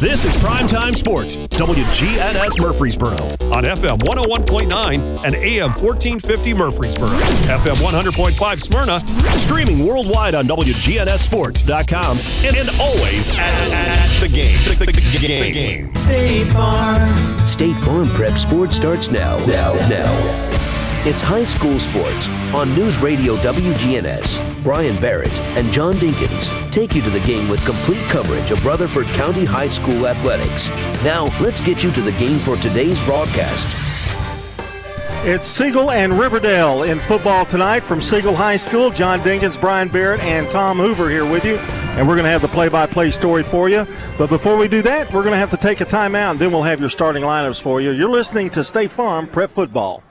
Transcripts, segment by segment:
This is Primetime Sports, WGNS Murfreesboro, on FM 101.9 and AM 1450 Murfreesboro, FM 100.5 Smyrna, streaming worldwide on WGNSSports.com, and, and always at, at, the game. The, the, the, the game. State Farm. State Farm Prep Sports starts now. Now, now. It's high school sports on News Radio WGNS. Brian Barrett and John Dinkins take you to the game with complete coverage of Rutherford County High School athletics. Now, let's get you to the game for today's broadcast. It's Siegel and Riverdale in football tonight from Siegel High School. John Dinkins, Brian Barrett, and Tom Hoover here with you. And we're going to have the play by play story for you. But before we do that, we're going to have to take a timeout, and then we'll have your starting lineups for you. You're listening to State Farm Prep Football.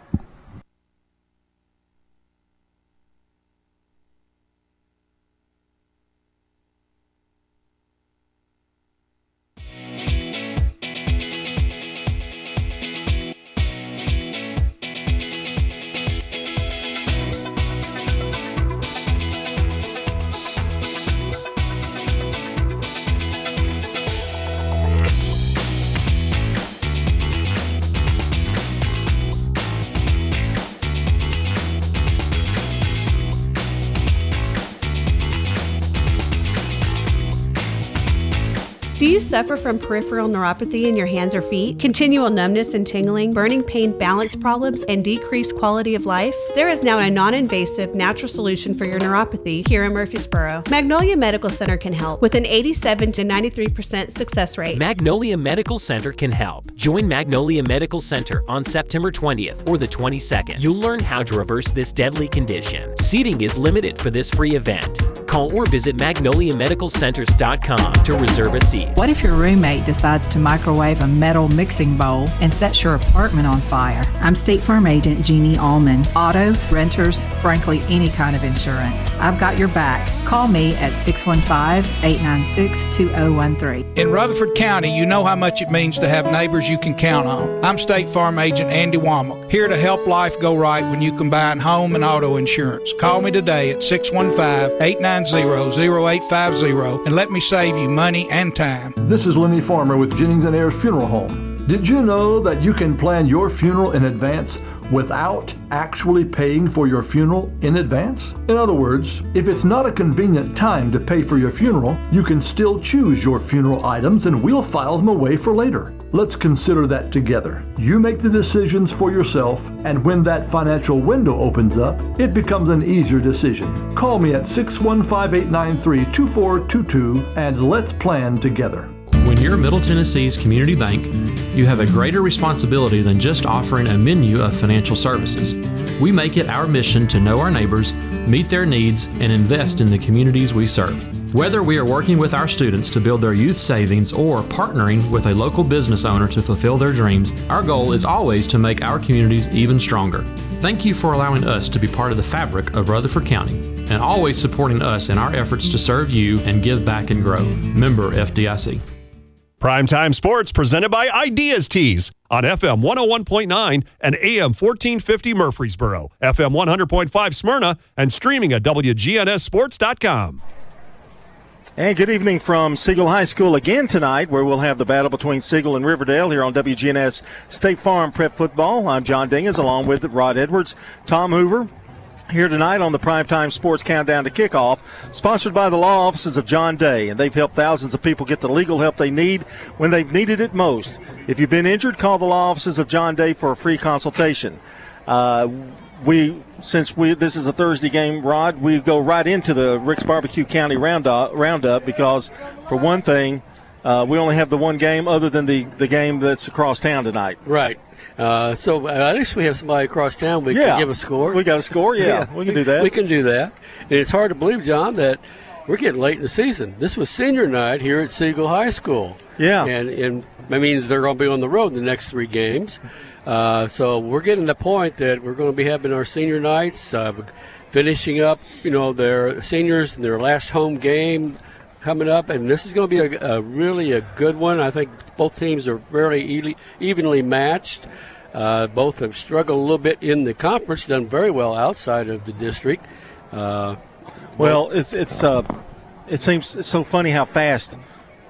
Suffer from peripheral neuropathy in your hands or feet, continual numbness and tingling, burning pain, balance problems, and decreased quality of life? There is now a non invasive, natural solution for your neuropathy here in Murfreesboro. Magnolia Medical Center can help with an 87 to 93% success rate. Magnolia Medical Center can help. Join Magnolia Medical Center on September 20th or the 22nd. You'll learn how to reverse this deadly condition. Seating is limited for this free event. Call or visit magnoliamedicalcenters.com to reserve a seat. What if your roommate decides to microwave a metal mixing bowl and sets your apartment on fire? I'm State Farm Agent Jeannie Allman. Auto, renters, frankly, any kind of insurance. I've got your back. Call me at 615 896 2013. In Rutherford County, you know how much it means to have neighbors you can count on. I'm State Farm Agent Andy Womack, here to help life go right when you combine home and auto insurance. Call me today at 615 890 0850 and let me save you money and time. This is Lenny Farmer with Jennings and Ayers Funeral Home. Did you know that you can plan your funeral in advance without actually paying for your funeral in advance? In other words, if it's not a convenient time to pay for your funeral, you can still choose your funeral items and we'll file them away for later. Let's consider that together. You make the decisions for yourself, and when that financial window opens up, it becomes an easier decision. Call me at 615 893 2422 and let's plan together. You're Middle Tennessee's community bank, you have a greater responsibility than just offering a menu of financial services. We make it our mission to know our neighbors, meet their needs, and invest in the communities we serve. Whether we are working with our students to build their youth savings or partnering with a local business owner to fulfill their dreams, our goal is always to make our communities even stronger. Thank you for allowing us to be part of the fabric of Rutherford County and always supporting us in our efforts to serve you and give back and grow. Member FDIC. Primetime Sports presented by Ideas Tees on FM 101.9 and AM 1450 Murfreesboro, FM 100.5 Smyrna, and streaming at WGNSSports.com. And good evening from Siegel High School again tonight, where we'll have the battle between Siegel and Riverdale here on WGNS State Farm Prep Football. I'm John Dinkins along with Rod Edwards, Tom Hoover, here tonight on the Primetime Sports Countdown to Kickoff, sponsored by the law offices of John Day. And they've helped thousands of people get the legal help they need when they've needed it most. If you've been injured, call the law offices of John Day for a free consultation. Uh, we, since we this is a Thursday game, Rod, we go right into the Rick's Barbecue County roundup, roundup because, for one thing, uh, we only have the one game other than the, the game that's across town tonight. Right. Uh, so uh, at least we have somebody across town we Yeah. can give a score. We got a score, yeah. We can do that. We can do that. And it's hard to believe, John, that we're getting late in the season. This was senior night here at Siegel High School. Yeah. And, and that means they're going to be on the road the next three games. Uh, so we're getting the point that we're going to be having our senior nights, uh, finishing up, you know, their seniors, in their last home game coming up, and this is going to be a, a really a good one. I think both teams are very evenly, matched. Uh, both have struggled a little bit in the conference, done very well outside of the district. Uh, Well, it's it's uh, it seems so funny how fast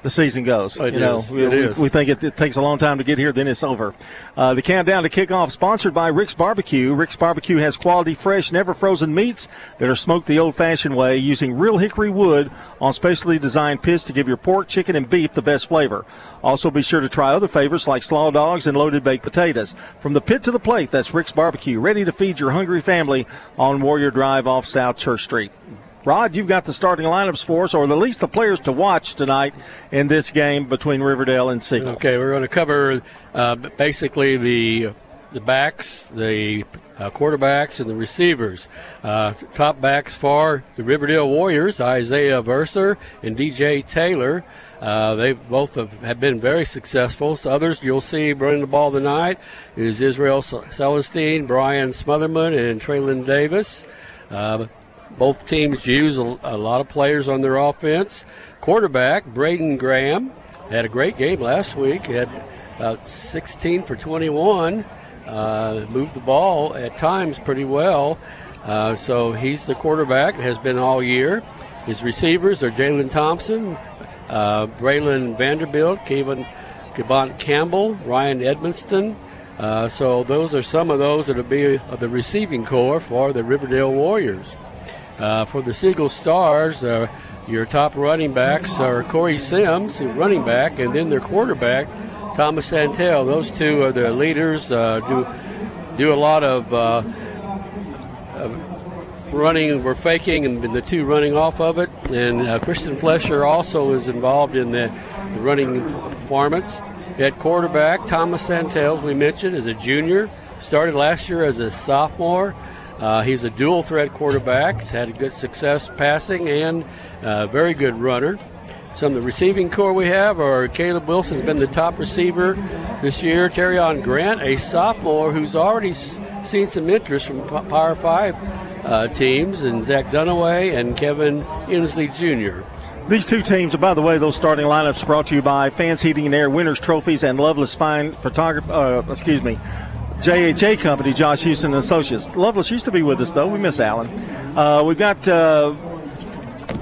the season goes. It you know, is. we, It we, is. we think it, it takes a long time to get here, then it's over. Uh, the countdown to kickoff, sponsored by Rick's Barbecue. Rick's Barbecue has quality, fresh, never frozen meats that are smoked the old-fashioned way, using real hickory wood on specially designed pits to give your pork, chicken, and beef the best flavor. Also, be sure to try other favorites like slaw dogs and loaded baked potatoes. From the pit to the plate, that's Rick's Barbecue, ready to feed your hungry family on Warrior Drive off South Church Street. Rod, you've got the starting lineups for us, or at least the players to watch tonight in this game between Riverdale and Siegel. Okay, we're going to cover uh, basically the the backs, the uh, quarterbacks, and the receivers. Uh, top backs for the Riverdale Warriors: Isaiah Verser and DJ Taylor. Uh, they both have, have been very successful. So others you'll see running the ball tonight is Israel Celestine, Brian Smotherman, and Traylon Davis. Uh, both teams use a, a lot of players on their offense. Quarterback Braden Graham had a great game last week. Had about 16 for 21. Uh, moved the ball at times pretty well. Uh, so he's the quarterback. Has been all year. His receivers are Jalen Thompson, uh, Braylon Vanderbilt, Kevin Kevon Campbell, Ryan Edmonston. Uh, so those are some of those that will be the receiving core for the Riverdale Warriors. Uh, for the Siegel Stars, uh, your top running backs are Corey Sims, running back, and then their quarterback, Thomas Santel. Those two are the leaders. Uh, do do a lot of, uh, of running. We're faking, and the two running off of it. And uh, Christian Flesher also is involved in the, the running performance. At quarterback, Thomas Santel, we mentioned, is a junior. Started last year as a sophomore. Uh, he's a dual threat quarterback. He's had a good success passing and uh, very good runner. Some of the receiving core we have are Caleb Wilson has been the top receiver this year. Terrion Grant, a sophomore who's already seen some interest from Power Five uh, teams, and Zach Dunaway and Kevin Inslee Jr. These two teams, by the way, those starting lineups brought to you by Fans Heating and Air Winners Trophies and Loveless Fine Photography. Uh, excuse me, JHA Company, Josh Houston and Associates. Loveless used to be with us though. We miss Alan. Uh, we've got uh,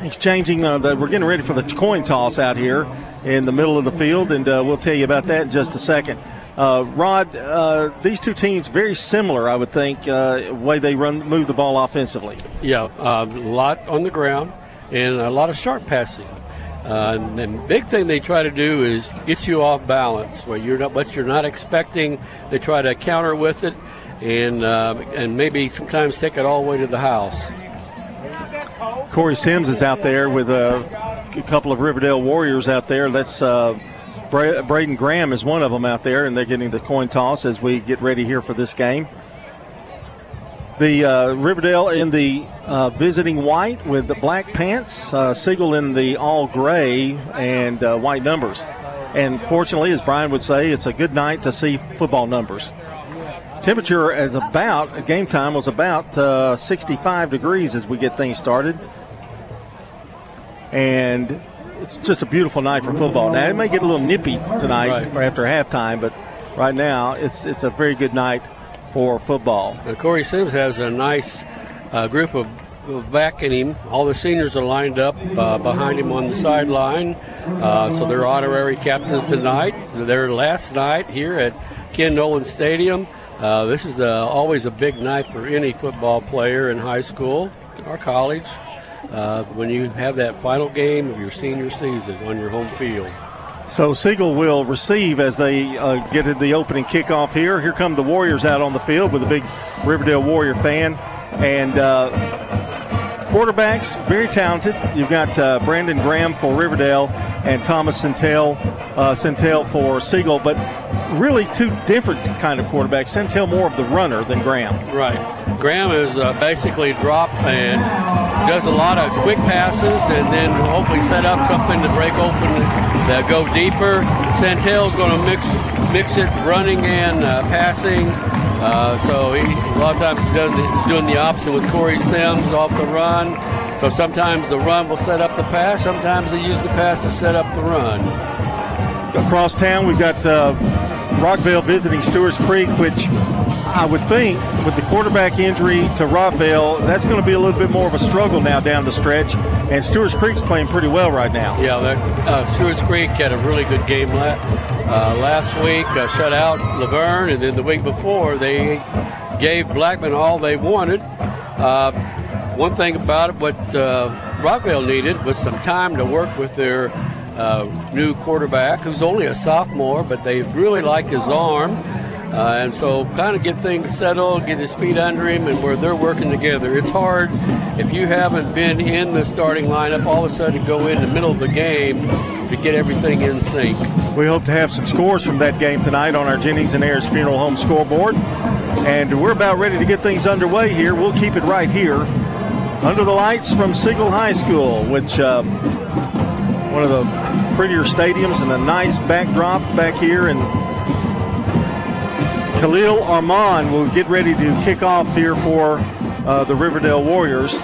exchanging. Uh, the, we're getting ready for the coin toss out here in the middle of the field, and uh, we'll tell you about that in just a second. Uh, Rod, uh, these two teams very similar, I would think, way they run move the ball offensively. Yeah, a lot on the ground and a lot of sharp passing. Uh, and the big thing they try to do is get you off balance, where you're not, what you're not expecting. They try to counter with it, and uh, and maybe sometimes take it all the way to the house. Corey Sims is out there with a, a couple of Riverdale Warriors out there. That's uh, Bra- Braden Graham is one of them out there, and they're getting the coin toss as we get ready here for this game. The uh, Riverdale in the uh, visiting white with the black pants, uh, Siegel in the all gray and uh, white numbers. And fortunately, as Brian would say, it's a good night to see football numbers. Temperature is about, game time was about uh, 65 degrees as we get things started. And it's just a beautiful night for football. Now, it may get a little nippy tonight Right. after halftime, but right now it's, it's a very good night for football. Uh, Corey Sims has a nice uh, group of, backing him. All the seniors are lined up uh, behind him on the sideline. Uh, so they're honorary captains tonight. They're last night here at Ken Nolan Stadium. Uh, this is the, always a big night for any football player in high school or college uh, when you have that final game of your senior season on your home field. So Siegel will receive as they uh, get in the opening kickoff here. Here come the Warriors out on the field with a big Riverdale Warrior fan. And uh, quarterbacks, very talented. You've got uh, Brandon Graham for Riverdale and Thomas Santel, uh, Santel for Siegel, but really two different kind of quarterbacks. Santel more of the runner than Graham. Right. Graham is uh, basically drop and does a lot of quick passes and then hopefully set up something to break open that go deeper. Santel's going to mix mix it running and uh, passing. Uh, so he, a lot of times he does, he's doing the opposite with Corey Sims off the run. So sometimes the run will set up the pass. Sometimes they use the pass to set up the run. Across town, we've got uh, Rockvale visiting Stewart's Creek, which I would think with the quarterback injury to Rockvale, that's going to be a little bit more of a struggle now down the stretch. And Stewart's Creek's playing pretty well right now. Yeah, uh, Stewart's Creek had a really good game la- uh, last week, uh, shut out La Vergne, and then the week before they gave Blackman all they wanted. Uh, one thing about it, what uh, Rockvale needed was some time to work with their uh, new quarterback, who's only a sophomore, but they really like his arm. Uh, and so, kind of get things settled, get his feet under him, and where they're working together. It's hard if you haven't been in the starting lineup, all of a sudden go in the middle of the game to get everything in sync. We hope to have some scores from that game tonight on our Jennings and Ayers Funeral Home scoreboard. And we're about ready to get things underway here. We'll keep it right here under the lights from Siegel High School, which uh, one of the prettier stadiums and a nice backdrop back here. And Khalil Armand will get ready to kick off here for uh, the Riverdale Warriors.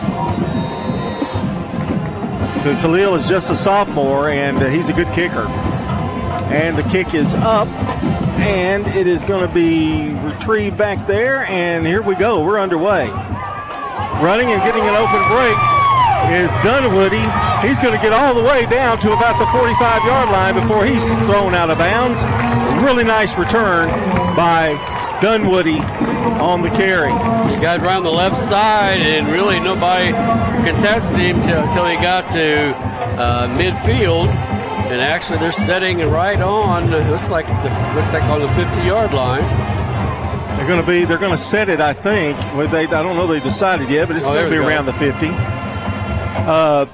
Khalil is just a sophomore, and uh, he's a good kicker. And the kick is up, and it is going to be retrieved back there. And here we go. We're underway. Running and getting an open break is Dunwoody. He's going to get all the way down to about the 45 yard line before he's thrown out of bounds. Really nice return by Dunwoody on the carry. He got around the left side, and really nobody contested him until he got to uh, midfield. And actually, they're setting right on. Looks like the, looks like on the 50-yard line. They're going to be. They're going to set it. I think. Well, they. I don't know. They decided yet, but it's Oh, going to be go. around the 50. Uh,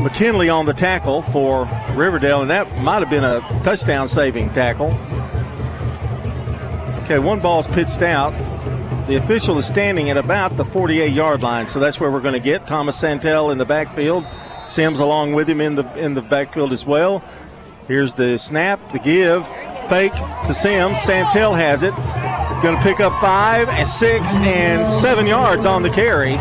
McKinley on the tackle for Riverdale, and that might have been a touchdown-saving tackle. Okay, one ball's pitched out. The official is standing at about the 48 yard line, so that's where we're going to get Thomas Santel in the backfield. Sims along with him in the in the backfield as well. Here's the snap, the give, fake to Sims. Santel has it. Going to pick up five and six and seven yards on the carry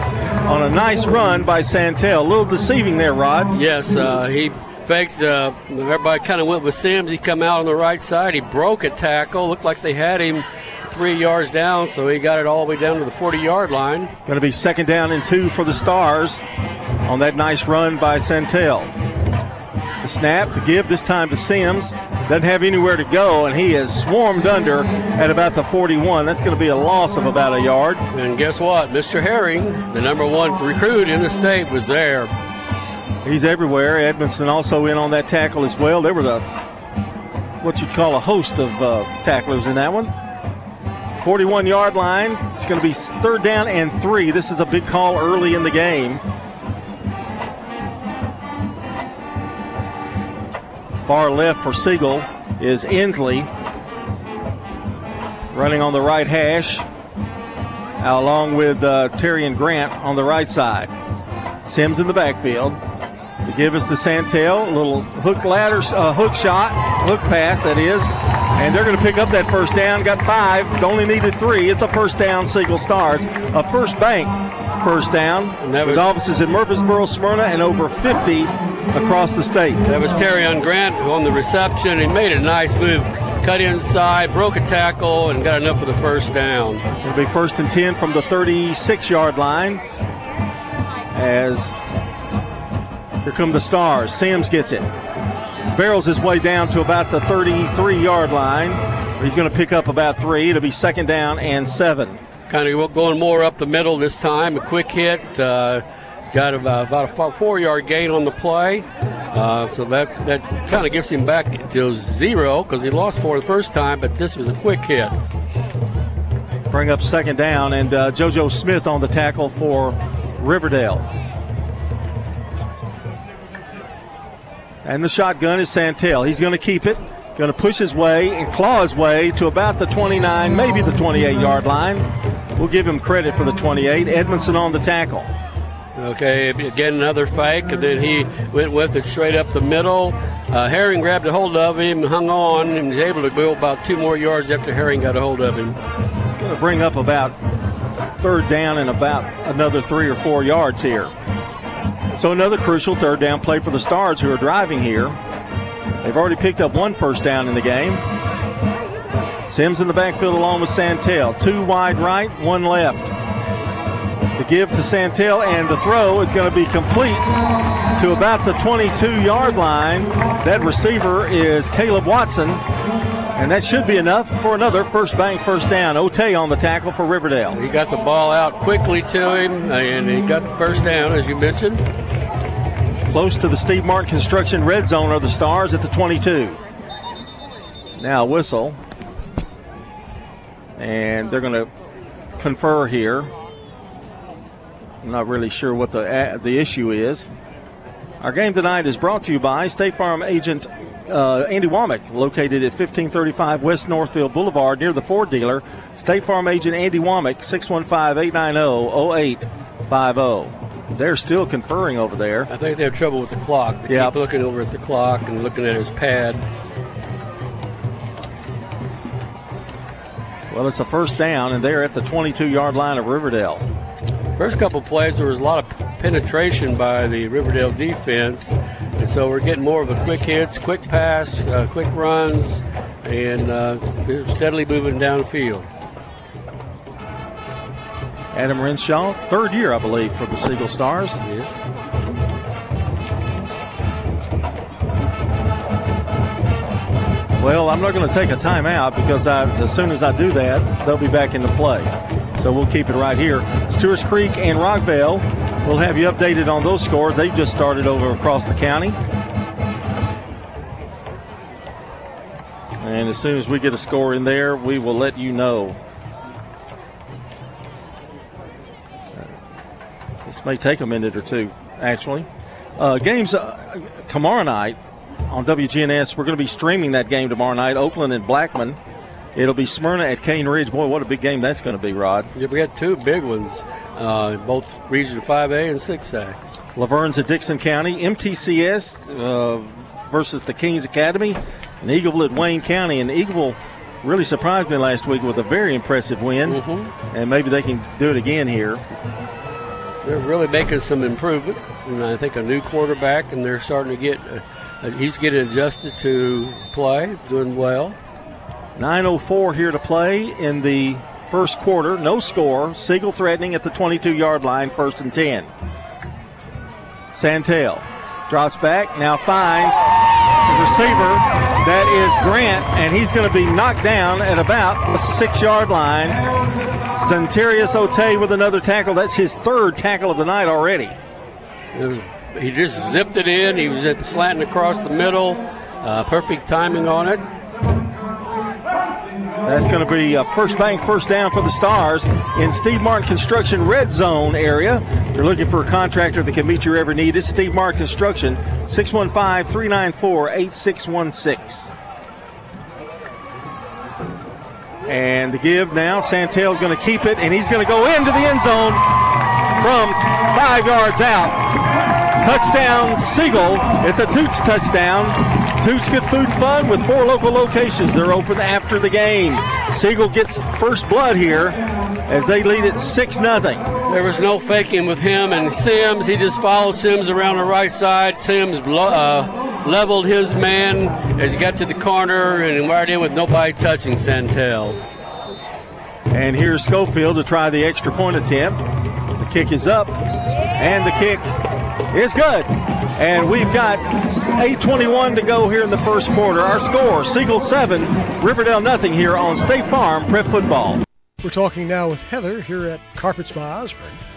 on a nice run by Santel. A little deceiving there, Rod. Yes, uh, he faked. Uh, everybody kind of went with Sims. He come out on the right side. He broke a tackle. Looked like they had him three yards down, so he got it all the way down to the 40-yard line. Going to be second down and two for the Stars on that nice run by Santel. The snap, the give this time to Sims. Doesn't have anywhere to go, and he is swarmed under at about the 41. That's going to be a loss of about a yard. And guess what? Mr. Herring, the number one recruit in the state, was there. He's everywhere. Edmondson also in on that tackle as well. There was a what you'd call a host of uh, tacklers in that one. 41 yard line. It's going to be third down and three. This is a big call early in the game. Far left for Siegel is Inslee. Running on the right hash, along with uh, Terry and Grant on the right side. Sims in the backfield. The give us to Santel. A little hook ladder, uh, hook shot, hook pass, that is. And they're going to pick up that first down. Got five, only needed three. It's a first down, Siegel Stars. A first bank first down. that with was- offices in Murfreesboro, Smyrna, and over 50 across the state. That was Terrion Grant on the reception. He made a nice move, cut inside, broke a tackle, and got enough for the first down. It'll be first and 10 from the 36 yard line. As here come the Stars. Sims gets it. Barrels his way down to about the 33 yard line. He's going to pick up about three. It'll be second down and seven. Kind of going more up the middle this time. A quick hit. Uh, got about, about a four yard gain on the play. Uh, so that, that kind of gives him back to zero because he lost four the first time, but this was a quick hit. Bring up second down, and uh, JoJo Smith on the tackle for Riverdale. And the shotgun is Santel. He's going to keep it, going to push his way and claw his way to about the 29, maybe the 28 yard line. We'll give him credit for the 28. Edmondson on the tackle. Okay, again another fake, and then he went with it straight up the middle. Uh, Herring grabbed a hold of him, hung on, and was able to go about two more yards after Herring got a hold of him. It's going to bring up about third down and about another three or four yards here. So another crucial third down play for the Stars who are driving here. They've already picked up one first down in the game. Sims in the backfield along with Santel. Two wide right, one left. The give to Santel, and the throw is going to be complete to about the 22 yard line. That receiver is Caleb Watson, and that should be enough for another first bank first down. Otey on the tackle for Riverdale. He got the ball out quickly to him, and he got the first down, as you mentioned. Close to the Steve Martin Construction red zone are the Stars at the 22. Now whistle. And they're going to confer here. I'm not really sure what the uh, the issue is. Our game tonight is brought to you by State Farm agent uh, Andy Womack, located at 1535 West Northfield Boulevard near the Ford dealer. State Farm agent Andy Womack, 615 890 0850. They're still conferring over there. I think they have trouble with the clock. They Yep. keep looking over at the clock and looking at his pad. Well, it's a first down, and they're at the 22 yard line of Riverdale. First couple plays, there was a lot of penetration by the Riverdale defense, and so we're getting more of a quick hits, quick pass, uh, quick runs, and uh, they're steadily moving downfield. Adam Renshaw, third year, I believe, for the Siegel Stars. Yes. Well, I'm not going to take a timeout because I, as soon as I do that, they'll be back into play. So we'll keep it right here. Stewart's Creek and Rockvale will have you updated on those scores. They just started over across the county. And as soon as we get a score in there, we will let you know. This may take a minute or two, actually. Uh, games uh, tomorrow night on WGNS. We're going to be streaming that game tomorrow night, Oakland and Blackman. It'll be Smyrna at Cane Ridge. Boy, what a big game that's going to be, Rod. Yeah, we got two big ones, uh, both Region 5A and 6A. La Vergne's at Dickson County, MTCS uh, versus the Kings Academy, and Eagleville at Wayne County. And Eagleville really surprised me last week with a very impressive win, and maybe they can do it again here. They're really making some improvement, and I think a new quarterback, and they're starting to get. Uh, he's getting adjusted to play, doing well. 9.04 here to play in the first quarter. No score. Siegel threatening at the 22 yard line, first and 10. Santel drops back, now finds the receiver. That is Grant, and he's going to be knocked down at about the six yard line. Centurius Otey with another tackle. That's his third tackle of the night already. He just zipped it in. He was slanting across the middle. Uh, perfect timing on it. That's going to be a first bank, first down for the Stars in Steve Martin Construction red zone area. If you're looking for a contractor that can meet your every need, it's Steve Martin Construction, 615 394 8616. And the give now, Santel's going to keep it, and he's going to go into the end zone from five yards out. Touchdown, Siegel. It's a Toots touchdown. Toots Good Food and Fun with four local locations. They're open after the game. Siegel gets first blood here as they lead it 6 0. There was no faking with him and Sims. He just followed Sims around the right side. Sims uh, leveled his man as he got to the corner and wired in with nobody touching Santel. And here's Schofield to try the extra point attempt. The kick is up, and the kick is good. And we've got 8.21 to go here in the first quarter. Our score Siegel 7, Riverdale nothing here on State Farm Prep Football. We're talking now with Heather here at Carpets by Osborne.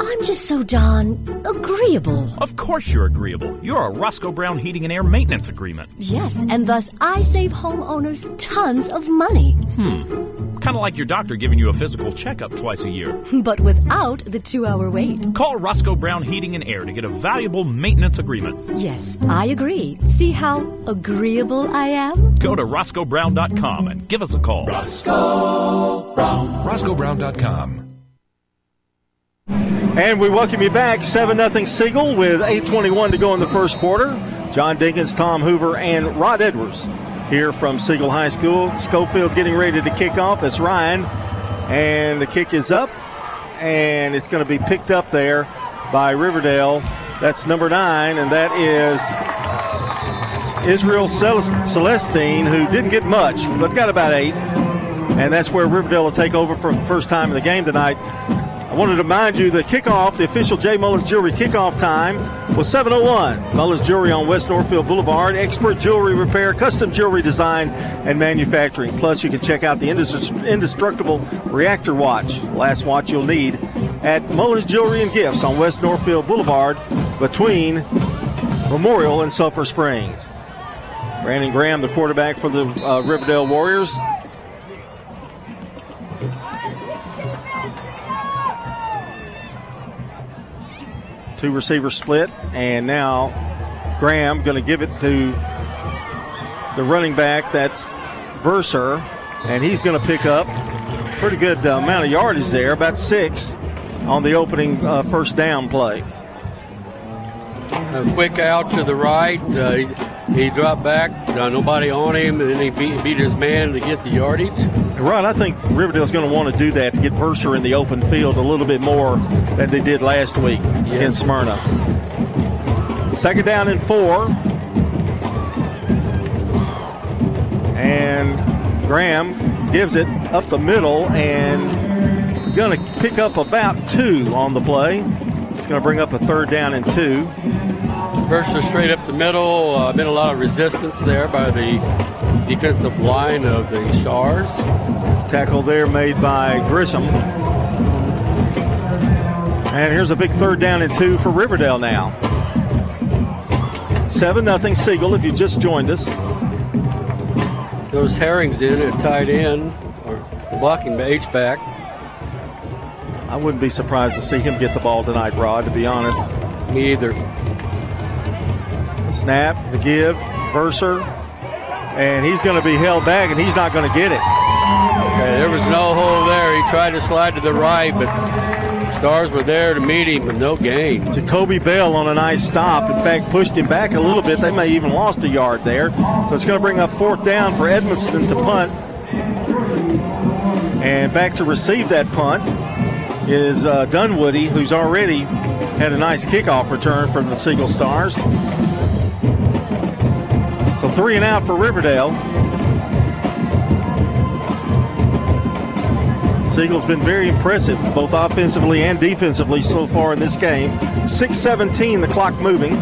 I'm just so darn agreeable. Of course you're agreeable. You're a Roscoe Brown Heating and Air Maintenance Agreement. Yes, and thus I save homeowners tons of money. Hmm. Kind of like your doctor giving you a physical checkup twice a year. But without the two hour wait. Call Roscoe Brown Heating and Air to get a valuable maintenance agreement. Yes, I agree. See how agreeable I am? Go to RoscoeBrown.com and give us a call. Roscoe Brown. RoscoeBrown.com. And we welcome you back. 7 0 Siegel with 8.21 to go in the first quarter. John Dinkins, Tom Hoover, and Rod Edwards here from Siegel High School. Schofield getting ready to kick off. That's Ryan. And the kick is up, and it's going to be picked up there by Riverdale. That's number nine, and that is Israel Celestine, who didn't get much, but got about eight. And that's where Riverdale will take over for the first time in the game tonight. I wanted to remind you the kickoff, the official J. Mullins Jewelry kickoff time was 7.01. Mullins Jewelry on West Northfield Boulevard. Expert jewelry repair, custom jewelry design, and manufacturing. Plus, you can check out the indestructible reactor watch, last watch you'll need, at Mullins Jewelry and Gifts on West Northfield Boulevard between Memorial and Sulphur Springs. Brandon Graham, the quarterback for the uh, Riverdale Warriors, Two receiver split, and now Graham going to give it to the running back. That's Verser, and he's going to pick up pretty good uh, amount of yardage there, about six on the opening uh, first down play. A quick out to the right. Uh, he, dropped back, uh, nobody on him, and then he beat, beat his man to get the yardage. Right, I think Riverdale's going to want to do that to get Verser in the open field a little bit more than they did last week yes. against Smyrna. Second down and four. And Graham gives it up the middle and going to pick up about two on the play. It's going to bring up a third down and two. Verser straight up the middle. Uh, been a lot of resistance there by the defensive line of the Stars. Tackle there made by Grissom. And here's a big third down and two for Riverdale now. 7 0 Siegel if you just joined us. Those Herrings in at tight end, or blocking the H back. I wouldn't be surprised to see him get the ball tonight, Rod, to be honest. Me either. Snap, the give, Verser, and he's going to be held back, and he's not going to get it. Okay, there was no hole there. He tried to slide to the right, but Stars were there to meet him, but no gain. Jacoby Bell on a nice stop. In fact, pushed him back a little bit. They may even lost a yard there. So it's going to bring up fourth down for Edmondson to punt. And back to receive that punt is uh, Dunwoody, who's already had a nice kickoff return from the Siegel Stars. Three and out for Riverdale. Siegel's been very impressive, both offensively and defensively so far in this game. 6:17, the clock moving.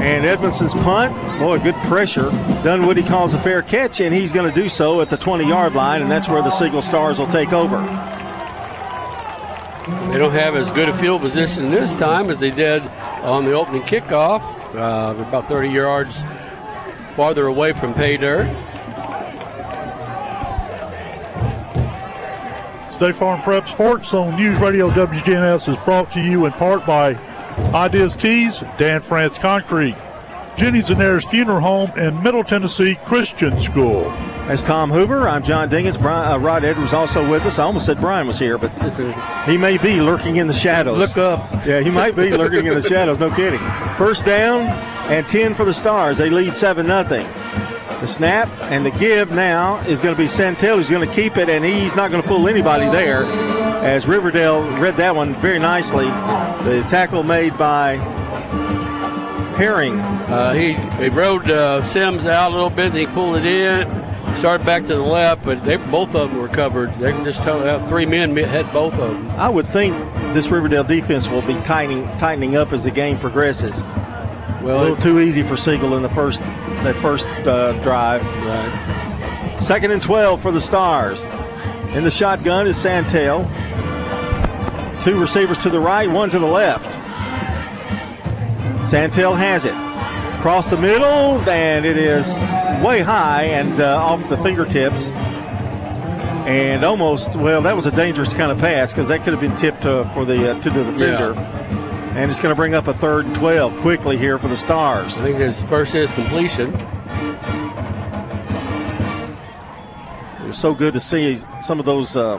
And Edmondson's punt, boy, good pressure. Dunwoody calls a fair catch, and he's going to do so at the 20 yard line, and that's where the Siegel Stars will take over. They don't have as good a field position this time as they did on the opening kickoff, uh, about 30 yards farther away from pay dirt. State Farm Prep Sports on News Radio WGNS is brought to you in part by Ideas Keys, Dan France Concrete, Jennings and Ayers Funeral Home, and Middle Tennessee Christian School. As Tom Hoover, I'm John Dinkins. Brian, uh, Rod Edwards also with us. I almost said Brian was here, but he may be lurking in the shadows. Look up. Yeah, he might be lurking in the shadows. No kidding. First down and 10 for the Stars. They lead 7 0. The snap and the give now is going to be Santel who's going to keep it, and he's not going to fool anybody there. As Riverdale read that one very nicely. The tackle made by Herring. Uh, he, he rode uh, Sims out a little bit, he pulled it in started back to the left, but they, both of them were covered. They can just tell three men had both of them. I would think this Riverdale defense will be tightening tightening up as the game progresses. Well, a little it, too easy for Siegel in the first that first uh, drive. Right. Second and twelve for the Stars. In the shotgun is Santel. Two receivers to the right, one to the left. Santel has it. Across the middle, and it is way high and uh, off the fingertips. And almost, well, that was a dangerous kind of pass because that could have been tipped uh, for the uh, to the defender. Yeah. And it's going to bring up a third and 12 quickly here for the Stars. I think his first is completion. It was so good to see some of those uh,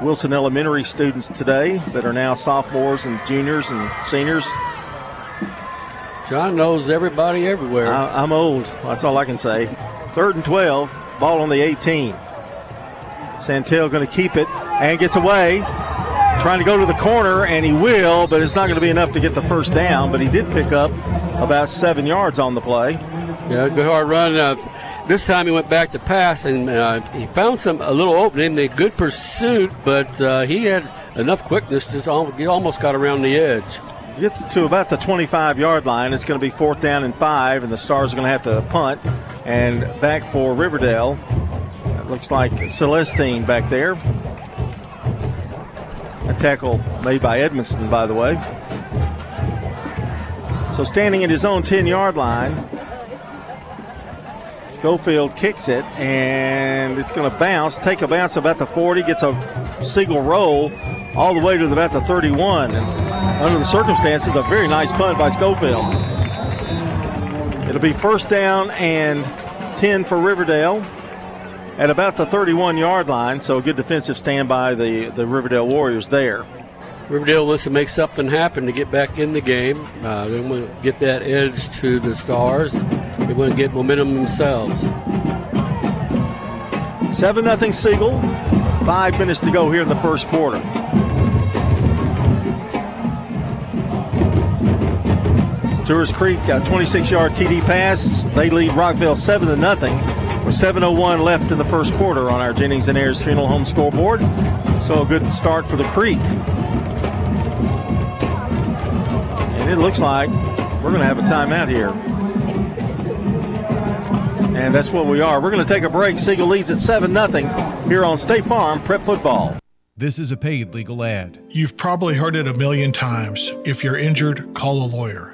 Wilson Elementary students today that are now sophomores and juniors and seniors. John knows everybody everywhere. I, I'm old. That's all I can say. Third and 12, ball on the 18. Santel going to keep it and gets away. Trying to go to the corner, and he will, but it's not going to be enough to get the first down. But he did pick up about seven yards on the play. Yeah, good hard run. Uh, this time he went back to pass, and uh, he found some a little opening. A good pursuit, but uh, he had enough quickness to almost got around the edge. Gets to about the 25 yard line. It's going to be fourth down and five, and the Stars are going to have to punt and back for Riverdale. It looks like Celestine back there. A tackle made by Edmonston, by the way. So standing at his own 10 yard line, Schofield kicks it, and it's going to bounce, take a bounce about the 40, gets a Siegel roll all the way to about the 31. And under the circumstances, a very nice punt by Schofield. It'll be first down and 10 for Riverdale at about the 31 yard line. So a good defensive stand by the, the Riverdale Warriors there. Riverdale wants to make something happen to get back in the game. Uh, they want to get that edge to the Stars. They want to get momentum themselves. 7 0 Siegel. Five minutes to go here in the first quarter. Stewart's Creek, uh, a 26 yard TD pass. They lead Rockvale 7 to nothing. With 7.01 left in the first quarter on our Jennings and Ayers Funeral Home scoreboard. So a good start for the Creek. And it looks like we're going to have a timeout here. And that's what we are. We're going to take a break. Siegel leads at 7 0 here on State Farm Prep Football. This is a paid legal ad. You've probably heard it a million times. If you're injured, call a lawyer.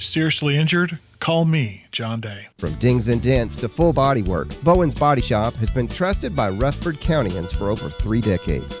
Seriously injured? Call me, John Day. From dings and dents to full body work, Bowen's Body Shop has been trusted by Rutherford Countyans for over three decades.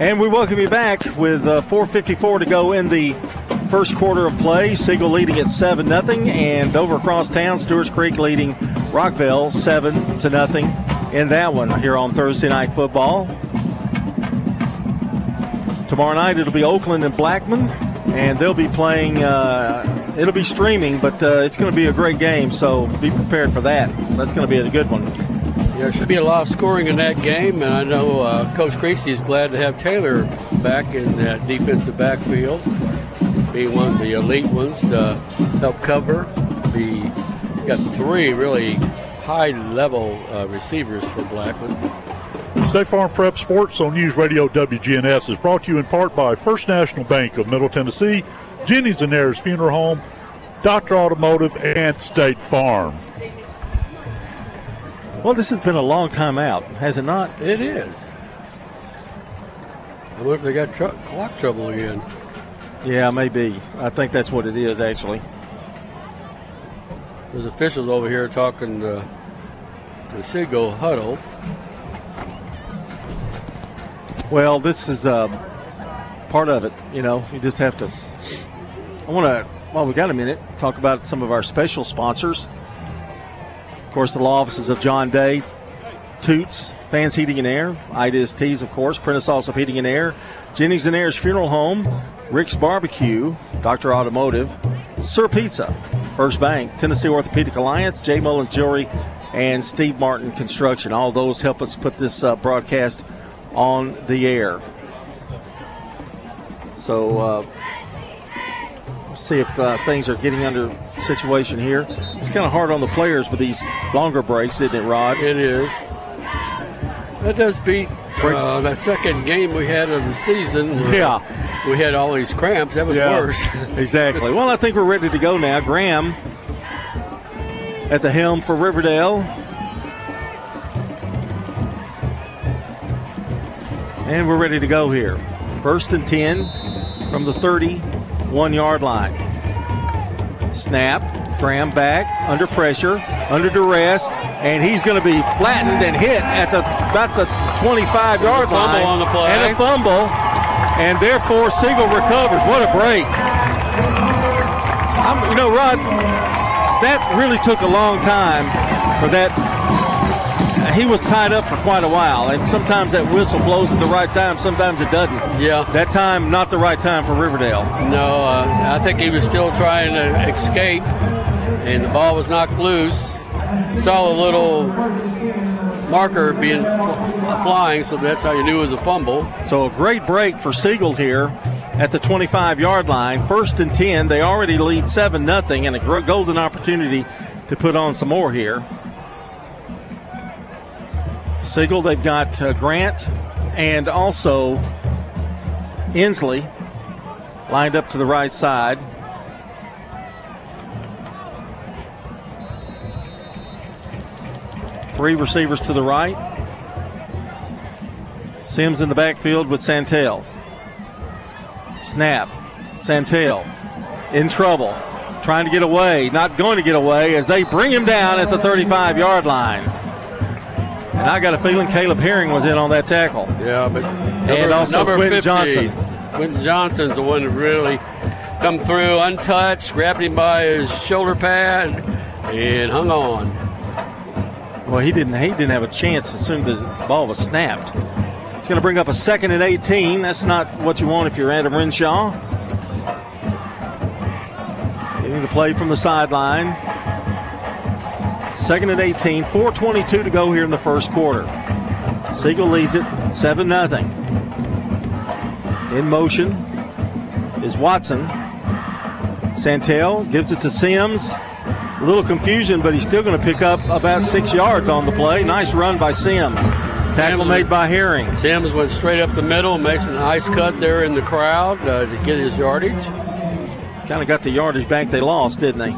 And we welcome you back with uh, 4.54 to go in the first quarter of play. Siegel leading at 7 0. And over across town, Stewart's Creek leading Rockvale 7 to nothing in that one here on Thursday Night Football. Tomorrow night it'll be Oakland and Blackman, and they'll be playing. Uh, it'll be streaming, but uh, it's going to be a great game, so be prepared for that. That's going to be a good one. There should be a lot of scoring in that game, and I know uh, Coach Creasy is glad to have Taylor back in that defensive backfield, being one of the elite ones to help cover. The got three really high-level uh, receivers for Blackman. State Farm Prep Sports on News Radio WGNS is brought to you in part by First National Bank of Middle Tennessee, Jennings and Ayers Funeral Home, Dr. Automotive, and State Farm. Well, this has been a long time out, has it not? It is. I wonder if they got tr- clock trouble again. Yeah, maybe. I think that's what it is, actually. There's officials over here talking to the Siegel huddle. Well, this is uh, part of it. You know, you just have to. I want to, while we got a minute, talk about some of our special sponsors. Of course, the law offices of John Day, Toots, Fans Heating and Air, Ida's Tees, of course, Prentice Also Heating and Air, Jennings and Ayers Funeral Home, Rick's Barbecue, Dr. Automotive, Sir Pizza, First Bank, Tennessee Orthopedic Alliance, J. Mullins Jewelry, and Steve Martin Construction. All those help us put this uh, broadcast on the air. So, uh, see if uh, things are getting under situation here. It's kind of hard on the players with these longer breaks, isn't it, Rod? It is. That does beat uh, that second game we had of the season. Yeah. We had all these cramps. That was Yeah, worse. exactly. Well, I think we're ready to go now. Graham at the helm for Riverdale. And we're ready to go here. First and 10 from the 31 yard line. Snap. Graham back under pressure, under duress, and he's going to be flattened and hit at the about the 25 yard line. on the play. And a fumble, and therefore Siegel recovers. What a break! I'm, you know, Rod, that really took a long time for that. He was tied up for quite a while, and sometimes that whistle blows at the right time, sometimes it doesn't. Yeah. That time, not the right time for Riverdale. No, uh, I think he was still trying to escape, and the ball was knocked loose. Saw a little marker being fl- flying, so that's how you knew it was a fumble. So a great break for Siegel here at the 25 yard line. First and 10. They already lead 7 0 and a gr- golden opportunity to put on some more here. Siegel, they've got uh, Grant and also Inslee lined up to the right side. Three receivers to the right. Sims in the backfield with Santel. Snap. Santel in trouble. Trying to get away. Not going to get away as they bring him down at the 35 yard line. And I got a feeling Caleb Herring was in on that tackle. Yeah, but And also Quentin Johnson. Quentin Johnson's the one that really come through untouched, grabbed him by his shoulder pad, and hung on. Well, he didn't. He didn't have a chance as soon as the ball was snapped. It's going to bring up a second and 18. That's not what you want if you're Adam Renshaw. Getting the play from the sideline. Second and 18. 4:22 to go here in the first quarter. Siegel leads it 7 0 In motion is Watson. Santel gives it to Sims. A little confusion, but he's still going to pick up about six yards on the play. Nice run by Sims. Tackle made by Herring. Sims went straight up the middle, makes an ice cut there in the crowd uh, to get his yardage. Kind of got the yardage back they lost, didn't they?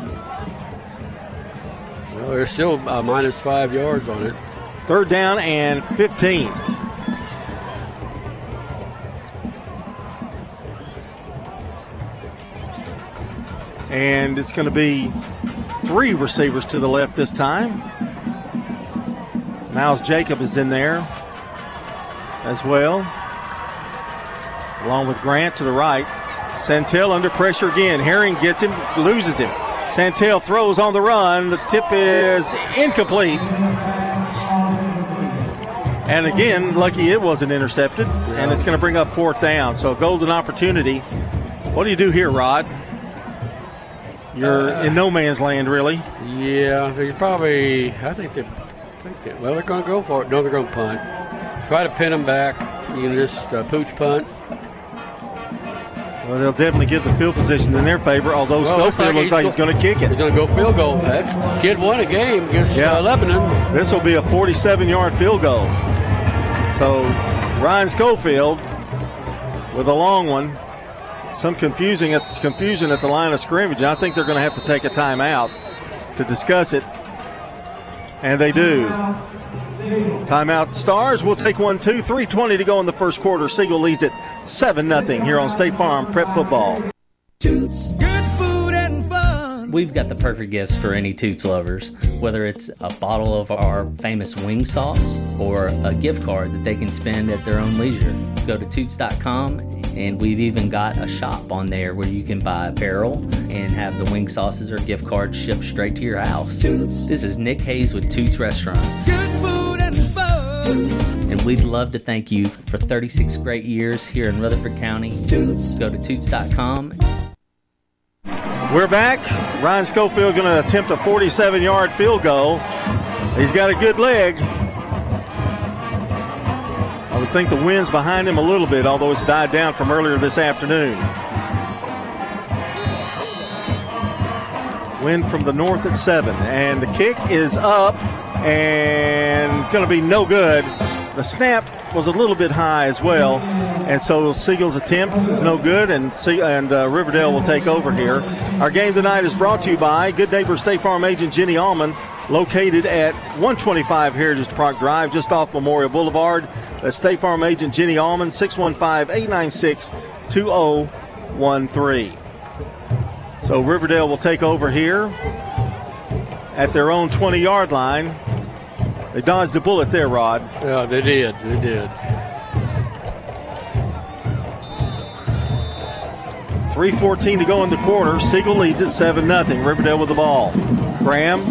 Well, they're still uh, minus five yards on it. Third down and 15. And it's going to be three receivers to the left this time. Miles Jacob is in there as well, along with Grant to the right. Santel under pressure again. Herring gets him, loses him. Santel throws on the run. The tip is incomplete. And again, lucky it wasn't intercepted, and it's going to bring up fourth down. So, golden opportunity. What do you do here, Rod? You're in no man's land, really. Yeah, they're probably. I think they. I think they well, they're going to go for it. No, they're going to punt. Try to pin them back. You can just uh, pooch punt. Well, they'll definitely get the field position in their favor, although Well, looks Schofield like looks like he's going to kick it. He's going to go field goal. That's kid won a game against Yeah. uh, Lebanon. This will be a 47 yard field goal. So Ryan Schofield with a long one. Some confusing at, confusion at the line of scrimmage. and I think they're going to have to take a timeout to discuss it. And they do. Timeout Stars. We'll take one, two, three twenty to go in the first quarter. Siegel leads it 7 0 here on State Farm Prep Football. Toots, good food and fun. We've got the perfect gifts for any Toots lovers, whether it's a bottle of our famous wing sauce or a gift card that they can spend at their own leisure. Go to Toots.com and we've even got a shop on there where you can buy apparel and have the wing sauces or gift cards shipped straight to your house. This is Nick Hayes with Toots Restaurants. And we'd love to thank you for 36 great years here in Rutherford County. Go to Toots.com We're back. Ryan Schofield going to attempt a 47 yard field goal. He's got a good leg. Would think the wind's behind him a little bit, although it's died down from earlier this afternoon. Wind from the north at seven, and the kick is up and going to be no good. The snap was a little bit high as well, and so Siegel's attempt is no good, and and uh, Riverdale will take over here. Our game tonight is brought to you by Good Neighbor State Farm agent Jenny Allman, located at 125 Heritage Park Drive, just off Memorial Boulevard. That's State Farm agent Jenny Allman, 615-896-2013. So Riverdale will take over here at their own 20-yard line. They dodged a bullet there, Rod. Yeah, they did. They did. 3.14 to go in the quarter. Siegel leads it 7 0. Riverdale with the ball. Graham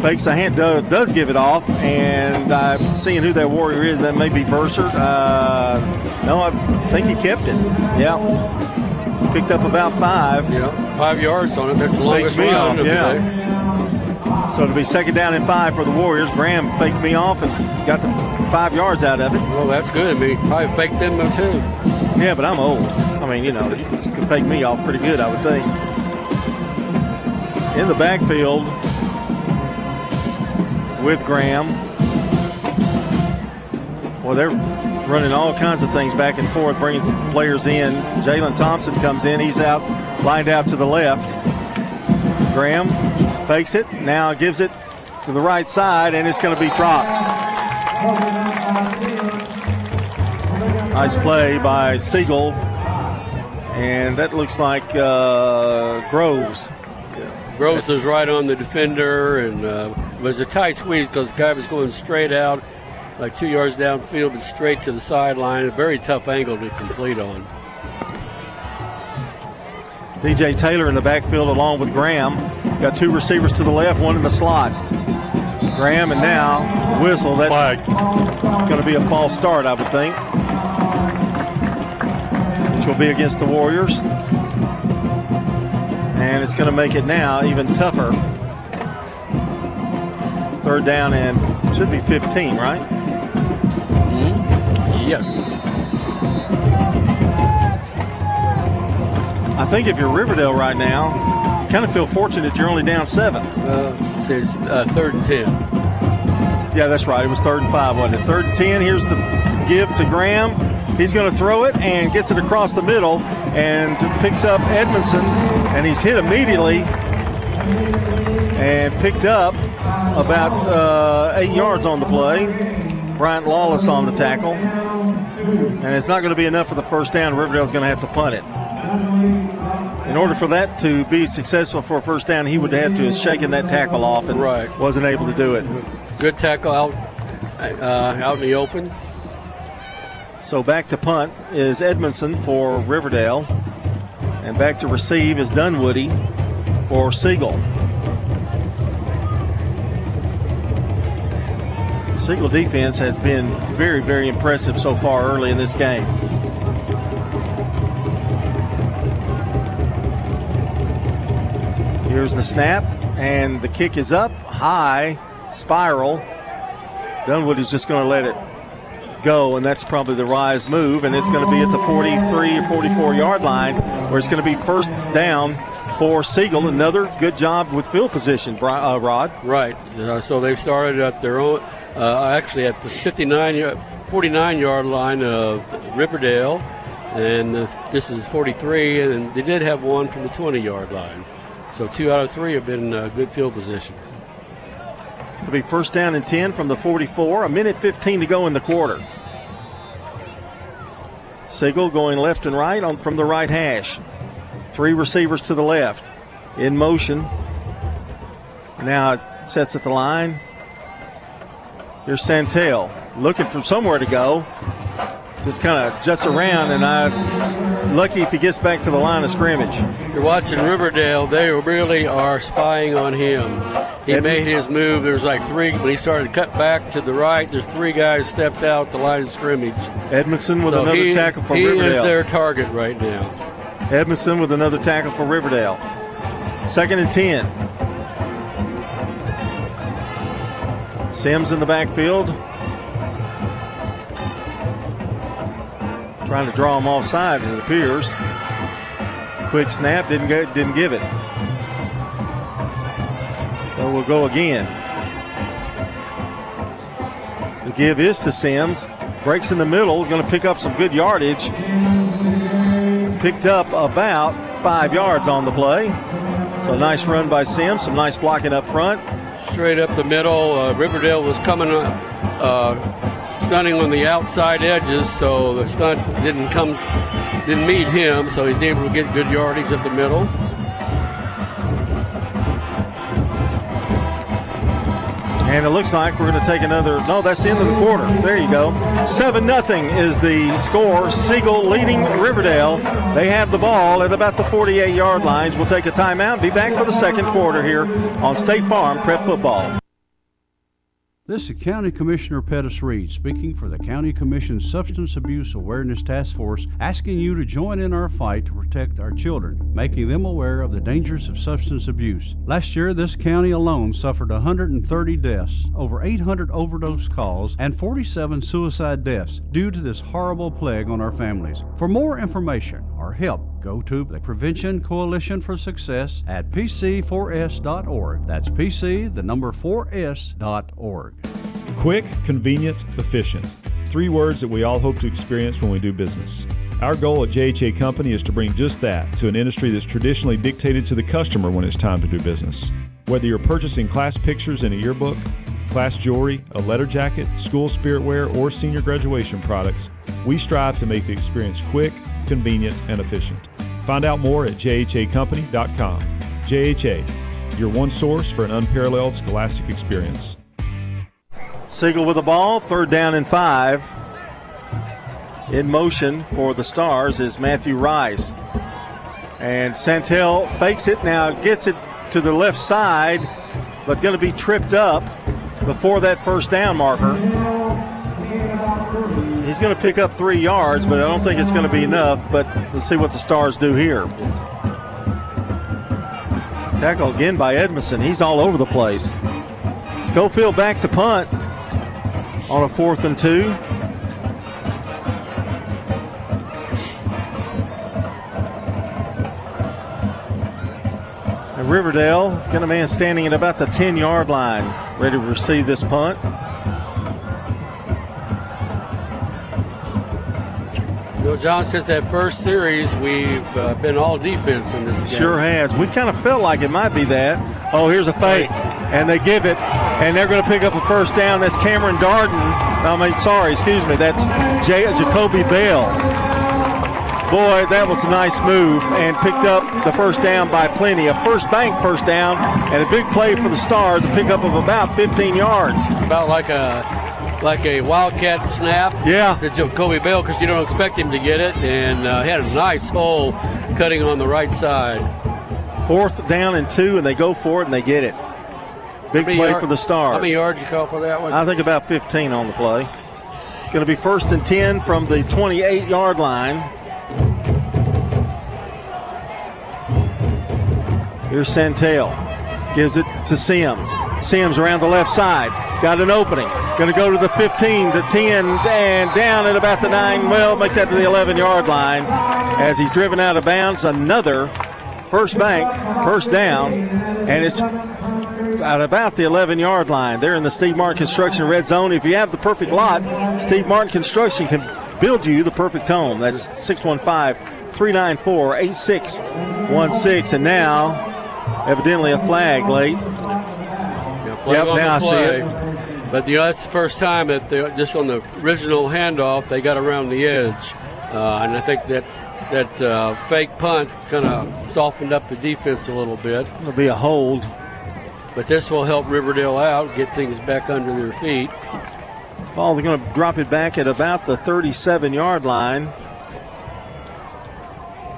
fakes a hand, does give it off, and I'm seeing who that warrior is. That may be Bursard. Uh, no, I think he kept it. Yeah. Picked up about five. Yeah, five yards on it. That's the longest run off, of the yeah. day. So it'll be second down and five for the Warriors. Graham faked me off and got the five yards out of it. Well, that's good. I mean, probably faked them too. Yeah, but I'm old. I mean, you know, you can fake me off pretty good, I would think. In the backfield with Graham. Well, they're running all kinds of things back and forth, bringing players in. Jalen Thompson comes in. He's out, lined out to the left. Graham fakes it, now gives it to the right side, and it's going to be dropped. Nice play by Siegel, and that looks like uh, Groves. Groves was right on the defender, and uh, it was a tight squeeze because the guy was going straight out, like two yards downfield, but straight to the sideline. A very tough angle to complete on. DJ Taylor in the backfield along with Graham. Got two receivers to the left, one in the slot. Graham and now whistle. That's going to be a false start, I would think. Which will be against the Warriors. And it's going to make it now even tougher. Third down and should be 15, right? Mm-hmm. Yes. I think if you're Riverdale right now, you kind of feel fortunate you're only down seven. Uh, it's uh, third and ten. Yeah, that's right. It was third and five, wasn't it? Third and ten. Here's the give to Graham. He's going to throw it and gets it across the middle and picks up Edmondson, and he's hit immediately and picked up about uh, eight yards on the play. Bryant Lawless on the tackle. And it's not going to be enough for the first down. Riverdale's going to have to punt it. In order for that to be successful for a first down, he would have to have shaken that tackle off and right. wasn't able to do it. Good tackle out, uh, out in the open. So back to punt is Edmondson for Riverdale. And back to receive is Dunwoody for Siegel. Siegel defense has been very, very impressive so far early in this game. Here's the snap, and the kick is up high, spiral. Dunwoody is just going to let it go, and that's probably the rise move, and it's going to be at the 43 or 44 yard line where it's going to be first down for Siegel. Another good job with field position, uh, Rod. Right. Uh, so they've started at their own, uh, actually at the 59, 49 yard line of Riverdale, and this is 43, and they did have one from the 20 yard line. So two out of three have been uh, good field position. It'll be first down and 10 from the 44. A minute 15 to go in the quarter. Siegel going left and right on from the right hash. Three receivers to the left. In motion. Now it sets at the line. Here's Santel looking for somewhere to go. Just kind of juts around, and I'm lucky if he gets back to the line of scrimmage. You're watching Riverdale. They really are spying on him. He Edmund. made his move. There's like three when he started to cut back to the right. There's three guys stepped out the line of scrimmage. Edmondson with so another he, tackle for he Riverdale. He is their target right now. Edmondson with another tackle for Riverdale. Second and 10. Sims in the backfield. Trying to draw him off sides, it appears. Quick snap, didn't get, didn't give it. So we'll go again. The give is to Sims. Breaks in the middle, going to pick up some good yardage. Picked up about five yards on the play. So nice run by Sims, some nice blocking up front. Straight up the middle. Uh, Riverdale was coming uh, stunning on the outside edges, so the stunt didn't come, didn't meet him, so he's able to get good yardage up the middle. And it looks like we're going to take another. No, that's the end of the quarter. There you go. 7 nothing is the score. Siegel leading Riverdale. They have the ball at about the 48 yard lines. We'll take a timeout. Be back for the second quarter here on State Farm Prep Football. This is County Commissioner Pettis Reed speaking for the County Commission's Substance Abuse Awareness Task Force, asking you to join in our fight to protect our children, making them aware of the dangers of substance abuse. Last year, this county alone suffered 130 deaths, over 800 overdose calls, and 47 suicide deaths due to this horrible plague on our families. For more information or help, go to the Prevention Coalition for Success at pc4s.org. That's PC, the number 4s.org. Quick, convenient, efficient. Three words that we all hope to experience when we do business. Our goal at JHA Company is to bring just that to an industry that's traditionally dictated to the customer when it's time to do business. Whether you're purchasing class pictures in a yearbook, class jewelry, a letter jacket, school spirit wear, or senior graduation products, we strive to make the experience quick, convenient, and efficient. Find out more at jhacompany.com. JHA, your one source for an unparalleled scholastic experience. Siegel with the ball, third down and five. In motion for the Stars is Matthew Rice. And Santel fakes it now, gets it to the left side, but going to be tripped up before that first down marker. He's going to pick up three yards, but I don't think it's going to be enough. But let's see what the Stars do here. Tackle again by Edmondson. He's all over the place. Schofield back to punt on a fourth and two. And Riverdale got a man standing at about the 10 yard line, ready to receive this punt. John, since that first series, we've uh, been all defense in this game. Sure has. We kind of felt like it might be that. Oh, here's a fake, and they give it, and they're going to pick up a first down. That's Cameron Darden. I mean, sorry, excuse me. That's J- Jacoby Bell. Boy, that was a nice move and picked up the first down by plenty. A first bank first down and a big play for the Stars, a pickup of about 15 yards. It's about like a like a wildcat snap. Yeah. To Jacoby Bell because you don't expect him to get it, and uh, he had a nice hole cutting on the right side. Fourth down and two, and they go for it and they get it. Big play yard, for the Stars. How many yards you call for that one? I think about 15 on the play. It's going to be first and 10 from the 28 yard line. Here's Santel. Gives it to Sims. Sims around the left side. Got an opening. Going to go to the 15, the 10, and down at about the 9. Well, make that to the 11 yard line as he's driven out of bounds. Another first bank, first down, and it's at about the 11 yard line. They're in the Steve Martin Construction red zone. If you have the perfect lot, Steve Martin Construction can build you the perfect home. That's 615 394 8616. And now, evidently, a flag late. Yeah, yep, now I see it. But you know, that's the first time that they just on the original handoff they got around the edge, uh, and I think that that uh, fake punt kind of softened up the defense a little bit. It'll be a hold. But this will help Riverdale out, get things back under their feet. Ball, they're going to drop it back at about the 37 yard line.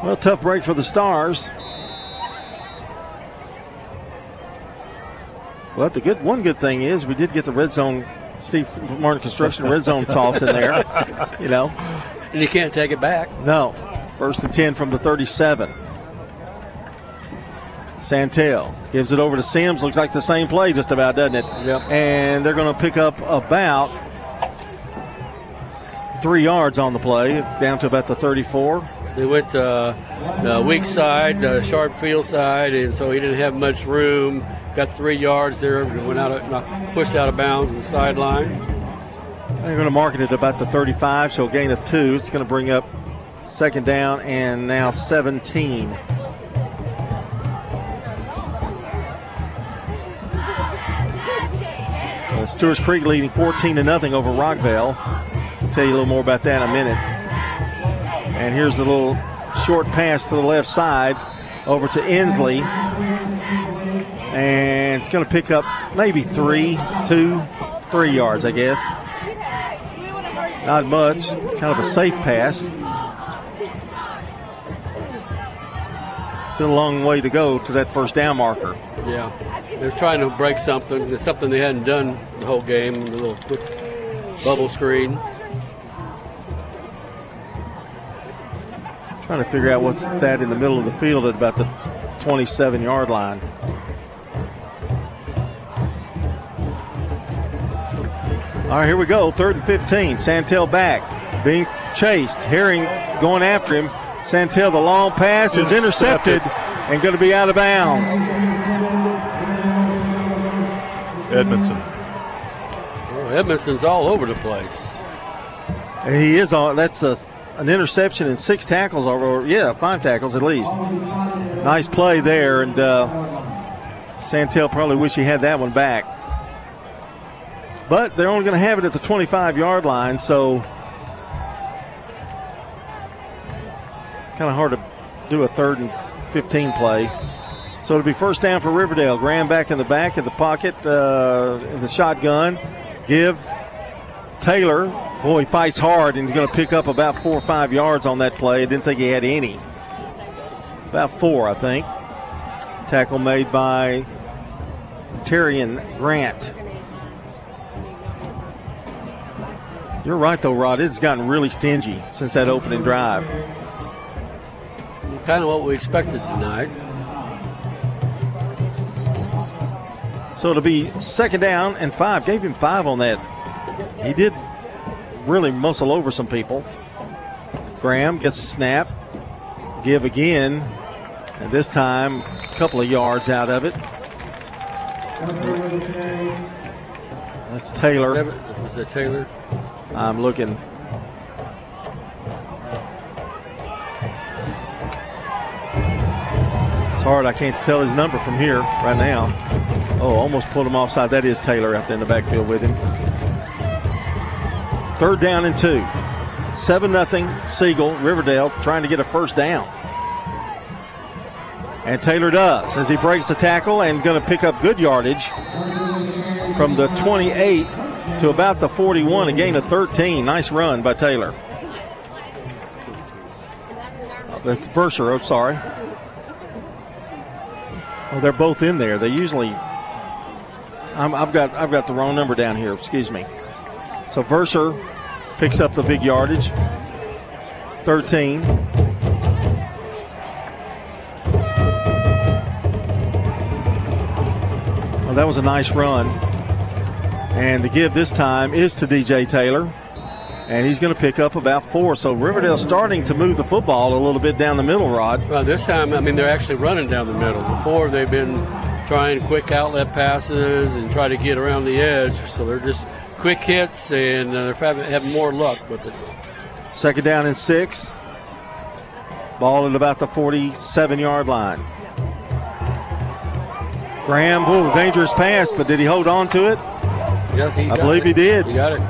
Well, tough break for the Stars. Well, the good one good thing is we did get the red zone, Steve Martin Construction red zone toss in there. You know, and you can't take it back. No, First and 10 from the 37. Santel gives it over to Sims. Looks like the same play just about, doesn't it? Yep. And they're going to pick up about three yards on the play, down to about the 34. They went uh, the weak side, uh, sharp field side, and so he didn't have much room. Got three yards there, went out, of, pushed out of bounds on the sideline. They're going to mark it at about the 35, so a gain of two. It's going to bring up second down and now 17. Uh, Stewart's Creek leading 14 to nothing over Rockvale. I'll tell you a little more about that in a minute. And here's the little short pass to the left side over to Inslee. And it's going to pick up maybe three, two, three yards, I guess. Not much. Kind of a safe pass. Still a long way to go to that first down marker. Yeah. They're trying to break something. It's something they hadn't done the whole game. The little quick bubble screen. Trying to figure out what's that in the middle of the field at about the 27 yard line. All right, here we go. Third and 15. Santel back, being chased. Herring going after him. Santel, the long pass is intercepted and going to be out of bounds. Edmondson. Well, Edmondson's all over the place. He is on. That's a, an interception and six tackles, or yeah, five tackles at least. Nice play there, and uh, Santel probably wish he had that one back. But they're only going to have it at the 25 yard line, so it's kind of hard to do a third and 15 play. So it'll be first down for Riverdale. Graham back in the back of the pocket uh, in the shotgun. Give Taylor. Boy, he fights hard and he's going to pick up about four or five yards on that play. I didn't think he had any. About four, I think. Tackle made by Terrion Grant. You're right, though, Rod. It's gotten really stingy since that opening drive. Kind of what we expected tonight. So it'll be second down and five. Gave him five on that. He did really muscle over some people. Graham gets the snap. Give again. And this time, a couple of yards out of it. That's Taylor. Was it Taylor? I'm looking. It's hard. I can't tell his number from here right now. Oh, almost pulled him offside. That is Taylor out there in the backfield with him. Third down and two. 7 0 Siegel, Riverdale trying to get a first down. And Taylor does as he breaks the tackle and going to pick up good yardage from the 28 to about the 41, a gain of 13. Nice run by Taylor. That's Verser, oh, sorry. They're both in there. They usually. i have got I've got the wrong number down here. Excuse me. So Verser picks up the big yardage. 13. Well, that was a nice run. And the give this time is to DJ Taylor. And he's going to pick up about four. So Riverdale starting to move the football a little bit down the middle, Rod. Well, this time, I mean, they're actually running down the middle. Before, they've been trying quick outlet passes and try to get around the edge. So they're just quick hits, and uh, they're having, more luck with it. Second down and six. Ball at about the 47 yard line. Graham, ooh, dangerous pass, but did he hold on to it? Yes, he I believe it. he did. He got it.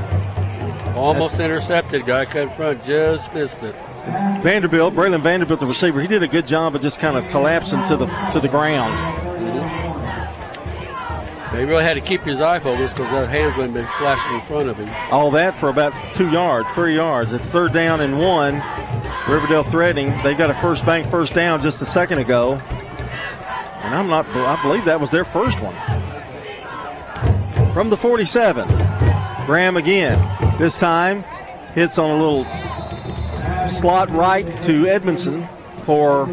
Almost That's, intercepted. Guy cut in front, just missed it. Vanderbilt, Braylon Vanderbilt, the receiver, he did a good job of just kind of collapsing to the to the ground. Mm-hmm. He really had to keep his eye focused because that hands would have been flashing in front of him. All that for about two yards, three yards. It's third down and one. Riverdale threading. They got a first bank first down just a second ago. And I'm not, I believe that was their first one. From the 47, Graham again. This time hits on a little slot right to Edmondson for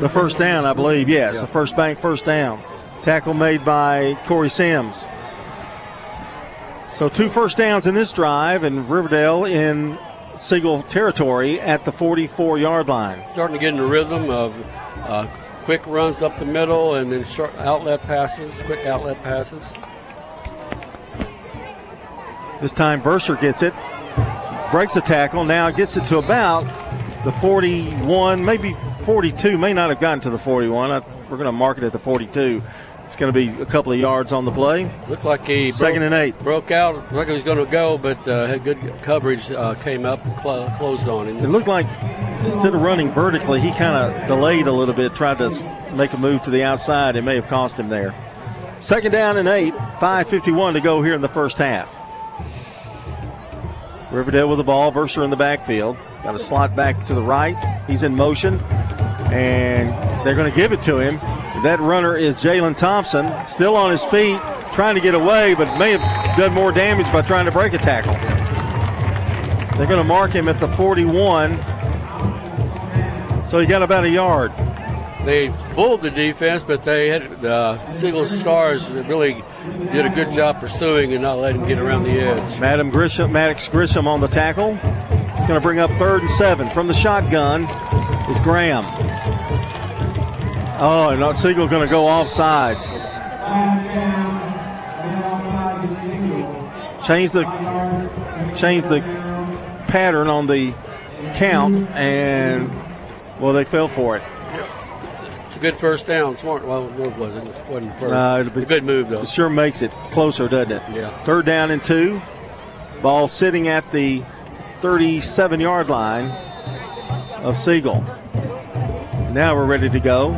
the first down, I believe. Yes, Yeah. the first bank first down. Tackle made by Corey Sims. So two first downs in this drive, and Riverdale in Siegel territory at the 44 yard line. Starting to get in the rhythm of uh, quick runs up the middle and then short outlet passes, quick outlet passes. This time Verser gets it, breaks the tackle, now gets it to about the 41, maybe 42, may not have gotten to the 41. I, we're going to mark it at the 42. It's going to be a couple of yards on the play. Looked like he Second broke, and eight. broke out, looked like he was going to go, but uh, had good coverage, uh, came up and clo- closed on him. It looked like instead of running vertically, he kind of delayed a little bit, tried to make a move to the outside. It may have cost him there. Second down and eight, 5.51 to go here in the first half. Riverdale with the ball, Verser in the backfield. Got a slot back to the right. He's in motion, and they're going to give it to him. That runner is Jalen Thompson, still on his feet, trying to get away, but may have done more damage by trying to break a tackle. They're going to mark him at the 41. So he got about a yard. They fooled the defense, but they had the Siegel Stars really did a good job pursuing and not letting him get around the edge. Madam Grisham, Maddox Grisham on the tackle. He's going to bring up third and seven. From the shotgun is Graham. Oh, and Siegel going to go off sides. Change the change the pattern on the count, and well, they fell for it. It's a good first down. Smart. Well, no, it wasn't. It wasn't first. No, it'll be- a good move though. It sure makes it closer, doesn't it? Yeah. Third down and two. Ball sitting at the 37 yard line of Siegel. Now we're ready to go.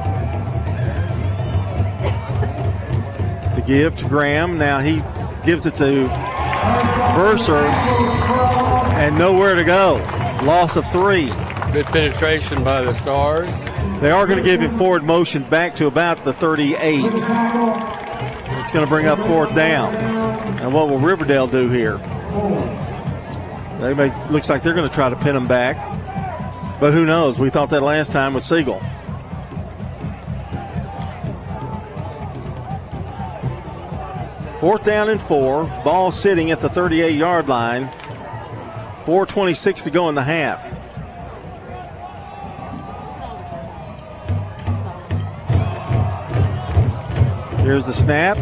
Give to Graham. Now he gives it to Verser and nowhere to go. Loss of three. Good penetration by the Stars. They are going to give him forward motion back to about the 38. It's going to bring up fourth down. And what will Riverdale do here? They may, looks like they're going to try to pin him back. But who knows? We thought that last time with Siegel. Fourth down and four. Ball sitting at the 38 yard line. 4.26 to go in the half. Here's the snap.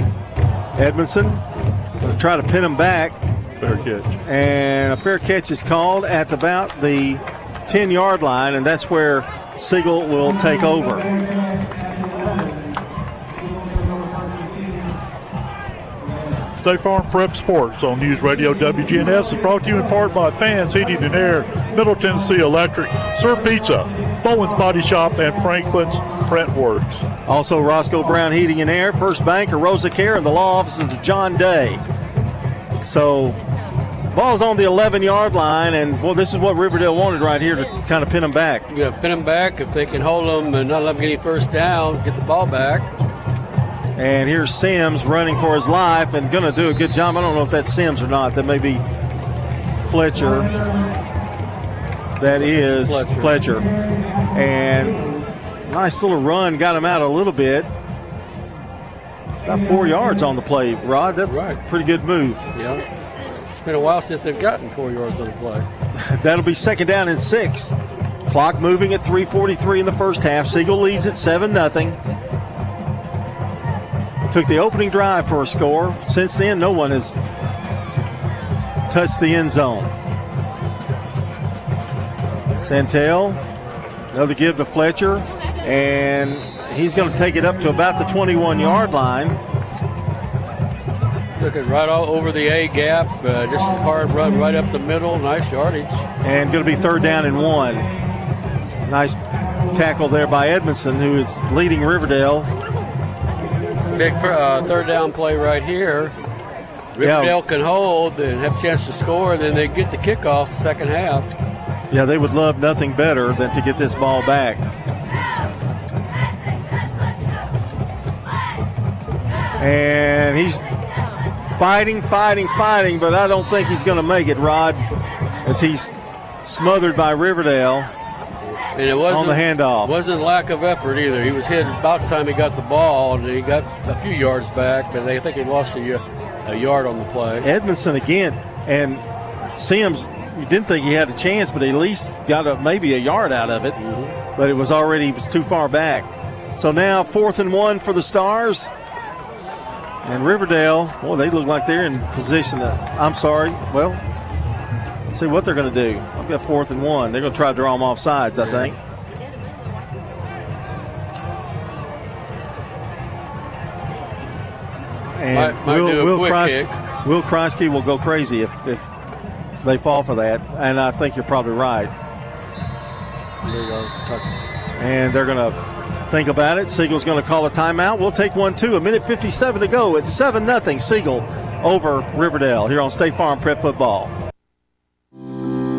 Edmondson going to try to pin him back. Fair catch. And a fair catch is called at about the 10 yard line, and that's where Siegel will take over. State Farm Prep Sports on News Radio WGNS is brought to you in part by Fans Heating and Air, Middle Tennessee Electric, Sir Pizza, Bowen's Body Shop, and Franklin's Print Works. Also, Roscoe Brown Heating and Air, First Bank, or Rosa Care, and the law offices of John Day. So, ball's on the 11 yard line, and well, this is what Riverdale wanted right here to kind of pin them back. Yeah, pin them back if they can hold them and not let them get any first downs. Get the ball back. And here's Sims running for his life and going to do a good job. I don't know if that's Sims or not. That may be Fletcher. That is Fletcher. Fletcher. And nice little run got him out a little bit. About four yards on the play, Rod. That's a Right. pretty good move. Yeah. It's been a while since they've gotten four yards on the play. That'll be second down and six. Clock moving at 3:43 in the first half. Siegel leads at seven nothing. Took the opening drive for a score. Since then, no one has touched the end zone. Santel, another give to Fletcher, and he's going to take it up to about the 21 yard line. Looking right all over the A gap. Uh, just a hard run right up the middle. Nice yardage. and going to be third down and one. Nice tackle there by Edmondson, who is leading Riverdale. Big uh, third down play right here. Riverdale can hold and have a chance to score, and then they get the kickoff the second half. Yeah, they would love nothing better than to get this ball back. And he's fighting, fighting, fighting, but I don't think he's going to make it, Rod, as he's smothered by Riverdale. And it wasn't on the handoff. Wasn't lack of effort either. He was hit about the time he got the ball, and he got a few yards back, but I think he lost a, a yard on the play. Edmondson again, and Sims. You didn't think he had a chance, but he at least got a, maybe a yard out of it. Mm-hmm. But it was already it was too far back. So now fourth and one for the Stars. And Riverdale, boy, they look like they're in position. To, I'm sorry. Well, let's see what they're going to do. I've got fourth and one. They're going to try to draw them off sides, I think. And Might- might Will, Will, Kreis- Will Kreisky will go crazy if, if they fall for that. And I think you're probably right. There you go. And they're going to think about it. Siegel's going to call a timeout. We'll take one too. A minute 57 to go. It's 7 0 Siegel over Riverdale here on State Farm Prep Football.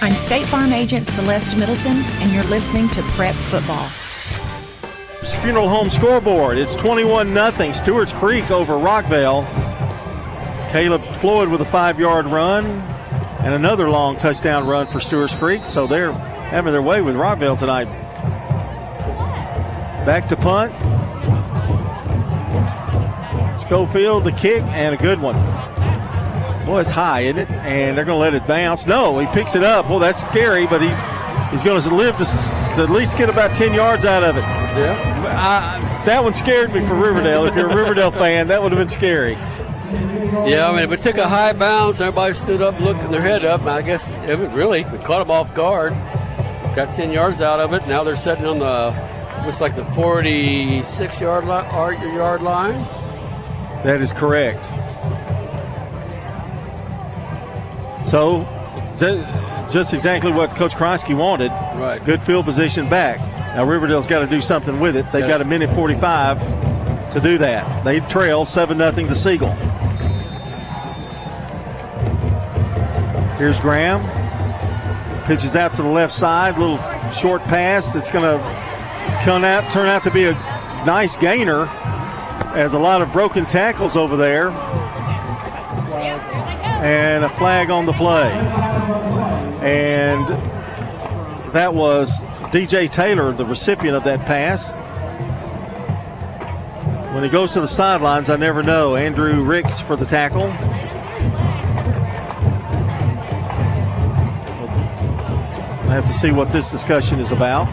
I'm State Farm Agent Celeste Middleton, and you're listening to Prep Football. Funeral Home scoreboard. It's 21 0 Stewart's Creek over Rockvale. Caleb Floyd with a five yard run and another long touchdown run for Stewart's Creek. So they're having their way with Rockvale tonight. Back to punt. Schofield, the kick, and a good one. Boy, it's high, isn't it? And they're going to let it bounce. No, he picks it up. Well, that's scary, but he he's going to live to, to at least get about 10 yards out of it. Yeah. I, that one scared me for Riverdale. If you're a Riverdale fan, that would have been scary. Yeah, I mean, if it took a high bounce, everybody stood up looking their head up. and I guess it really it caught them off guard. Got 10 yards out of it. Now they're sitting on the, looks like the 46 yard, li- or yard line. That is correct. So, just exactly what Coach Kronsky wanted. Right. Good field position back. Now Riverdale's got to do something with it. They've got a minute 45 to do that. They trail 7 0 to Siegel. Here's Graham. Pitches out to the left side. Little short pass that's going to come out, turn out to be a nice gainer. As a lot of broken tackles over there. And a flag on the play. And that was DJ Taylor, the recipient of that pass. When he goes to the sidelines, I never know. Andrew Ricks for the tackle. I have to see what this discussion is about.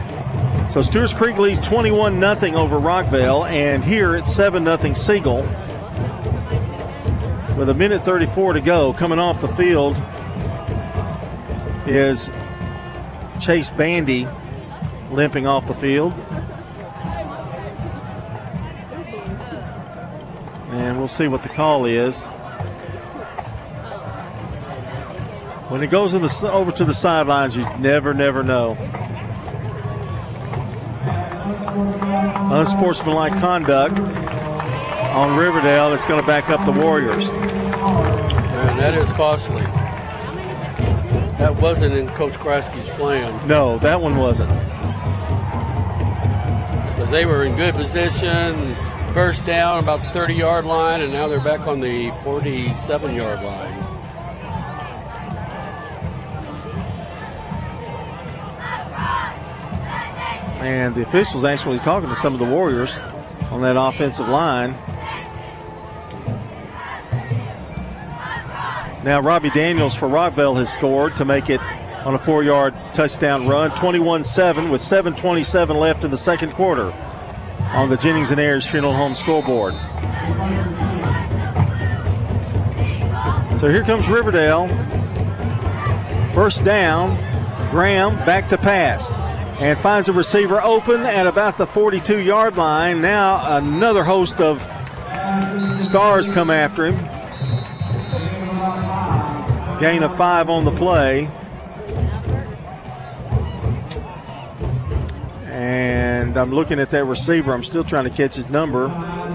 So Stewart's Creek leads 21 0 over Rockvale, and here it's 7 0 Siegel. With a minute 34 to go, coming off the field is Chase Bandy limping off the field. And we'll see what the call is. When it goes the, over to the sidelines, you never, never know. Unsportsmanlike conduct on Riverdale. It's going to back up the Warriors. And that is costly. That wasn't in Coach Krasky's plan. No, that one wasn't. Because they were in good position, first down about the 30 yard line, and now they're back on the 47 yard line. And the officials actually talking to some of the Warriors on that offensive line. Now, Robbie Daniels for Rockvale has scored to make it on a four yard touchdown run, 21 7, with 7.27 left in the second quarter on the Jennings and Ayers Funeral Home scoreboard. So here comes Riverdale. First down, Graham back to pass and finds a receiver open at about the 42 yard line. Now another host of stars come after him. Gain of five on the play. And I'm looking at that receiver. I'm still trying to catch his number. I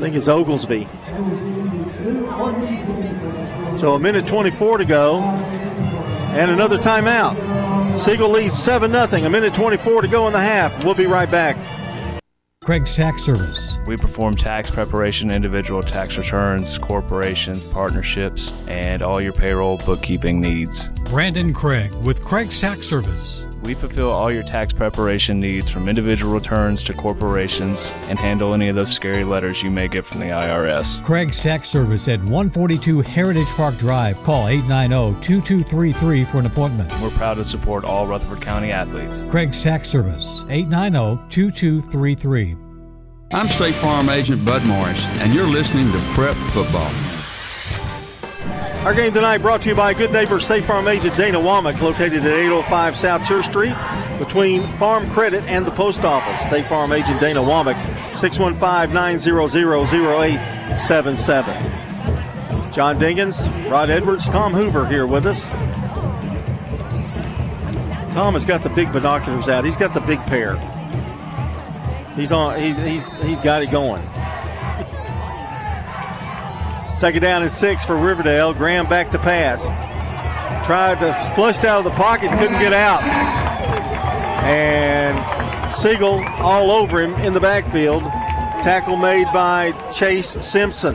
think it's Oglesby. So a minute 24 to go. And another timeout. Siegel leads 7 0. A minute 24 to go in the half. We'll be right back. Craig's Tax Service. We perform tax preparation, individual tax returns, corporations, partnerships, and all your payroll bookkeeping needs. Brandon Craig with Craig's Tax Service. We fulfill all your tax preparation needs from individual returns to corporations and handle any of those scary letters you may get from the IRS. Craig's Tax Service at 142 Heritage Park Drive. Call 890 2233 for an appointment. We're proud to support all Rutherford County athletes. Craig's Tax Service 890 2233. I'm State Farm Agent Bud Morris, and you're listening to Prep Football. Our game tonight brought to you by good neighbor State Farm agent Dana Womack, located at 805 South Church Street between Farm Credit and the Post Office. State Farm agent Dana Womack, 615 900 0877. John Dinkins, Rod Edwards, Tom Hoover here with us. Tom has got the big binoculars out. He's got the big pair. He's on. He's he's he's got it going. Second down and six for Riverdale. Graham back to pass. Tried to flushed out of the pocket, couldn't get out. And Siegel all over him in the backfield. Tackle made by Chase Simpson.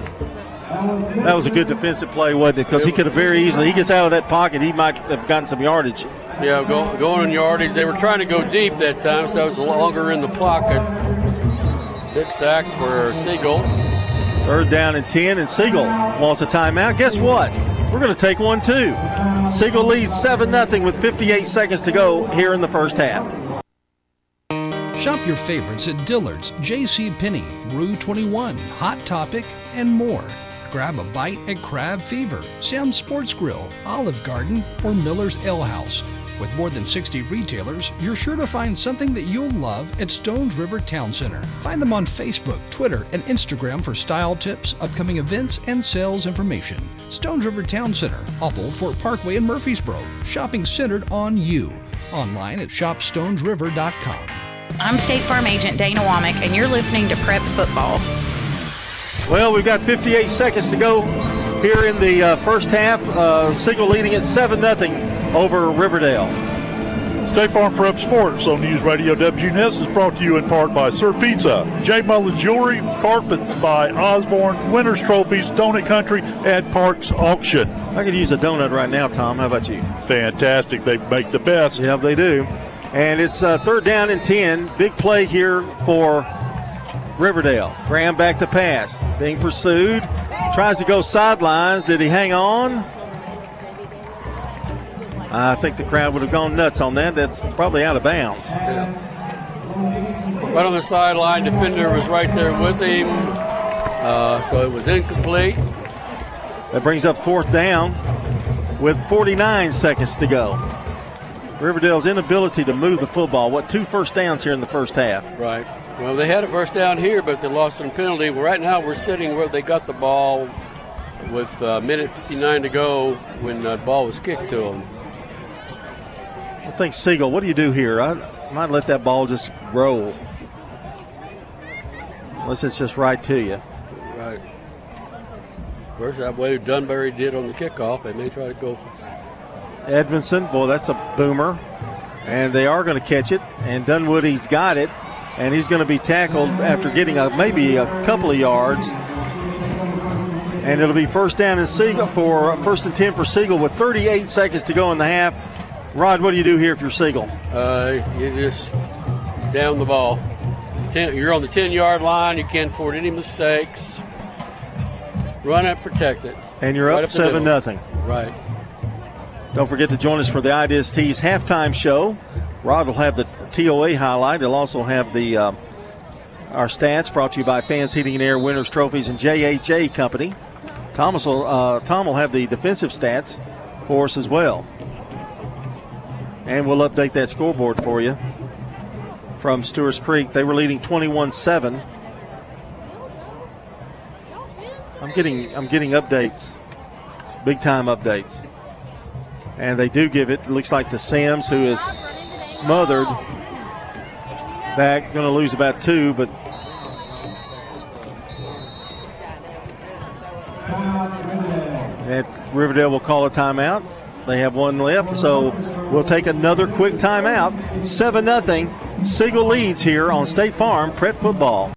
That was a good defensive play, wasn't it? Because he could have very easily, he gets out of that pocket, he might have gotten some yardage. Yeah, go, going in yardage. They were trying to go deep that time, so that was longer in the pocket. Big sack for Siegel. Third down and 10, and Siegel wants a timeout. Guess what? We're going to take one too. Siegel leads 7 0 with 58 seconds to go here in the first half. Shop your favorites at Dillard's, J.C. Penney, Rue 21, Hot Topic, and more. Grab a bite at Crab Fever, Sam's Sports Grill, Olive Garden, or Miller's Ale House. With more than 60 retailers, you're sure to find something that you'll love at Stones River Town Center. Find them on Facebook, Twitter, and Instagram for style tips, upcoming events, and sales information. Stones River Town Center, off Old Fort Parkway in Murfreesboro. Shopping centered on you. Online at shopstonesriver.com. I'm State Farm Agent Dana Womack, and you're listening to Prep Football. Well, we've got 58 seconds to go here in the uh, first half. Uh, Siegel leading at 7 0 over Riverdale. State Farm Prep Sports on News Radio WGNS is brought to you in part by Sir Pizza, J. Mullen Jewelry, Carpets by Osborne, Winners Trophies, Donut Country, and Parks Auction. I could use a donut right now, Tom. How about you? Fantastic. They make the best. Yeah, they do. And it's uh, third down and 10. Big play here for Riverdale. Graham back to pass. Being pursued. Tries to go sidelines. Did he hang on? I think the crowd would have gone nuts on that. That's probably out of bounds. Yeah. Right on the sideline, defender was right there with him, uh, so it was incomplete. That brings up fourth down with 49 seconds to go. Riverdale's inability to move the football. What two first downs here in the first half? Right. Well, they had a first down here, but they lost some penalty. Well, right now we're sitting where they got the ball with a minute 59 to go when the ball was kicked to them. I think Siegel, what do you do here? I might let that ball just roll. Unless it's just right to you. Right. First, that way Dunwoody did on the kickoff. They may try to go for Edmondson, boy, that's a boomer. And they are going to catch it. And Dunwoody's got it. And he's going to be tackled after getting a, maybe a couple of yards. And it'll be first down and Siegel for first and 10 for Siegel with 38 seconds to go in the half. Rod, what do you do here if you're Siegel? Uh, you just down the ball. You're on the 10 yard line. You can't afford any mistakes. Run it, protect it. And you're right up 7 nothing. Right. Don't forget to join us for the Ideas Tees halftime show. Rod will have the TOA highlight. He'll also have the uh, our stats brought to you by Fans Heating and Air Winners Trophies and JHA Company. Thomas will, uh, Tom will have the defensive stats for us as well. And we'll update that scoreboard for you from Stewart's Creek. They were leading 21-7. I'm getting I'm getting updates, big time updates, and they do give it. looks like to Sams, who is smothered back, going to lose about two, but Riverdale will call a timeout. They have one left, so we'll take another quick timeout. 7 0. Siegel leads here on State Farm Prep Football.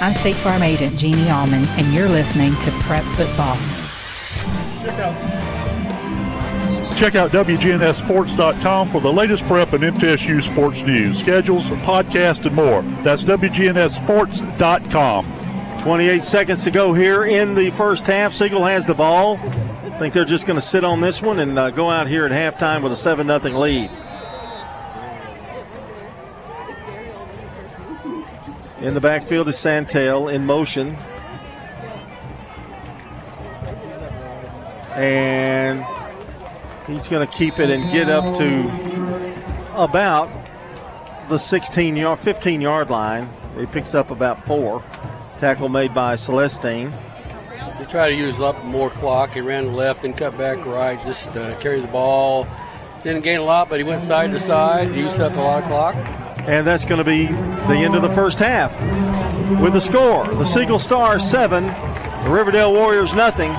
I'm State Farm Agent Jeannie Allman, and you're listening to Prep Football. Check out WGNSSports.com for the latest prep and MTSU sports news, schedules, podcasts, and more. That's WGNSSports.com. 28 seconds to go here in the first half. Siegel has the ball. I think they're just going to sit on this one and uh, go out here at halftime with a 7 0 lead. In the backfield is Santel in motion. And he's going to keep it and get up to about the 16 yard, 15 yard line. He picks up about four. Tackle made by Celestine. He tried to use up more clock. He ran left and cut back right, just uh, carry the ball. Didn't gain a lot, but he went side to side, used up a lot of clock. And that's going to be the end of the first half. With the score, the Siegel Stars seven, the Riverdale Warriors nothing.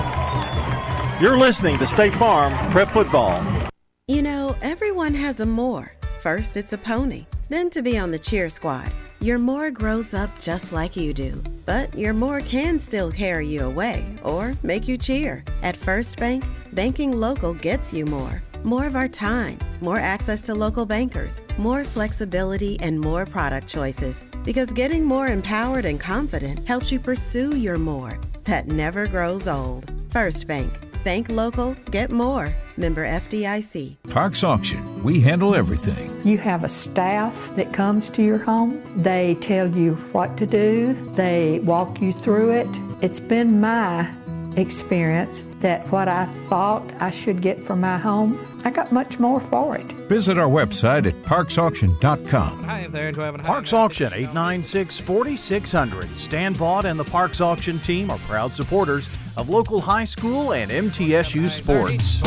You're listening to State Farm Prep Football. You know, everyone has a more. First, it's a pony, then to be on the cheer squad. Your more grows up just like you do, but your more can still carry you away or make you cheer. At First Bank, banking local gets you more. More of our time, more access to local bankers, more flexibility, and more product choices. Because getting more empowered and confident helps you pursue your more that never grows old. First Bank. Bank local, get more. Member FDIC. Parks Auction. We handle everything. You have a staff that comes to your home. They tell you what to do, they walk you through it. It's been my experience that what I thought I should get for my home, I got much more for it. Visit our website at parksauction.com. Hi there, Parks Auction 896 4600. Stan Vaught and the Parks Auction team are proud supporters of local high school and MTSU sports.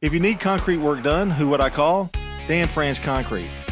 If you need concrete work done, who would I call? Dan France Concrete.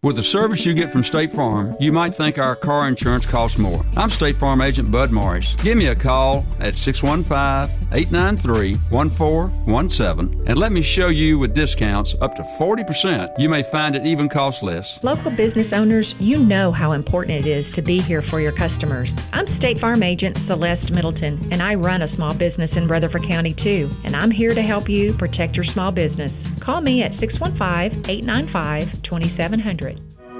With the service you get from State Farm, you might think our car insurance costs more. I'm State Farm Agent Bud Morris. Give me a call at 615 893 1417 and let me show you with discounts up to 40%. You may find it even costs less. Local business owners, you know how important it is to be here for your customers. I'm State Farm Agent Celeste Middleton, and I run a small business in Rutherford County too, and I'm here to help you protect your small business. Call me at 615 895 2700.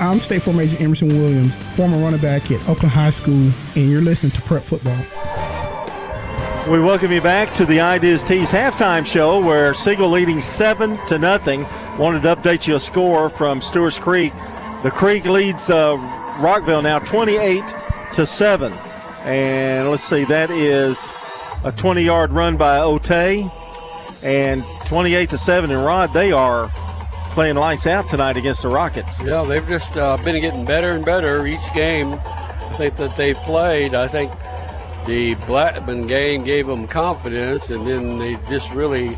I'm State Agent Emerson Williams, former running back at Oakland High School, and you're listening to Prep Football. We welcome you back to the Ideas Tees halftime show where Siegel leading seven to nothing. Wanted to update you a score from Stewart's Creek. The Creek leads uh, Rockvale now 28 to seven, and let's see, that is a 20-yard run by Otey, and 28 to seven. And Rod, they are playing lights out tonight against the Rockets. Yeah, they've just uh, been getting better and better each game. I think that they've played. I think the Blackman game gave them confidence, and then they just really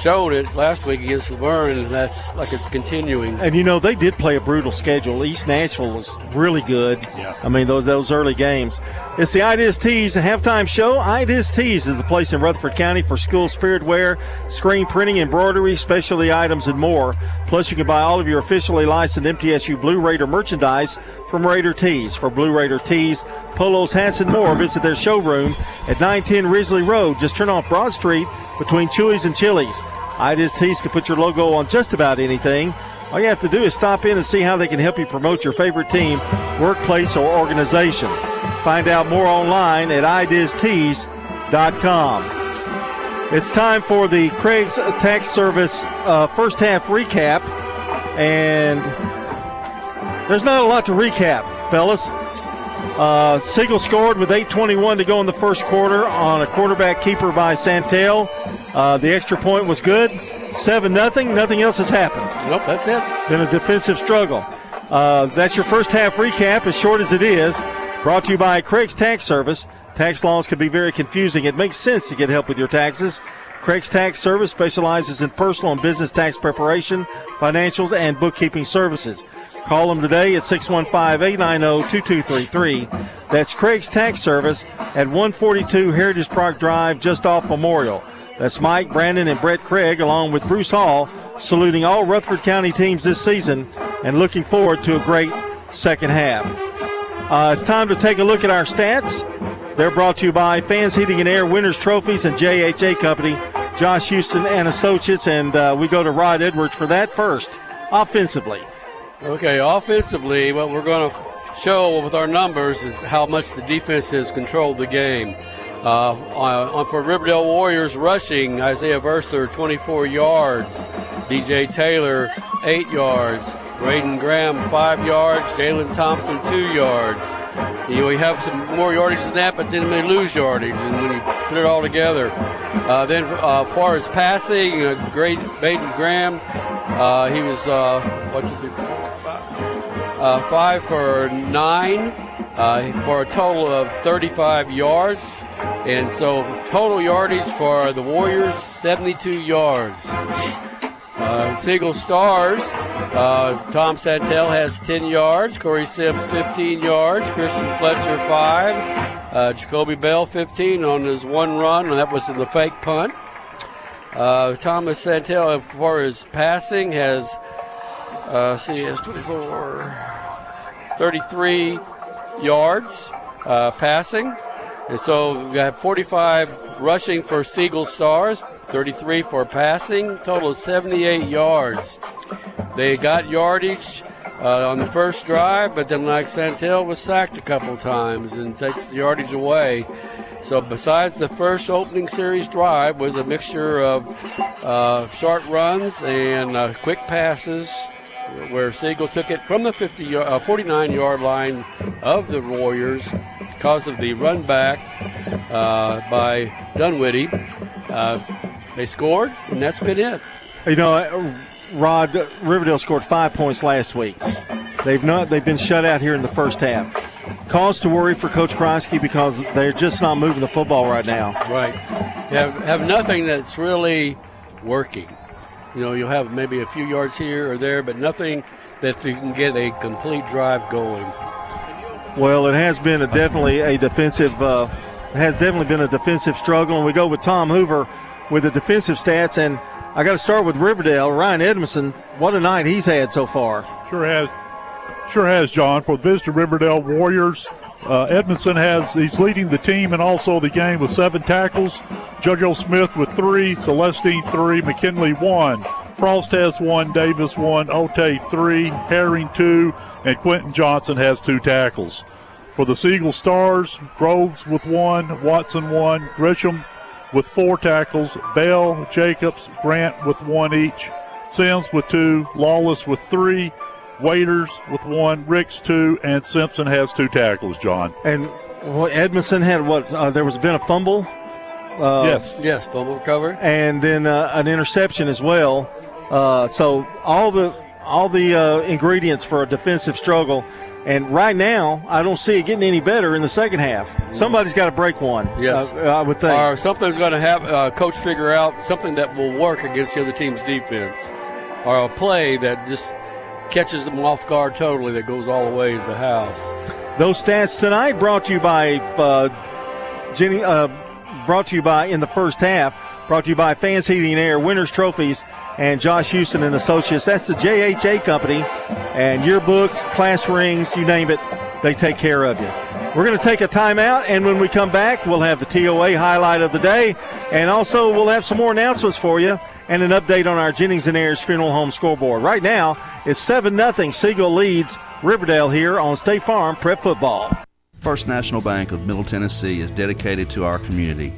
showed it last week against La Vergne, and that's like it's continuing. And you know they did play a brutal schedule. East Nashville was really good. Yeah. I mean those those early games. It's the Ideas Tees halftime show. Ideas Tees is a place in Rutherford County for school spirit wear, screen printing, embroidery, specialty items, and more. Plus, you can buy all of your officially licensed MTSU Blue Raider merchandise from Raider Tees. For Blue Raider Tees, polos, hats, and more, visit their showroom at 910 Risley Road. Just turn off Broad Street between Chewy's and Chili's. Ideas Tees can put your logo on just about anything. All you have to do is stop in and see how they can help you promote your favorite team, workplace, or organization. Find out more online at ideastees.com. It's time for the Craig's Tax Service uh, first half recap, and there's not a lot to recap, fellas. Uh, Siegel scored with 8:21 to go in the first quarter on a quarterback keeper by Santel. Uh, the extra point was good. Seven nothing. Nothing else has happened. Nope, that's it. Been a defensive struggle. Uh, that's your first half recap, as short as it is. Brought to you by Craig's Tax Service. Tax laws can be very confusing. It makes sense to get help with your taxes. Craig's Tax Service specializes in personal and business tax preparation, financials, and bookkeeping services. Call them today at 615 890 2233. That's Craig's Tax Service at 142 Heritage Park Drive, just off Memorial. That's Mike, Brandon, and Brett Craig, along with Bruce Hall, saluting all Rutherford County teams this season and looking forward to a great second half. Uh, it's time to take a look at our stats. They're brought to you by Fans Heating and Air Winners Trophies and JHA Company, Josh Houston and Associates, and uh, we go to Rod Edwards for that first. Offensively, Okay, offensively, what we're going to show with our numbers is how much the defense has controlled the game. Uh, on, for Riverdale Warriors rushing, Isaiah Verser 24 yards, DJ Taylor 8 yards, Braden Graham 5 yards, Jalen Thompson 2 yards. You we have some more yardage than that, but then they lose yardage, and when you put it all together. Uh, then, uh, far as passing, uh, great Braden Graham, uh, he was uh, what did he, uh, five for nine uh, for a total of 35 yards. And so total yardage for the Warriors, 72 yards. Uh, Siegel Stars, uh, Tom Santel has 10 yards, Corey Sims 15 yards, Christian Fletcher 5, uh, Jacoby Bell 15 on his one run, and that was in the fake punt. Uh, Thomas Santel, as far as passing, has uh, see, has 24, 33 yards uh, passing. And so we got 45 rushing for Siegel Stars, 33 for passing, total of 78 yards. They got yardage uh, on the first drive, but then like Santel was sacked a couple times and takes the yardage away. So besides the first opening series drive was a mixture of uh, short runs and uh, quick passes where Siegel took it from the 50, uh, 49 yard line of the Warriors because of the run back uh, by Dunwoody. Uh, they scored, and that's been it. You know, Rod Riverdale scored five points last week. They've not they've been shut out here in the first half. Cause to worry for Coach Kronsky because they're just not moving the football right now. Right. Have have nothing that's really working. You know, you'll have maybe a few yards here or there, but nothing that you can get a complete drive going. Well, it has been a definitely a defensive. Uh, has definitely been a defensive struggle, and we go with Tom Hoover with the defensive stats. And I got to start with Riverdale. Ryan Edmondson, what a night he's had so far. Sure has, sure has, John. For the Visitor Riverdale Warriors, uh, Edmondson has he's leading the team and also the game with seven tackles. JoJo Smith with three, Celestine three, McKinley one. Frost has one, Davis one, Otey three, Herring two, and Quentin Johnson has two tackles. For the Siegel Stars, Groves with one, Watson one, Grisham with four tackles, Bell, Jacobs, Grant with one each, Sims with two, Lawless with three, Waiters with one, Ricks two, and Simpson has two tackles, John. And well, Edmondson had what? Uh, there was been a fumble. Uh, yes. Yes, fumble recovery. And then uh, an interception as well. Uh, so all the all the uh, ingredients for a defensive struggle. And right now, I don't see it getting any better in the second half. Somebody's got to break one. Yes, uh, I would think. Or something's going to have uh, coach figure out something that will work against the other team's defense, or a play that just catches them off guard totally that goes all the way to the house. Those stats tonight brought to you by uh, Jenny. Uh, brought to you by in the first half. Brought to you by Fans Heating and Air, Winners Trophies, and Josh Houston and Associates. That's the JHA company, and your books, class rings, you name it, they take care of you. We're going to take a timeout, and when we come back, we'll have the TOA highlight of the day, and also we'll have some more announcements for you and an update on our Jennings and Ayers Funeral Home scoreboard. Right now, it's 7 0. Siegel leads Riverdale here on State Farm Prep Football. First National Bank of Middle Tennessee is dedicated to our community.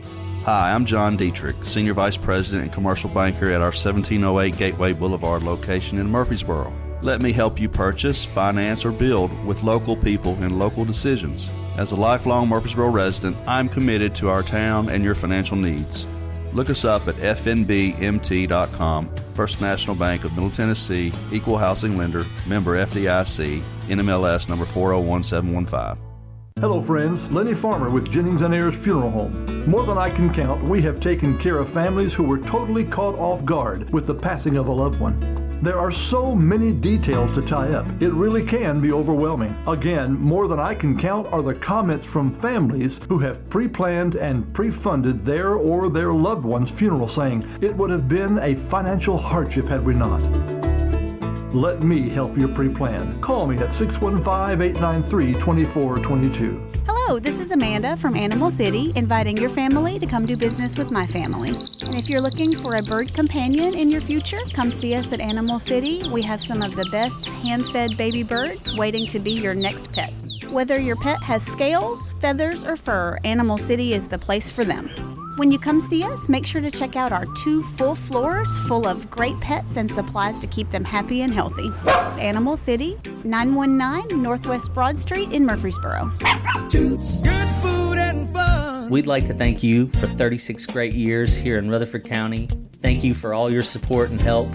Hi, I'm John Dietrich, Senior Vice President and Commercial Banker at our 1708 Gateway Boulevard location in Murfreesboro. Let me help you purchase, finance, or build with local people and local decisions. As a lifelong Murfreesboro resident, I'm committed to our town and your financial needs. Look us up at fnbmt.com. First National Bank of Middle Tennessee, Equal Housing Lender, member FDIC, NMLS number 401715. Hello, friends. Lenny Farmer with Jennings and Ayers Funeral Home. More than I can count, we have taken care of families who were totally caught off guard with the passing of a loved one. There are so many details to tie up, it really can be overwhelming. Again, more than I can count are the comments from families who have pre planned and pre funded their or their loved one's funeral, saying, It would have been a financial hardship had we not. Let me help your pre plan. Call me at 615 893 2422. Hello, this is Amanda from Animal City, inviting your family to come do business with my family. And if you're looking for a bird companion in your future, come see us at Animal City. We have some of the best hand fed baby birds waiting to be your next pet. Whether your pet has scales, feathers, or fur, Animal City is the place for them. When you come see us, make sure to check out our two full floors full of great pets and supplies to keep them happy and healthy. Animal City, 919 Northwest Broad Street in Murfreesboro. We'd like to thank you for 36 great years here in Rutherford County. Thank you for all your support and help.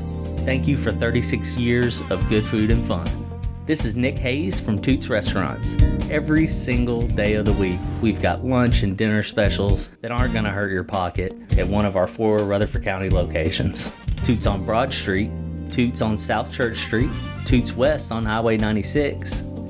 Thank you for 36 years of good food and fun. This is Nick Hayes from Toots Restaurants. Every single day of the week, we've got lunch and dinner specials that aren't going to hurt your pocket at one of our four Rutherford County locations Toots on Broad Street, Toots on South Church Street, Toots West on Highway 96,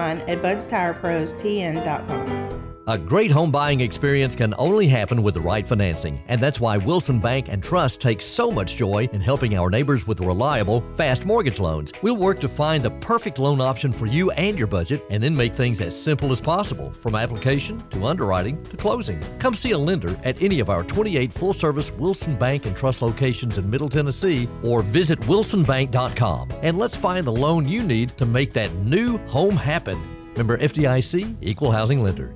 at budstireprostn.com. A great home buying experience can only happen with the right financing, and that's why Wilson Bank and Trust takes so much joy in helping our neighbors with reliable, fast mortgage loans. We'll work to find the perfect loan option for you and your budget, and then make things as simple as possible, from application to underwriting to closing. Come see a lender at any of our 28 full-service Wilson Bank and Trust locations in Middle Tennessee, or visit wilsonbank.com, and let's find the loan you need to make that new home happen. Member FDIC, Equal Housing Lender.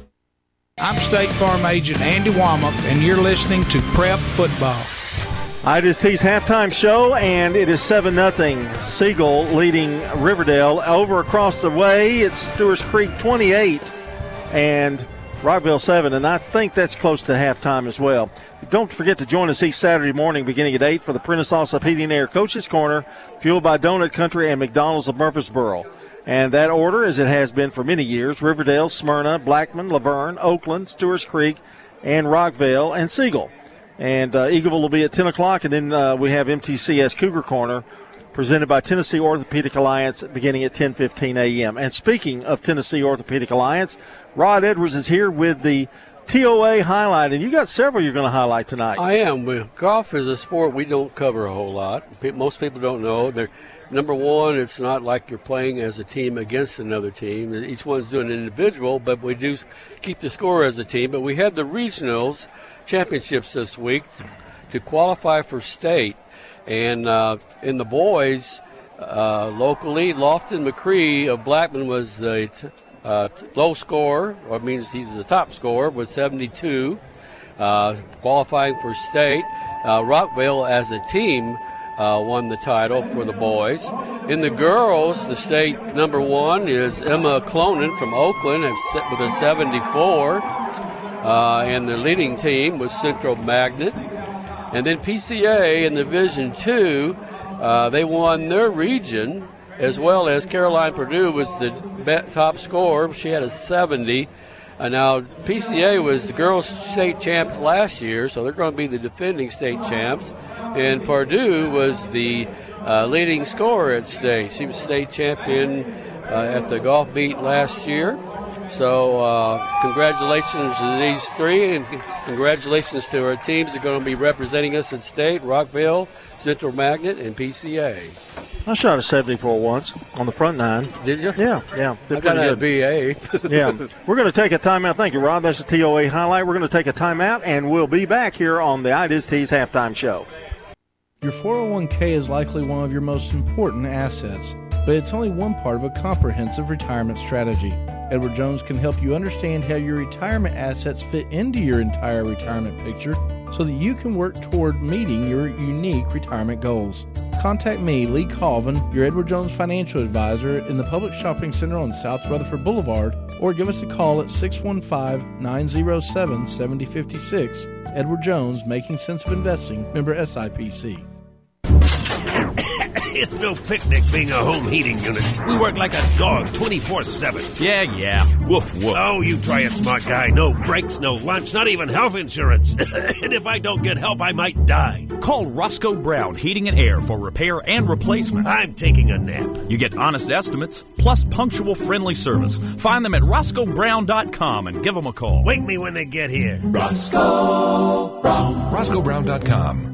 I'm State Farm Agent Andy Womack, and you're listening to Prep Football. Ideas Tees halftime show, and it is 7 0. Siegel leading Riverdale. Over across the way, it's Stewart's Creek 28 and Rockvale 7, and I think that's close to halftime as well. Don't forget to join us each Saturday morning beginning at 8 for the Prentice and Air Coaches Corner, fueled by Donut Country and McDonald's of Murfreesboro. And that order, as it has been for many years, Riverdale, Smyrna, Blackman, La Vergne, Oakland, Stewart's Creek, and Rockvale, and Siegel. And uh, Eagleville will be at 10 o'clock, and then uh, we have MTCS Cougar Corner presented by Tennessee Orthopedic Alliance, beginning at 10:15 a.m. And speaking of Tennessee Orthopedic Alliance, Rod Edwards is here with the TOA highlight, and you got several you're going to highlight tonight. I am. Golf is a sport we don't cover a whole lot. Most people don't know. They're, number one, it's not like you're playing as a team against another team. Each one's doing an individual, but we do keep the score as a team. But we had the regionals championships this week to, qualify for state, and uh, in the boys. Uh, locally, Lofton McCree of Blackman was the t- uh, low score, or means he's the top scorer with 72, uh, qualifying for state. Uh, Rockvale, as a team, uh, won the title for the boys. In the girls, the state number one is Emma Clonan from Oakland with a 74, uh, and the leading team was Central Magnet. And then PCA in Division Two, uh, they won their region as well as Caroline Purdue was the top scorer. She had a 70. Uh, now, PCA was the girls' state champ last year, so they're going to be the defending state champs. And Purdue was the uh, leading scorer at state. She was state champion uh, at the golf meet last year. So, uh, congratulations to these three, and congratulations to our teams that are going to be representing us at state Rockvale, Central Magnet, and PCA. I shot a 74 once on the front nine. Did you? Yeah, yeah. I got a BA. yeah. We're going to take a timeout. Thank you, Rob. That's a TOA highlight. We're going to take a timeout, and we'll be back here on the Ideas Tees halftime show. Your 401k is likely one of your most important assets, but it's only one part of a comprehensive retirement strategy. Edward Jones can help you understand how your retirement assets fit into your entire retirement picture so that you can work toward meeting your unique retirement goals. Contact me, Lee Colvin, your Edward Jones financial advisor in the Public Shopping Center on South Rutherford Boulevard, or give us a call at 615 907 7056. Edward Jones, Making Sense of Investing, member SIPC. It's no picnic being a home heating unit. We work like a dog 24 7. Yeah, yeah. Woof, woof. Oh, you try it, smart guy. No breaks, no lunch, not even health insurance. and if I don't get help, I might die. Call Roscoe Brown Heating and Air for repair and replacement. I'm taking a nap. You get honest estimates, plus punctual friendly service. Find them at roscoebrown.com and give them a call. Wake me when they get here. Roscoe Brown. RoscoeBrown.com.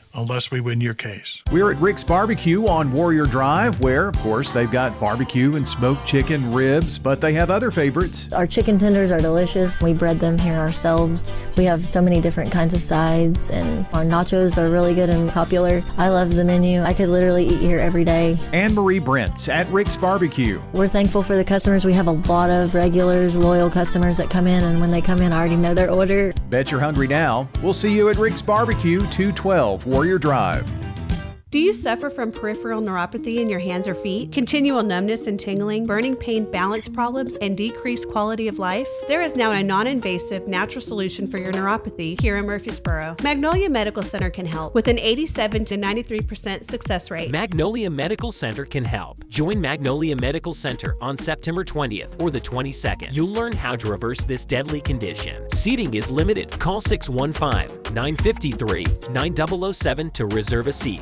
unless we win your case. We're at Rick's Barbecue on Warrior Drive, where, of course, they've got barbecue and smoked chicken, ribs, but they have other favorites. Our chicken tenders are delicious. We bread them here ourselves. We have so many different kinds of sides, and our nachos are really good and popular. I love the menu. I could literally eat here every day. Anne Marie Brents at Rick's Barbecue. We're thankful for the customers. We have a lot of regulars, loyal customers that come in, and when they come in, I already know their order. Bet you're hungry now. We'll see you at Rick's Barbecue, 212 Warrior Your drive. Do you suffer from peripheral neuropathy in your hands or feet, continual numbness and tingling, burning pain, balance problems, and decreased quality of life? There is now a non invasive, natural solution for your neuropathy here in Murfreesboro. Magnolia Medical Center can help with an 87 to 93% success rate. Magnolia Medical Center can help. Join Magnolia Medical Center on September 20th or the 22nd. You'll learn how to reverse this deadly condition. Seating is limited. Call 615 953 9007 to reserve a seat.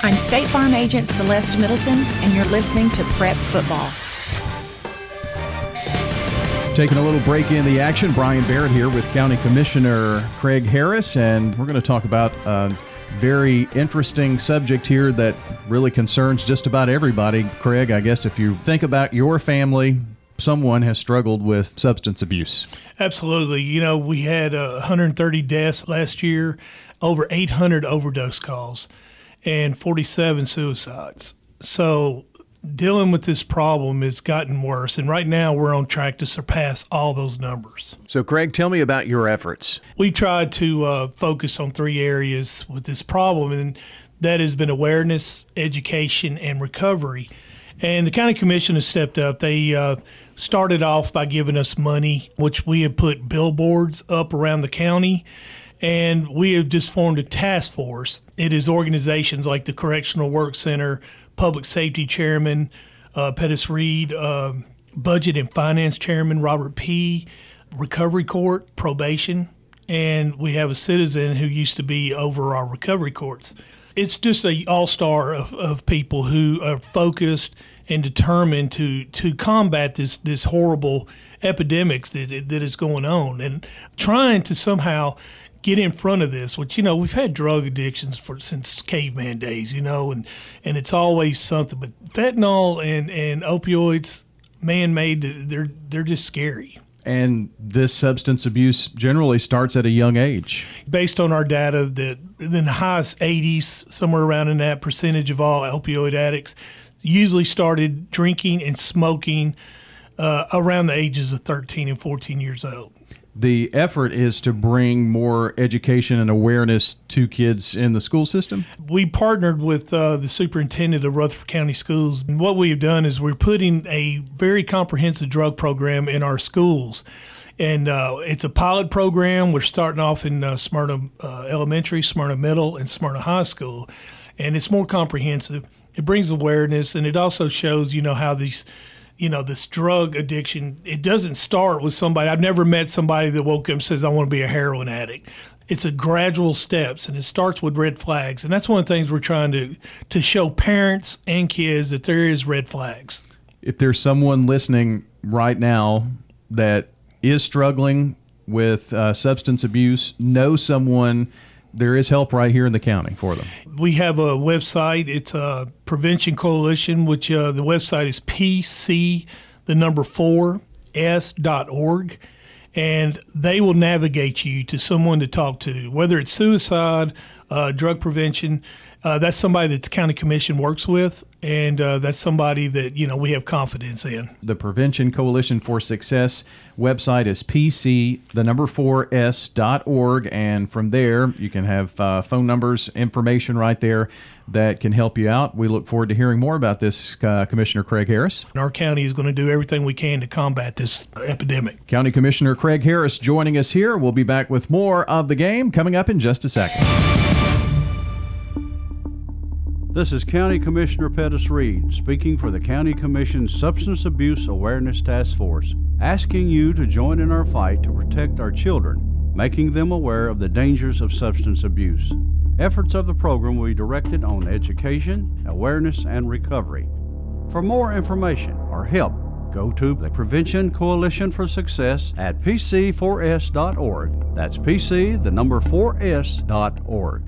I'm State Farm Agent Celeste Middleton, and you're listening to Prep Football. Taking a little break in the action, Brian Barrett here with County Commissioner Craig Harris, and we're going to talk about a very interesting subject here that really concerns just about everybody. Craig, I guess if you think about your family, someone has struggled with substance abuse. Absolutely. You know, we had uh, 130 deaths last year, over 800 overdose calls, and 47 suicides. So dealing with this problem has gotten worse. And right now, we're on track to surpass all those numbers. So, Craig, tell me about your efforts. We tried to uh, focus on three areas with this problem, and that has been awareness, education, and recovery. And the county commission has stepped up. They uh, started off by giving us money, which we have put billboards up around the county. And we have just formed a task force. It is organizations like the Correctional Work Center, Public Safety Chairman uh, Pettis Reed, uh, Budget and Finance Chairman Robert Peay, Recovery Court, Probation, and we have a citizen who used to be over our recovery courts. It's just a all star of, of people who are focused and determined to to combat this this horrible epidemic that that is going on, and trying to somehow get in front of this, which you know we've had drug addictions for since caveman days, you know, and and it's always something. But fentanyl and and opioids, man made, they're they're just scary. And this substance abuse generally starts at a young age. Based on our data, that in the highest 80s, somewhere around in that percentage of all opioid addicts, usually started drinking and smoking uh, around the ages of 13 and 14 years old the effort is to bring more education and awareness to kids in the school system? We partnered with uh, the superintendent of Rutherford County Schools. And what we've done is we're putting a very comprehensive drug program in our schools. And uh, it's a pilot program. We're starting off in uh, Smyrna uh, Elementary, Smyrna Middle, and Smyrna High School. And it's more comprehensive. It brings awareness, and it also shows, you know, how these you know this drug addiction it doesn't start with somebody i've never met somebody that woke up and says i want to be a heroin addict. It's a gradual steps and it starts with red flags and that's one of the things we're trying to to show parents and kids that there is red flags. If there's someone listening right now that is struggling with uh, substance abuse know someone there is help right here in the county for them. We have a website. It's a Prevention Coalition, which uh, the website is PC, the number four, S dot org. And they will navigate you to someone to talk to, whether it's suicide, uh, drug prevention. Uh, that's somebody that the county commission works with, and uh, that's somebody that you know we have confidence in. The Prevention Coalition for Success website is pc the number four s dot org, and from there you can have uh, phone numbers, information right there that can help you out. We look forward to hearing more about this, uh, Commissioner Craig Harris. Our county is going to do everything we can to combat this epidemic. County Commissioner Craig Harris joining us here. We'll be back with more of the game coming up in just a second. This is County Commissioner Pettis Reed speaking for the County Commission's Substance Abuse Awareness Task Force, asking you to join in our fight to protect our children, making them aware of the dangers of substance abuse. Efforts of the program will be directed on education, awareness, and recovery. For more information or help, go to the Prevention Coalition for Success at pc4s.org. That's pc, the number 4s.org.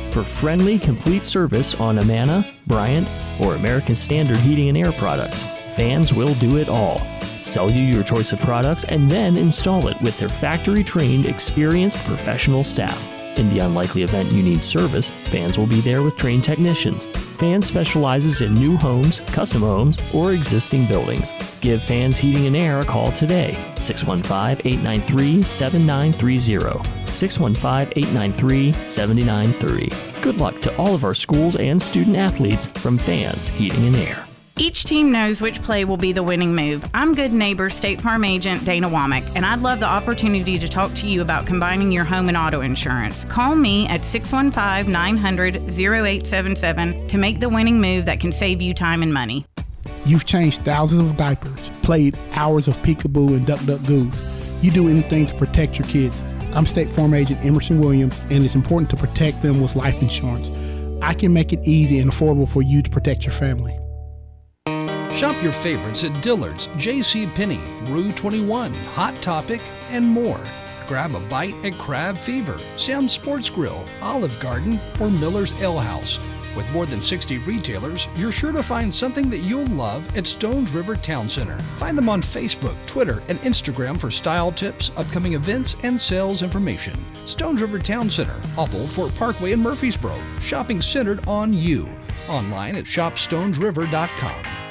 for friendly, complete service on Amana, Bryant, or American Standard Heating and Air products. Fans will do it all. Sell you your choice of products and then install it with their factory trained, experienced professional staff. In the unlikely event you need service, Fans will be there with trained technicians. Fans specializes in new homes, custom homes, or existing buildings. Give Fans Heating and Air a call today. 615 893 7930. 615 893 7930. Good luck to all of our schools and student athletes from Fans Heating and Air. Each team knows which play will be the winning move. I'm good neighbor, State Farm agent Dana Womack, and I'd love the opportunity to talk to you about combining your home and auto insurance. Call me at 615 900 0877 to make the winning move that can save you time and money. You've changed thousands of diapers, played hours of peekaboo and duck duck goose. You do anything to protect your kids. I'm State Farm Agent Emerson Williams, and it's important to protect them with life insurance. I can make it easy and affordable for you to protect your family. Shop your favorites at Dillard's, J.C. Penney, Rue 21, Hot Topic, and more. Grab a bite at Crab Fever, Sam's Sports Grill, Olive Garden, or Miller's Ale House. With more than 60 retailers, you're sure to find something that you'll love at Stones River Town Center. Find them on Facebook, Twitter, and Instagram for style tips, upcoming events, and sales information. Stones River Town Center, off Old Fort Parkway in Murfreesboro, shopping centered on you. Online at shopstonesriver.com.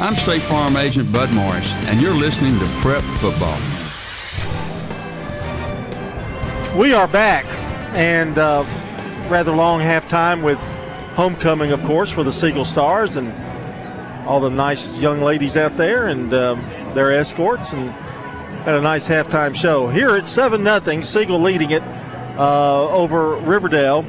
I'm State Farm Agent Bud Morris, and you're listening to Prep Football. We are back, and uh, rather long halftime with homecoming, of course, for the Siegel Stars and all the nice young ladies out there and um, their escorts, and had a nice halftime show. Here it's 7 0, Siegel leading it uh, over Riverdale.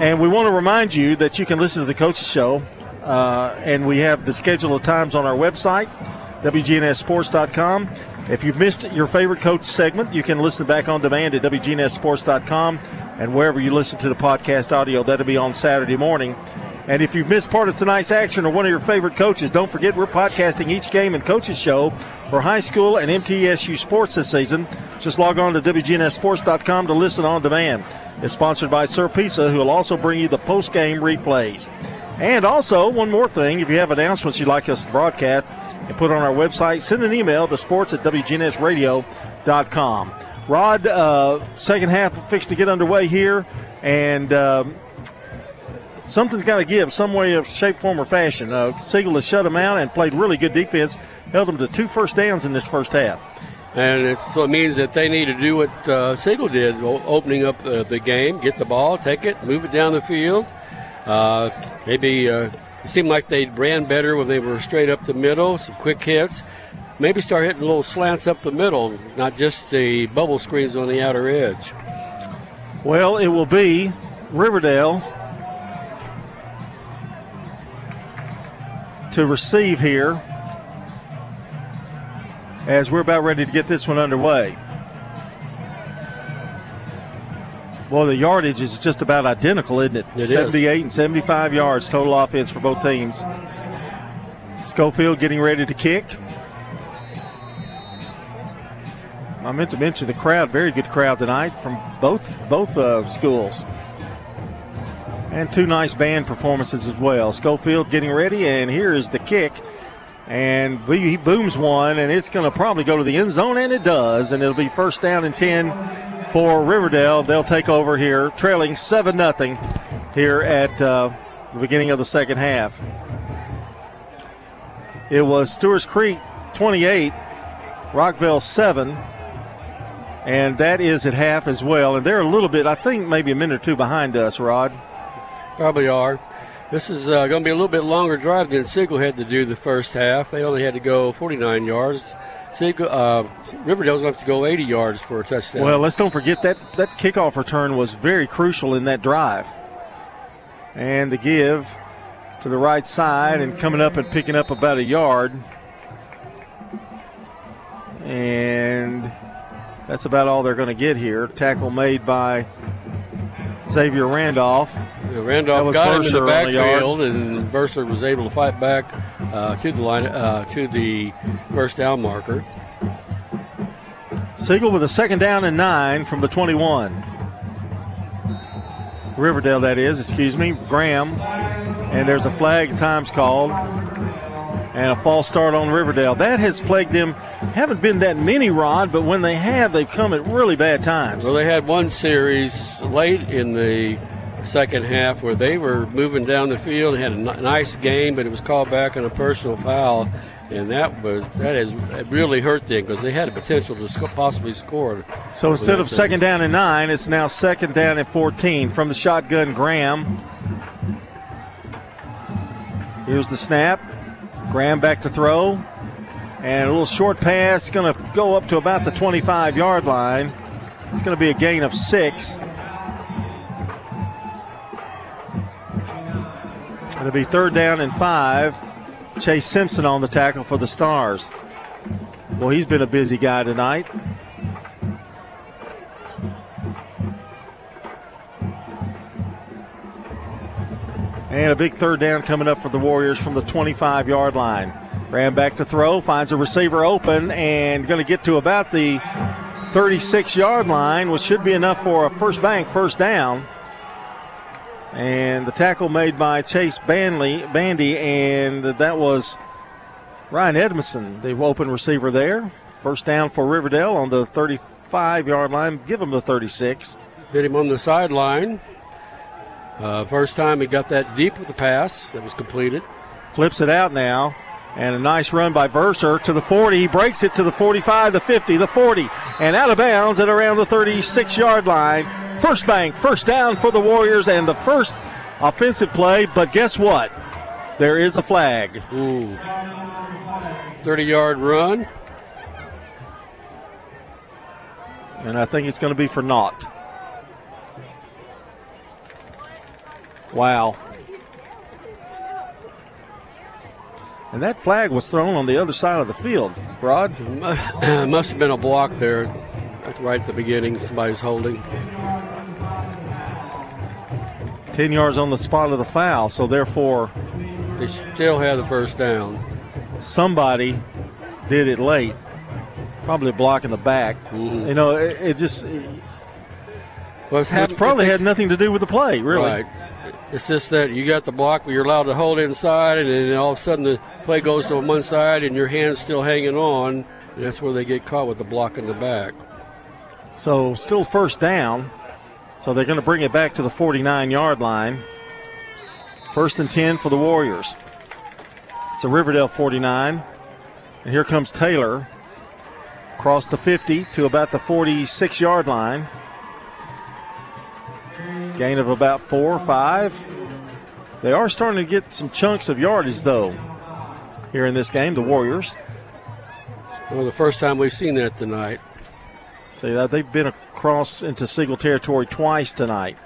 And we want to remind you that you can listen to the coaches show uh, and we have the schedule of times on our website, WGNSSports.com. If you've missed your favorite coach segment, you can listen back on demand at WGNSSports.com and wherever you listen to the podcast audio, that'll be on Saturday morning. And if you've missed part of tonight's action or one of your favorite coaches, don't forget we're podcasting each game and coaches show for high school and MTSU sports this season. Just log on to WGNSSports.com to listen on demand. It's sponsored by Sir Pizza, who will also bring you the post game replays. And also, one more thing if you have announcements you'd like us to broadcast and put on our website, send an email to sports at WGNSradio.com. Rod, uh, second half fixed to get underway here, and um, something's got to give, some way of shape, form, or fashion. Uh, Siegel has shut them out and played really good defense, held them to two first downs in this first half. And it, so it means that they need to do what uh, Siegel did, opening up uh, the game, get the ball, take it, move it down the field, uh, maybe uh, it seemed like they ran better when they were straight up the middle, some quick hits. Maybe start hitting little slants up the middle, not just the bubble screens on the outer edge. Well, it will be Riverdale to receive here as we're about ready to get this one underway. Well, the yardage is just about identical, isn't it? it 78 is. and 75 yards total offense for both teams. Schofield getting ready to kick. I meant to mention the crowd, very good crowd tonight from both both uh, schools. And two nice band performances as well. Schofield getting ready, and here is the kick. And he booms one, and it's going to probably go to the end zone, and it does. And it'll be first down and 10 for Riverdale. They'll take over here, trailing 7 0 here at uh, the beginning of the second half. It was Stewart's Creek 28, Rockvale 7, and that is at half as well. And they're a little bit, I think, maybe a minute or two behind us, Rod. Probably are. This is uh, going to be a little bit longer drive than Siegel had to do the first half. They only had to go 49 yards. Siegel, uh, Riverdale's going to have to go 80 yards for a touchdown. Well, let's don't forget that that kickoff return was very crucial in that drive. And the give to the right side and coming up and picking up about a yard. And that's about all they're going to get here. Tackle made by Xavier Randolph. Yeah, Randolph got him in the backfield, and Verser was able to fight back uh, to the line uh, to the first down marker. Siegel with a second down and nine from the 21. Riverdale, that is, excuse me. Graham, and there's a flag times called, and a false start on Riverdale. That has plagued them. Haven't been that many, Rod, but when they have, they've come at really bad times. Well, they had one series late in the second half where they were moving down the field and had a n- nice game, but it was called back on a personal foul. and that was that has really hurt them because they had a potential to sc- possibly score. So instead of second down and nine, it's now second down and 14 from the shotgun. Graham. Here's the snap. Graham back to throw. And a little short pass, going to go up to about the 25 yard line. It's going to be a gain of six. It'll be third down and five. Chase Simpson on the tackle for the Stars. Well, he's been a busy guy tonight. And a big third down coming up for the Warriors from the 25 yard line. Ran back to throw, finds a receiver open, and going to get to about the 36 yard line, which should be enough for a first bank first down. And the tackle made by Chase Banley, Bandy, and that was Ryan Edmondson, the open receiver there. First down for Riverdale on the 35 yard line. Give him the 36. Hit him on the sideline. Uh, first time he got that deep with the pass that was completed. Flips it out now. And a nice run by Verser to the 40. He breaks it to the 45, the 50, the 40, and out of bounds at around the 36 yard line. First bank, first down for the Warriors, and the first offensive play. But guess what? There is a flag. Ooh. 30 yard run. And I think it's going to be for naught. Wow. And that flag was thrown on the other side of the field. Broad? Must have been a block there right at the beginning. Somebody's holding. 10 yards on the spot of the foul, so therefore. They still have the first down. Somebody did it late. Probably a block in the back. Mm-hmm. You know, it, it just. Well, it probably had nothing to do with the play, really. Right. It's just that you got the block, but you're allowed to hold inside, and then all of a sudden the play goes to one side, and your hand's still hanging on. That's where they get caught with the block in the back. So still first down. So they're going to bring it back to the 49 yard line. First and 10 for the Warriors. It's a Riverdale 49. And here comes Taylor across the 50 to about the 46 yard line. Gain of about four or five. They are starting to get some chunks of yardage, though, here in this game, the Warriors. Well, the first time we've seen that tonight. See that they've been across into Siegel territory twice tonight.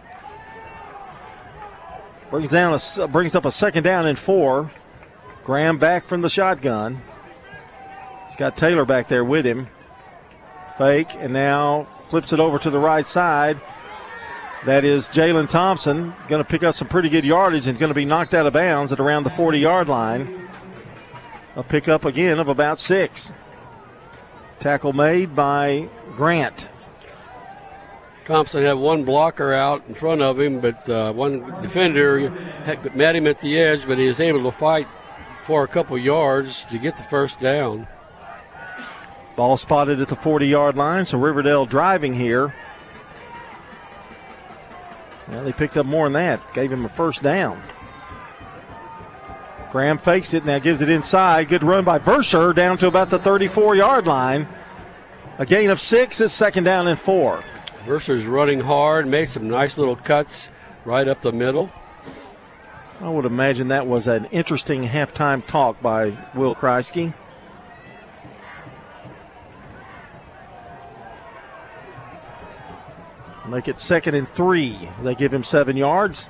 Brings down a, brings up a second down and four. Graham back from the shotgun. He's got Taylor back there with him. Fake and now flips it over to the right side. That is Jalen Thompson going to pick up some pretty good yardage and going to be knocked out of bounds at around the 40 yard line. A pickup again of about six. Tackle made by Grant. Thompson had one blocker out in front of him, but uh, one defender had, met him at the edge, but he was able to fight for a couple yards to get the first down. Ball spotted at the 40 yard line, so Riverdale driving here. Well, they picked up more than that, gave him a first down. Graham fakes it, now gives it inside. Good run by Verser down to about the 34 yard line. A gain of six is second down and four. Verser's running hard, made some nice little cuts right up the middle. I would imagine that was an interesting halftime talk by Will Kreisky. Make it second and three. They give him seven yards.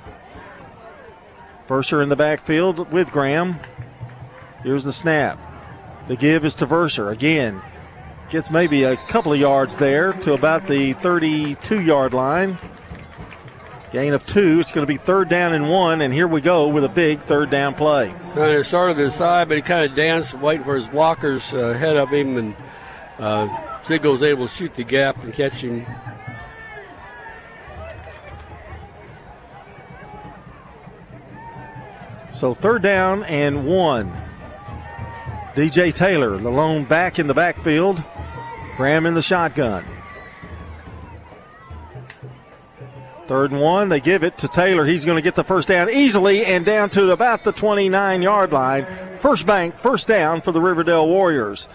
Verser in the backfield with Graham. Here's the snap. The give is to Verser. Again, gets maybe a couple of yards there to about the 32 yard line. Gain of two. It's going to be third down and one, and here we go with a big third down play. Kind of started to the side, but he kind of danced, waiting for his blockers uh, ahead of him, and uh, was able to shoot the gap and catch him. So third down and one. DJ Taylor, the lone back in the backfield. Graham in the shotgun. Third and one, they give it to Taylor. He's going to get the first down easily and down to about the 29 yard line. First bank, first down for the Riverdale Warriors.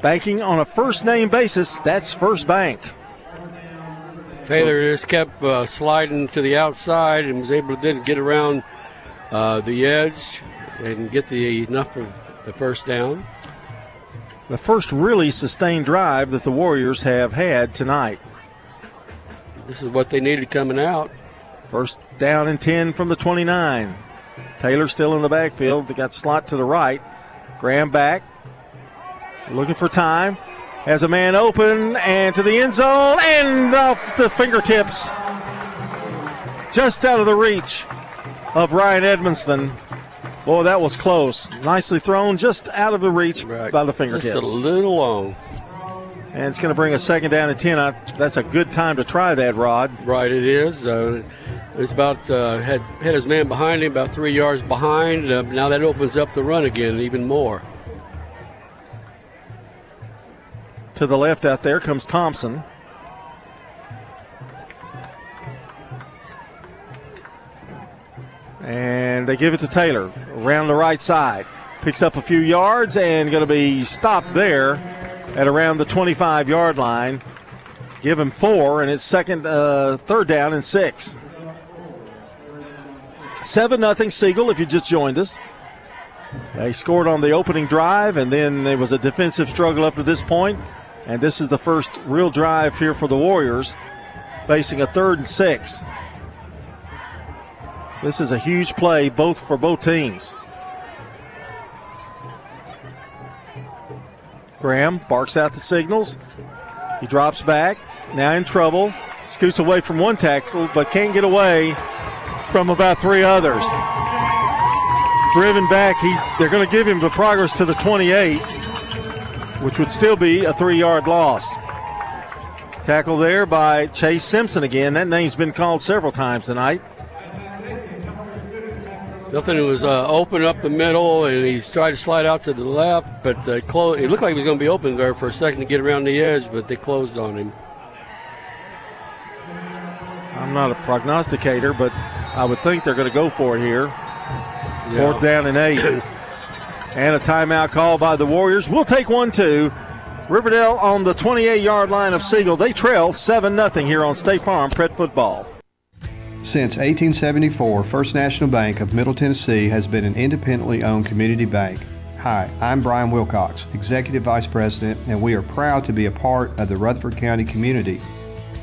Banking on a first name basis, that's first bank. Taylor just kept uh, sliding to the outside and was able to then get around uh, the edge and get the enough of the first down. The first really sustained drive that the Warriors have had tonight. This is what they needed coming out. First down and 10 from the 29. Taylor still in the backfield. They got slot to the right. Graham back. Looking for time. Has a man open and to the end zone and off the fingertips. Just out of the reach of Ryan Edmondson. Boy, that was close. Nicely thrown, just out of the reach right. by the fingertips. Just a little long. And it's going to bring a second down and 10. That's a good time to try that, Rod. Right, it is. Uh, it's about, uh, had, had his man behind him, about three yards behind. Uh, now that opens up the run again even more. To the left out there comes Thompson. And they give it to Taylor around the right side. Picks up a few yards and going to be stopped there at around the 25 yard line. Give him four, and it's second, uh, third down and six. 7 nothing Siegel, if you just joined us. They scored on the opening drive, and then there was a defensive struggle up to this point. And this is the first real drive here for the Warriors, facing a third and six. This is a huge play both for both teams. Graham barks out the signals. He drops back, now in trouble. Scoots away from one tackle, but can't get away from about three others. Driven back, he they're going to give him the progress to the 28, which would still be a three-yard loss. Tackle there by Chase Simpson again. That name's been called several times tonight. Nothing was uh, open up the middle, and he tried to slide out to the left, but uh, clo- it looked like he was going to be open there for a second to get around the edge, but they closed on him. I'm not a prognosticator, but I would think they're going to go for it here. Yeah. Fourth down and eight. and a timeout call by the Warriors. We'll take one, too. Riverdale on the 28 yard line of Siegel. They trail 7 0 here on State Farm Prep Football. Since 1874, First National Bank of Middle Tennessee has been an independently owned community bank. Hi, I'm Brian Wilcox, Executive Vice President, and we are proud to be a part of the Rutherford County community.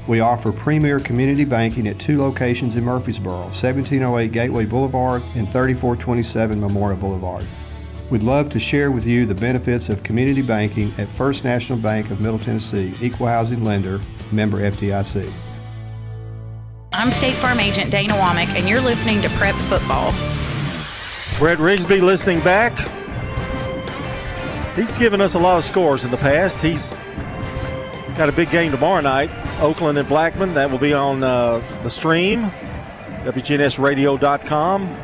We offer premier community banking at two locations in Murfreesboro 1708 Gateway Boulevard and 3427 Memorial Boulevard. We'd love to share with you the benefits of community banking at First National Bank of Middle Tennessee, equal housing lender, member FDIC. I'm State Farm Agent Dana Womack, and you're listening to Prep Football. Brett Rigsby listening back. He's given us a lot of scores in the past. He's got a big game tomorrow night, Oakland and Blackman. That will be on uh, the stream, WGNSradio.com.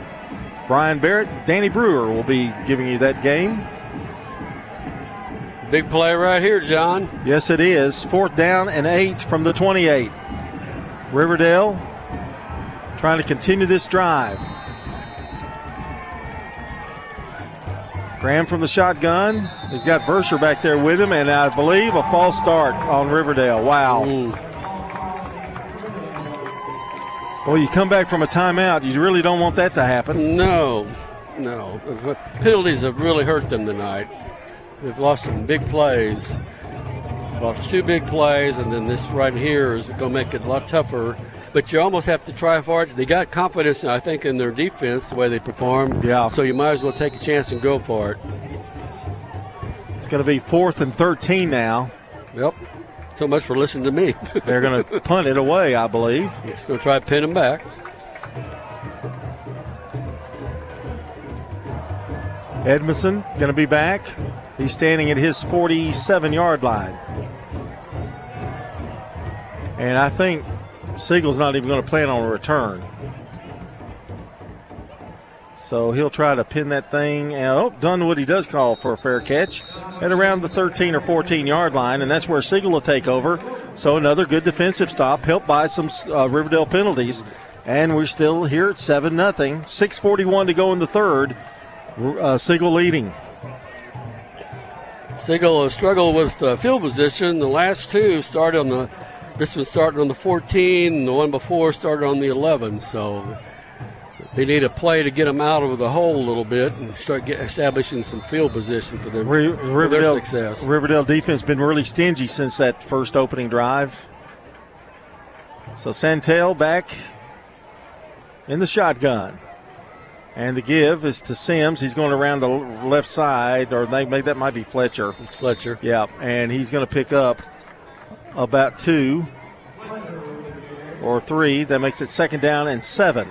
Brian Barrett, Danny Brewer will be giving you that game. Big play right here, John. Yes, it is. Fourth down and eight from the 28. Riverdale trying to continue this drive. Graham from the shotgun. He's got Verser back there with him, and I believe a false start on Riverdale. Wow. Mm. Well, you come back from a timeout, you really don't want that to happen. No, no. Penalties have really hurt them tonight. They've lost some big plays. Lost two big plays, and then this right here is going to make it a lot tougher. But you almost have to try for it. They got confidence, I think, in their defense, the way they performed. Yeah. So you might as well take a chance and go for it. It's going to be fourth and 13 now. Yep. So much for listening to me. They're going to punt it away, I believe. It's going to try to pin them back. Edmondson going to be back. He's standing at his 47 yard line. And I think Siegel's not even going to plan on a return. So he'll try to pin that thing. Oh, he does call for a fair catch at around the 13 or 14 yard line, and that's where Siegel will take over. So another good defensive stop, helped by some uh, Riverdale penalties. And we're still here at 7 0. 6.41 to go in the third. Uh, Siegel leading. Siegel has struggled with uh, field position. The last two started on the, this one started on the 14, and the one before started on the 11. So they need a play to get them out of the hole a little bit and start get, establishing some field position for them for Riverdale, their success. Riverdale defense been really stingy since that first opening drive. So Santel back in the shotgun. And the give is to Sims. He's going around the left side, or they make that might be Fletcher. It's Fletcher. Yeah, and he's going to pick up about two or three. That makes it second down and seven.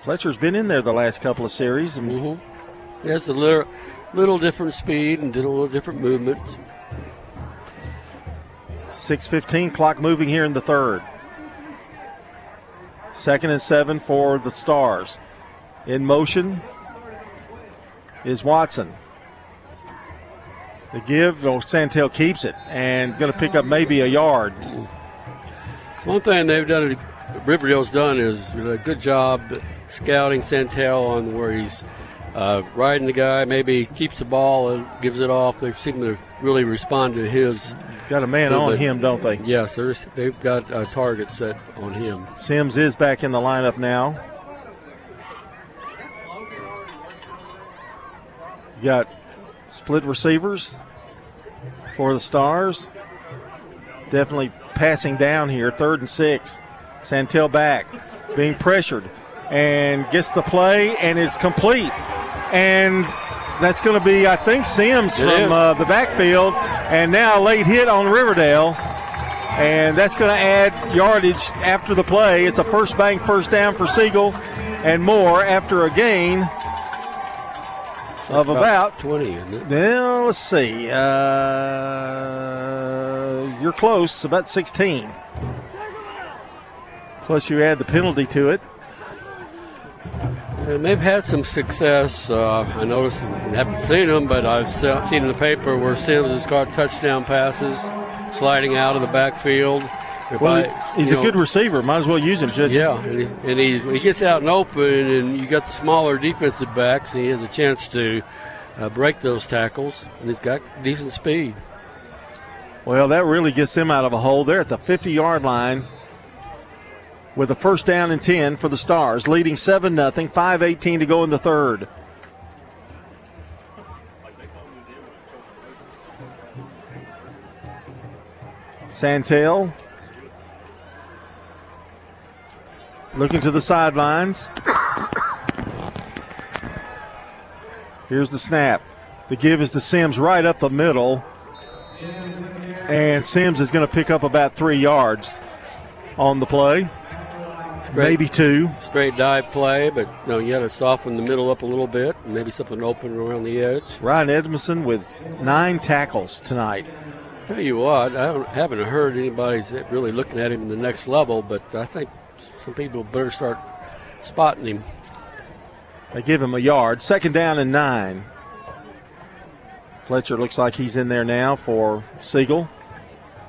Fletcher's been in there the last couple of series. And mm-hmm. He has a little, little different speed and did a little different movement. 6.15 clock moving here in the third. Second and seven for the Stars. In motion is Watson. The give, oh, Santel keeps it and going to pick up maybe a yard. One thing they've done, Riverdale's done, is a good job scouting Santel on where he's uh, riding the guy, maybe keeps the ball and gives it off. They seem to really respond to his. Got a man on him, don't they? Yes, they've got a target set on him. Sims is back in the lineup now. You got split receivers for the Stars. Definitely passing down here, third and six. Santel back, being pressured and gets the play, and it's complete. And that's going to be, I think, Sims it from uh, the backfield. And now a late hit on Riverdale. And that's going to add yardage after the play. It's a first bank, first down for Siegel and more after a gain of about, about 20, isn't it? Well, let's see. Uh, you're close, about 16. Plus, you add the penalty to it. And they've had some success. Uh, I noticed, haven't seen them, but I've seen in the paper where Sims has caught touchdown passes, sliding out of the backfield. Well, I, he's a know, good receiver. Might as well use him, should Yeah, and, he, and he, he gets out and open, and you got the smaller defensive backs, and he has a chance to uh, break those tackles, and he's got decent speed. Well, that really gets him out of a hole. They're at the 50 yard line with a first down and 10 for the Stars, leading 7 0, 5.18 to go in the third. Santel looking to the sidelines. Here's the snap. The give is to Sims right up the middle. And Sims is going to pick up about three yards on the play. Straight, maybe two. Straight dive play, but you, know, you got to soften the middle up a little bit, maybe something open around the edge. Ryan Edmondson with nine tackles tonight. Tell you what, I haven't heard anybody's really looking at him in the next level, but I think some people better start spotting him. They give him a yard. Second down and nine. Fletcher looks like he's in there now for Siegel.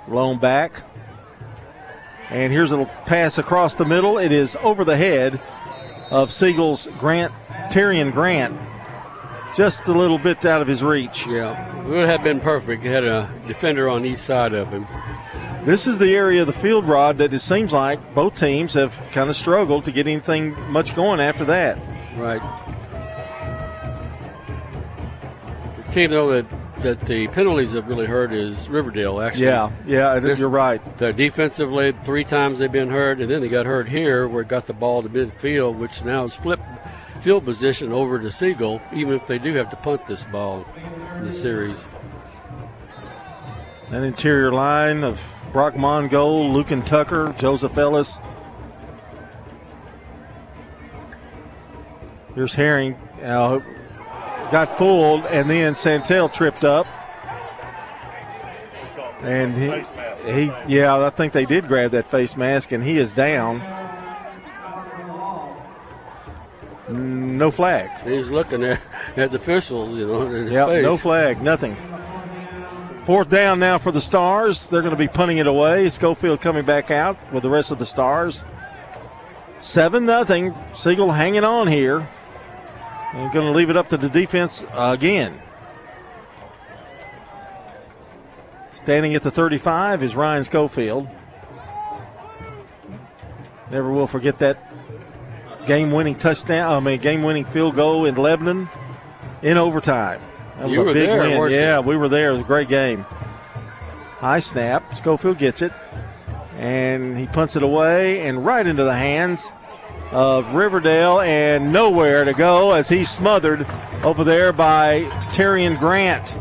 Blown back. And here's a pass across the middle. It is over the head of Siegel's Grant, Terrion Grant, just a little bit out of his reach. Yeah, it would have been perfect. He had a defender on each side of him. This is the area of the field, Rod, that it seems like both teams have kind of struggled to get anything much going after that. Right. The team, though, that that the penalties have really hurt is Riverdale. Actually, yeah, yeah, this, you're right. The defensively, three times they've been hurt, and then they got hurt here, where it got the ball to midfield, which now is flipped field position over to Siegel, even if they do have to punt this ball in the series. An interior line of Brock Mongol, Lucan Tucker, Joseph Ellis. Here's Herring. Uh, got fooled, and then Santel tripped up. And he, he, yeah, I think they did grab that face mask, and he is down. Mm, no flag. He's looking at, at the officials, you know, in his Yep, face. no flag, nothing. Fourth down now for the Stars. They're going to be punting it away. Schofield coming back out with the rest of the Stars. Seven nothing. Siegel hanging on here. And going to leave it up to the defense again. Standing at the 35 is Ryan Schofield. Never will forget that game-winning touchdown. I mean, game-winning field goal in Lebanon in overtime. That was You a were big there, win. weren't you? Yeah, we were there. It was a great game. High snap. Schofield gets it, and he punts it away and right into the hands of Riverdale, and nowhere to go as he's smothered over there by Terrion Grant.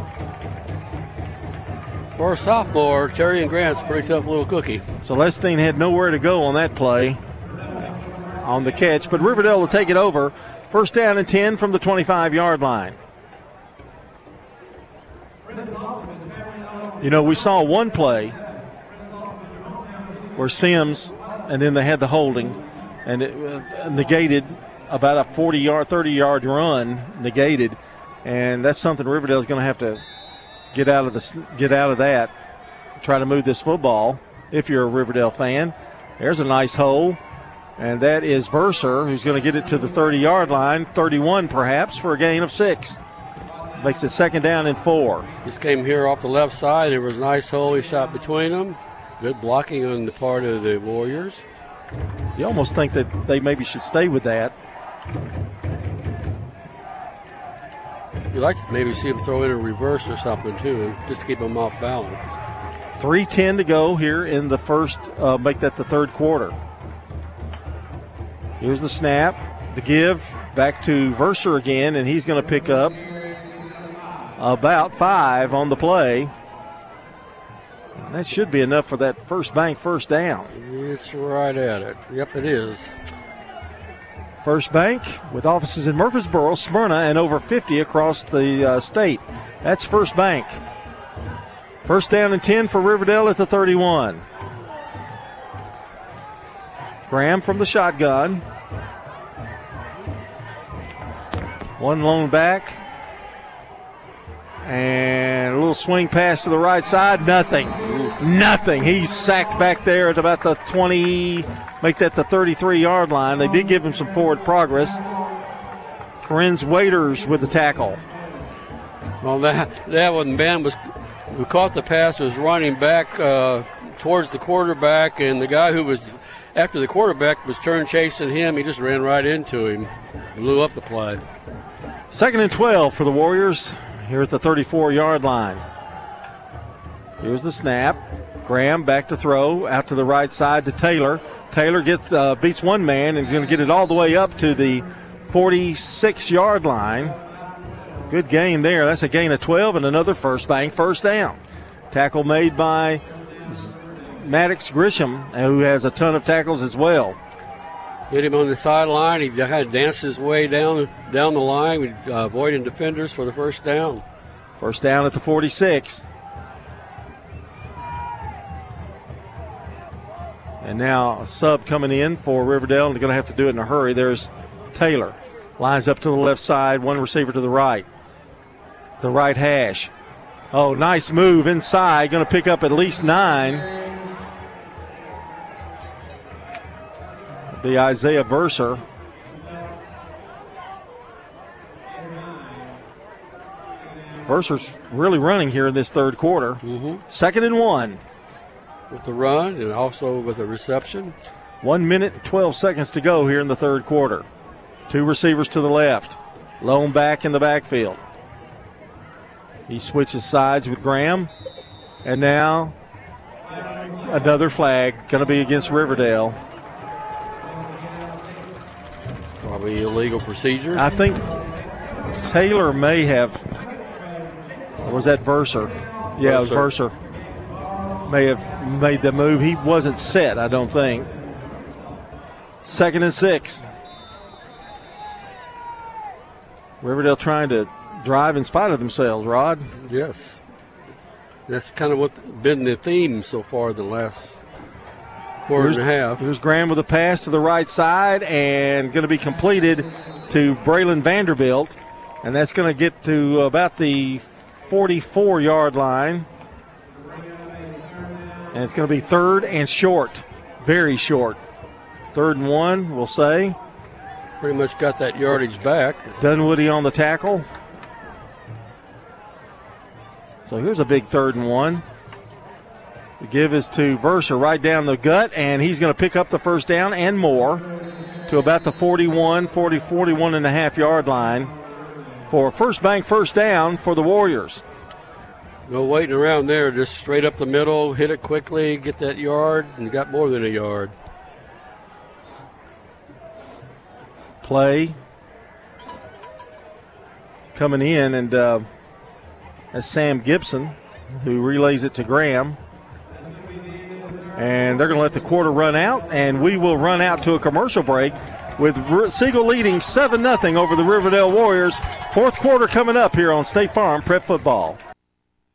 For a sophomore, Terrion Grant's a pretty tough little cookie. Celestine had nowhere to go on that play on the catch, but Riverdale will take it over. First down and 10 from the 25 yard line. You know, we saw one play where Sims, and then they had the holding, and it uh, negated about a 40 yard, 30 yard run, negated, and that's something Riverdale's going to have to get out of the get out of that. Try to move this football. If you're a Riverdale fan, there's a nice hole, and that is Verser who's going to get it to the 30 yard line, 31 perhaps for a gain of six. Makes it second down and four. Just came here off the left side. There was a nice hole he shot between them. Good blocking on the part of the Warriors. You almost think that they maybe should stay with that. You'd like to maybe see him throw in a reverse or something too, just to keep him off balance. 3.10 to go here in the first, uh, make that the third quarter. Here's the snap, the give, back to Verser again, and he's going to pick up about five on the play. That should be enough for that first bank first down. It's right at it. Yep, it is. First Bank with offices in Murfreesboro, Smyrna, and over 50 across the uh, state. That's First Bank. First down and 10 for Riverdale at the 31. Graham from the shotgun. One lone back. And a little swing pass to the right side. Nothing. Nothing. He's sacked back there at about the 20, make that the 33 yard line. They did give him some forward progress. Corinne's Waiters with the tackle. Well, that that one Ben was who caught the pass was running back uh, towards the quarterback, and the guy who was after the quarterback was turned chasing him. He just ran right into him, blew up the play. Second and 12 for the Warriors here at the 34 yard line. Here's the snap. Graham back to throw out to the right side to Taylor. Taylor gets uh, beats one man and going to get it all the way up to the 46 yard line. Good gain there. That's a gain of 12 and another first bank first down. Tackle made by Maddox Grisham, who has a ton of tackles as well. Hit him on the sideline. He of danced his way down down the line, uh, avoiding defenders for the first down. First down at the 46. And now a sub coming in for Riverdale, and they're going to have to do it in a hurry. There's Taylor. Lines up to the left side, one receiver to the right. The right hash. Oh, nice move inside. Going to pick up at least nine. Be Isaiah Verser. Verser's really running here in this third quarter. Mm-hmm. Second and one. With the run and also with a reception. One minute and 12 seconds to go here in the third quarter. Two receivers to the left. Lone back in the backfield. He switches sides with Graham. And now another flag going to be against Riverdale. Probably illegal procedure. I think Taylor may have. Or was that Verser? Yeah, was Verser. May have made the move. He wasn't set, I don't think. Second and six. Riverdale trying to drive in spite of themselves, Rod. Yes. That's kind of what been the theme so far the last quarter Here's, and a half. Here's Graham with a pass to the right side and going to be completed to Braylon Vanderbilt, and that's going to get to about the 44 yard line. And it's going to be third and short, very short. Third and one, we'll say. Pretty much got that yardage back. Dunwoody on the tackle. So here's a big third and one. The give is to Verser right down the gut, and he's going to pick up the first down and more to about the 41, 40, 41 and a half yard line for first bank first down for the Warriors. No waiting around there, just straight up the middle, hit it quickly, get that yard, and got more than a yard. Play coming in, and uh, that's Sam Gibson who relays it to Graham. And they're going to let the quarter run out, and we will run out to a commercial break with Siegel leading 7 0 over the Riverdale Warriors. Fourth quarter coming up here on State Farm Prep Football.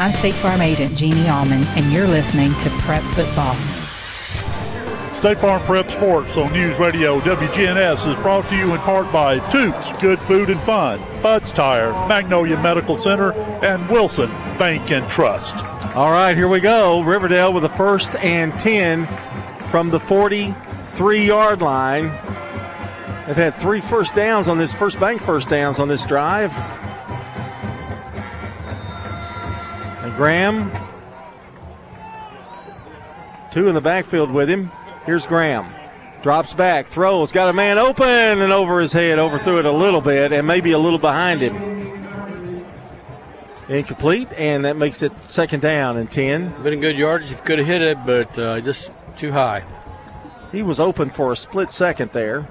I'm State Farm Agent Jeannie Allman, and you're listening to Prep Football. State Farm Prep Sports on News Radio WGNS is brought to you in part by Toots Good Food and Fun, Bud's Tire, Magnolia Medical Center, and Wilson Bank and Trust. All right, here we go. Riverdale with a first and 10 from the 43 yard line. They've had three first downs on this first bank first downs on this drive. Graham. Two in the backfield with him. Here's Graham. Drops back, throws, got a man open and over his head, overthrew it a little bit and maybe a little behind him. Incomplete, and that makes it second down and 10. Been a good yardage. He could have hit it, but uh, just too high. He was open for a split second there.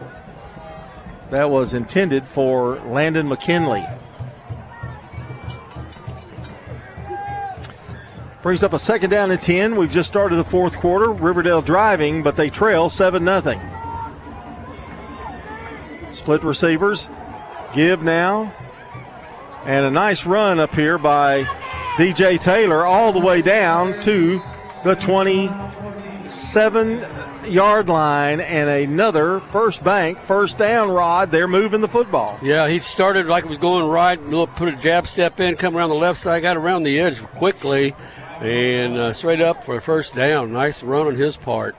That was intended for Landon McKinley. Brings up a second down and 10. We've just started the fourth quarter. Riverdale driving, but they trail 7 0. Split receivers. Give now. And a nice run up here by DJ Taylor all the way down to the 27 yard line and another first bank, first down rod. They're moving the football. Yeah, he started like it was going right, put a jab step in, come around the left side, got around the edge quickly and uh, straight up for a first down. Nice run on his part.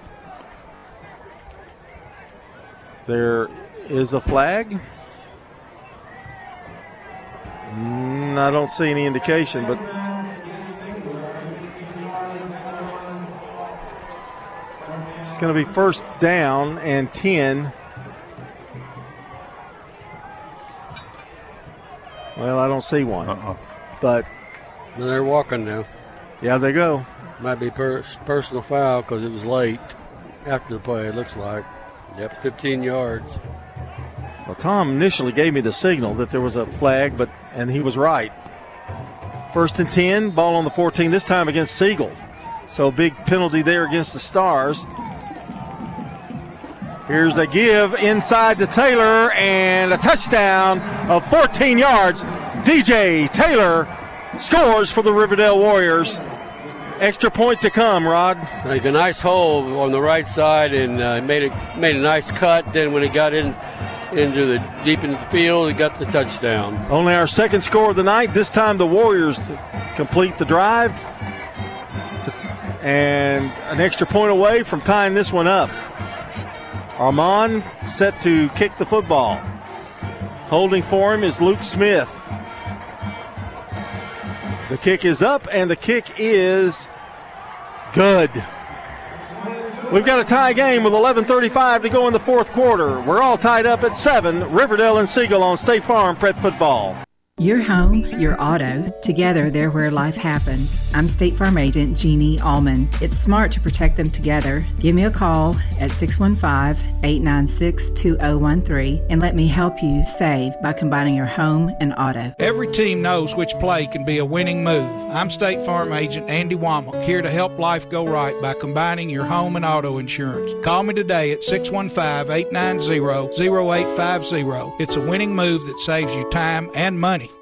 There is a flag. Mm, I don't see any indication, but it's going to be first down and 10. Well, I don't see one. Uh-uh. But they're walking now. Yeah, they go. Might be per- personal foul because it was late after the play, it looks like. Yep, 15 yards. Well, Tom initially gave me the signal that there was a flag, but and he was right. First and 10, ball on the 14, this time against Siegel. So big penalty there against the Stars. Here's a give inside to Taylor and a touchdown of 14 yards. DJ Taylor scores for the Riverdale Warriors. Extra point to come, Rod. Like a nice hole on the right side and uh, made a made a nice cut. Then when he got in into the deep in the field, he got the touchdown. Only our second score of the night. This time the Warriors complete the drive and an extra point away from tying this one up. Armand set to kick the football. Holding for him is Luke Smith. The kick is up, and the kick is good. We've got a tie game with 11:35 to go in the fourth quarter. We're all tied up at seven. Riverdale and Siegel on State Farm Prep Football. Your home, your auto, together they're where life happens. I'm State Farm Agent Jeannie Allman. It's smart to protect them together. Give me a call at 615 896 2013 and let me help you save by combining your home and auto. Every team knows which play can be a winning move. I'm State Farm Agent Andy Womack, here to help life go right by combining your home and auto insurance. Call me today at 615 890 0850. It's a winning move that saves you time and money money.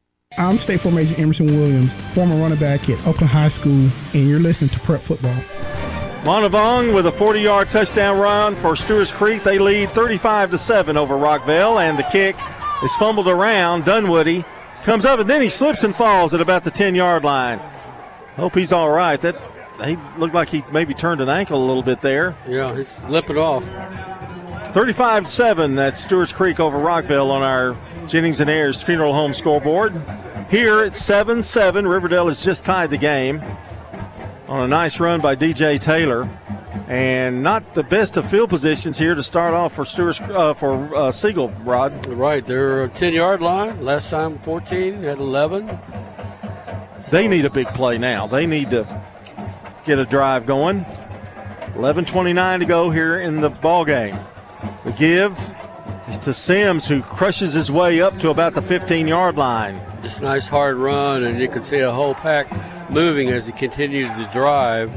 I'm State Farm Agent Emerson Williams, former running back at Oakland High School, and you're listening to Prep Football. Montavong with a 40-yard touchdown run for Stewart's Creek. They lead 35 to 7 over Rockvale, and the kick is fumbled around. Dunwoody comes up and then he slips and falls at about the 10-yard line. Hope he's all right. That he looked like he maybe turned an ankle a little bit there. Yeah, he's limping off. 35 7, that's Stewart's Creek over Rockvale on our Jennings and Ayers Funeral Home scoreboard. Here at 7 7. Riverdale has just tied the game on a nice run by DJ Taylor. And not the best of field positions here to start off for Stewart's, uh, for uh, Siegel, Rod. Right, they're a 10 yard line. Last time 14, at 11. They need a big play now. They need to get a drive going. 11:29 to go here in the ball game. The give is to Sims, who crushes his way up to about the 15-yard line. Just a nice hard run, and you can see a whole pack moving as he continues to drive.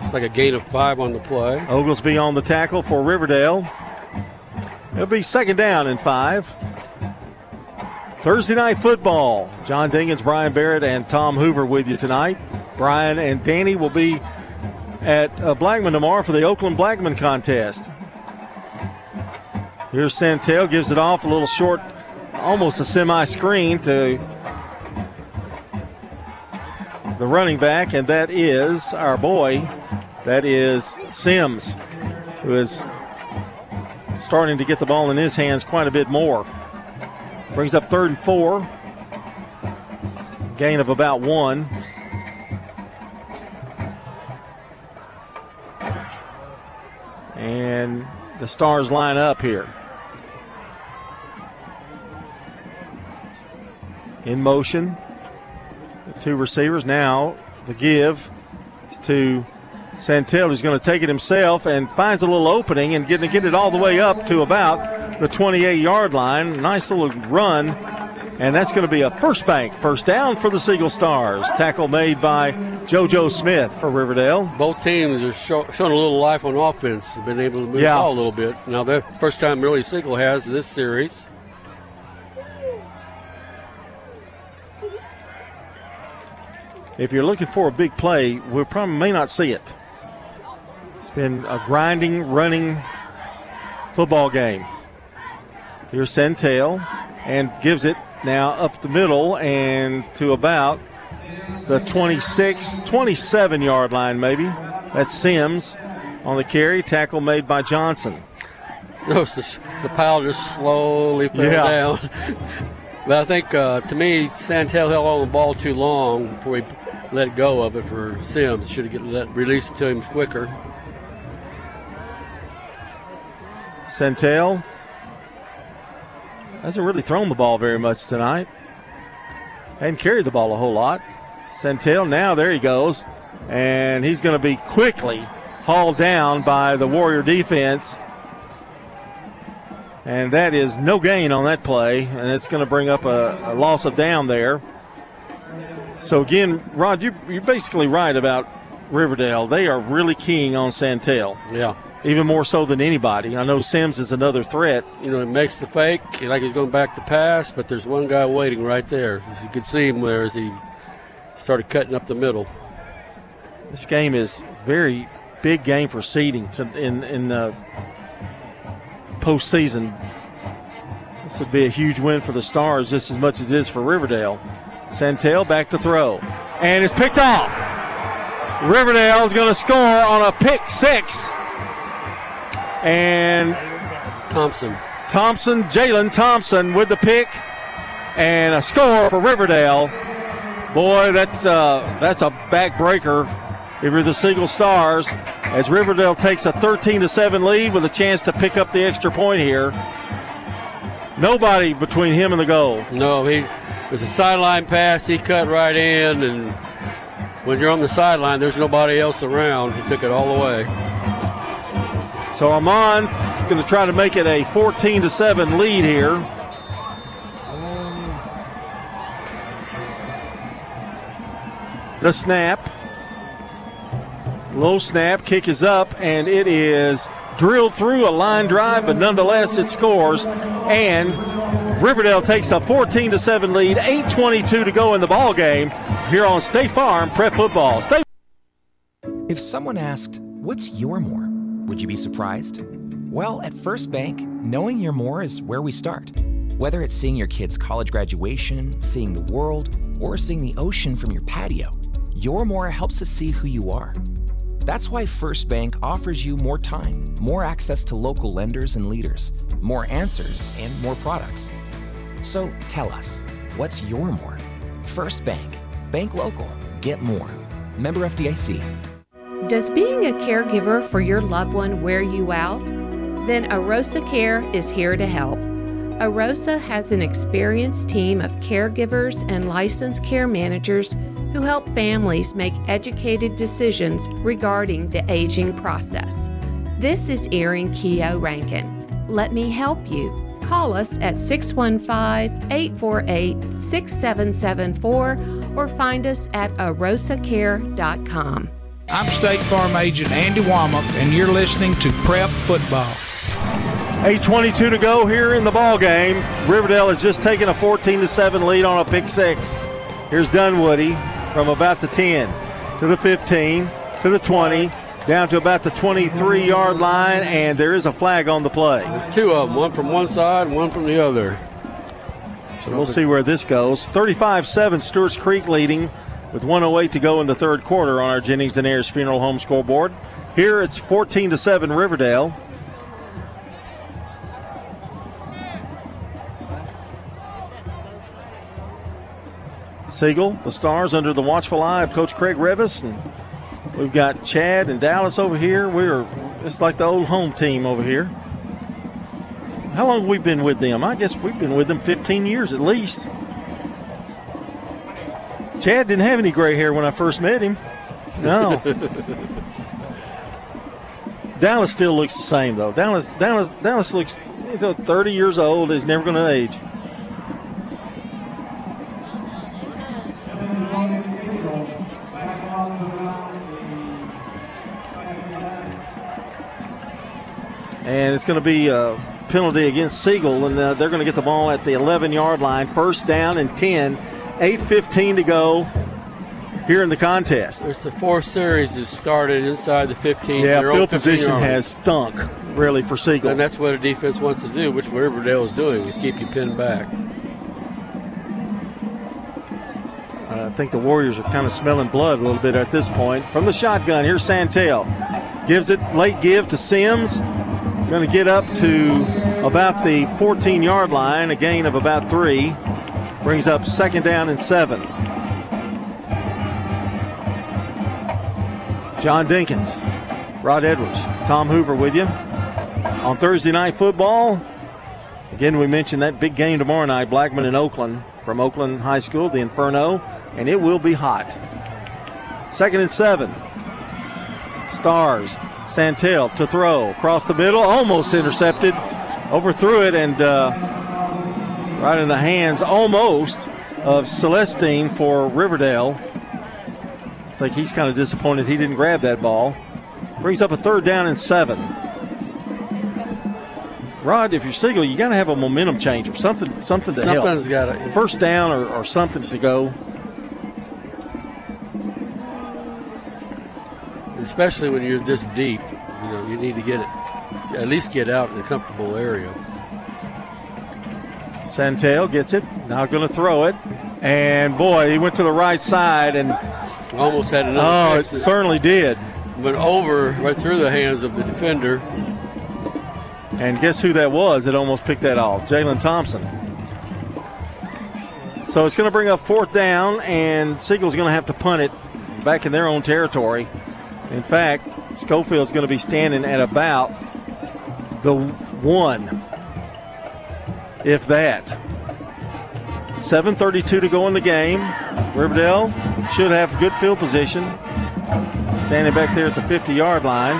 It's like a gain of five on the play. Oglesby on the tackle for Riverdale. It'll be second down and five. Thursday night football. John Dinkins, Brian Barrett, and Tom Hoover with you tonight. Brian and Danny will be at uh, Blackman tomorrow for the Oakland Blackman contest. Here's Santel, gives it off a little short, almost a semi screen to the running back, and that is our boy, that is Sims, who is starting to get the ball in his hands quite a bit more. Brings up third and four, gain of about one. And the Stars line up here. In motion. The two receivers now. The give is to Santel, who's going to take it himself and finds a little opening and getting get it all the way up to about the 28 yard line. Nice little run. And that's going to be a first bank, first down for the Siegel Stars. Tackle made by JoJo Smith for Riverdale. Both teams are show, showing a little life on offense, been able to move yeah. the ball a little bit. Now, the first time really Siegel has this series. If you're looking for a big play, we probably may not see it. It's been a grinding, running football game. Here's Santel and gives it now up the middle and to about the 26, 27 yard line, maybe. That's Sims on the carry. Tackle made by Johnson. Notice the pile just slowly fell yeah. down. but I think, uh, to me, Santel held on the ball too long before he let go of it for Sims. Should have let released it to him quicker. Santel hasn't really thrown the ball very much tonight. Hadn't carried the ball a whole lot. Santel now there he goes, and he's going to be quickly hauled down by the Warrior defense. And that is no gain on that play, and it's going to bring up a, a loss of down there. So again, Rod, you, you're basically right about Riverdale, they are really keying on Santel. Yeah. Even more so than anybody. I know Sims is another threat. You know, he makes the fake like he's going back to pass, but there's one guy waiting right there. As you could see him there as he started cutting up the middle. This game is very big game for seeding in in the postseason. This would be a huge win for the Stars just as much as it is for Riverdale. Santel back to throw, and it's picked off. Riverdale is going to score on a pick six. And Thompson. Thompson, Jalen Thompson with the pick and a score for Riverdale. Boy, that's uh, that's a backbreaker if you're the Siegel Stars as Riverdale takes a 13 to 7 lead with a chance to pick up the extra point here. Nobody between him and the goal. No, he was a sideline pass. He cut right in, and when you're on the sideline, there's nobody else around. He took it all the way. So Armand going to try to make it a 14 to 7 lead here. The snap. Low snap, kick is up, and it is drilled through a line drive, but nonetheless it scores. And Riverdale takes a 14 to 7 lead, 8:22 to go in the ball game here on State Farm Prep Football. State If someone asked, "What's your more?" would you be surprised? Well, at First Bank, knowing your more is where we start. Whether it's seeing your kid's college graduation, seeing the world, or seeing the ocean from your patio, your more helps us see who you are. That's why First Bank offers you more time, more access to local lenders and leaders, more answers, and more products. So tell us, what's your more? First Bank. Bank local. Get more. Member FDIC. Does being a caregiver for your loved one wear you out? Then Arosa Care is here to help. Arosa has an experienced team of caregivers and licensed care managers who help families make educated decisions regarding the aging process. This is Erin Keogh Rankin. Let me help you. Call us at 615 848 6774 or find us at arosacare.com. I'm State Farm Agent Andy Womack, and you're listening to Prep Football. 8:22 to go here in the ball game. Riverdale has just taken a 14 to 7 lead on a pick six. Here's Dunwoody from about the 10 to the 15 to the 20 down to about the 23 yard line, and there is a flag on the play. There's two of them, one from one side one from the other. So we'll see where this goes. 35 7, Stewart's Creek leading with 108 to go in the third quarter on our Jennings and Ayers Funeral Home scoreboard. Here it's 14 to 7 Riverdale. Siegel, the Stars under the watchful eye of Coach Craig Revis, and we've got Chad and Dallas over here. We're it's like the old home team over here. How long have we been with them? I guess we've been with them 15 years at least. Chad didn't have any gray hair when I first met him. No. Dallas still looks the same though. Dallas, Dallas, Dallas looks he's uh, 30 years old. He's never going to age. And it's going to be a penalty against Siegel, and uh, they're going to get the ball at the 11 yard line. First down and 10. 8.15 to go here in the contest. It's the fourth series has started inside the 15. Yeah, field position has stunk really for Siegel. And that's what a defense wants to do, which Riverdale is doing, is keep you pinned back. I think the Warriors are kind of smelling blood a little bit at this point. From the shotgun, here's Santel. Gives it late give to Sims. Going to get up to about the 14 yard line, a gain of about three. Brings up second down and seven. John Dinkins, Rod Edwards, Tom Hoover with you. On Thursday Night Football, again, we mentioned that big game tomorrow night, Blackman and Oakland from Oakland High School, the Inferno, and it will be hot. Second and seven. Stars, Santel to throw across the middle, almost intercepted, overthrew it, and uh, right in the hands almost of Celestine for Riverdale. I think he's kind of disappointed he didn't grab that ball. Brings up a third down and seven. Rod, if you're Siegel, you got to have a momentum change or something, something to Something's help. got to First down or, or something to go. Especially when you're this deep. You know, you need to get it, at least get out in a comfortable area. Santel gets it. Now going to throw it. And boy, he went to the right side and almost had another. Oh, it certainly did. Went over right through the hands of the defender. And guess who that was It almost picked that off? Jalen Thompson. So it's going to bring up fourth down, and Siegel's going to have to punt it back in their own territory. In fact, Schofield's going to be standing at about the one, if that. 7.32 to go in the game. Riverdale should have good field position. Standing back there at the 50 yard line.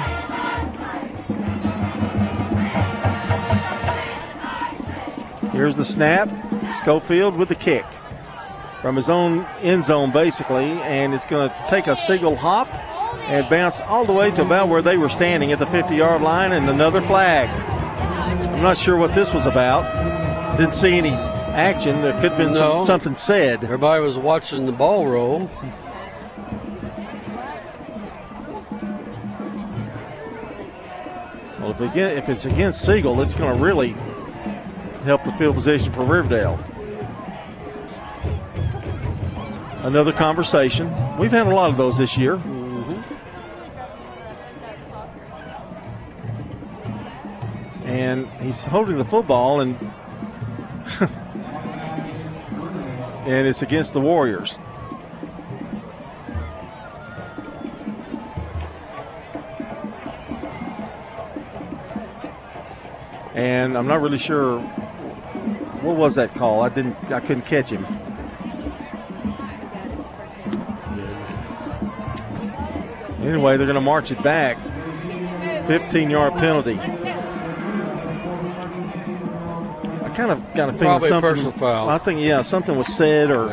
Here's the snap. Schofield with the kick from his own end zone, basically, and it's going to take a single hop and bounce all the way to about where they were standing at the 50 yard line, and another flag. I'm not sure what this was about. Didn't see any action. There could have been some, something said. Everybody was watching the ball roll. Well, if, it get, if it's against Siegel, it's going to really help the field position for Riverdale. Another conversation. We've had a lot of those this year. And he's holding the football, and and it's against the Warriors. and I'm not really sure what was that call. I didn't, I couldn't catch him. Anyway, they're going to march it back. 15 yard penalty. Kind of got a feeling Probably something. personal foul. I think yeah, something was said or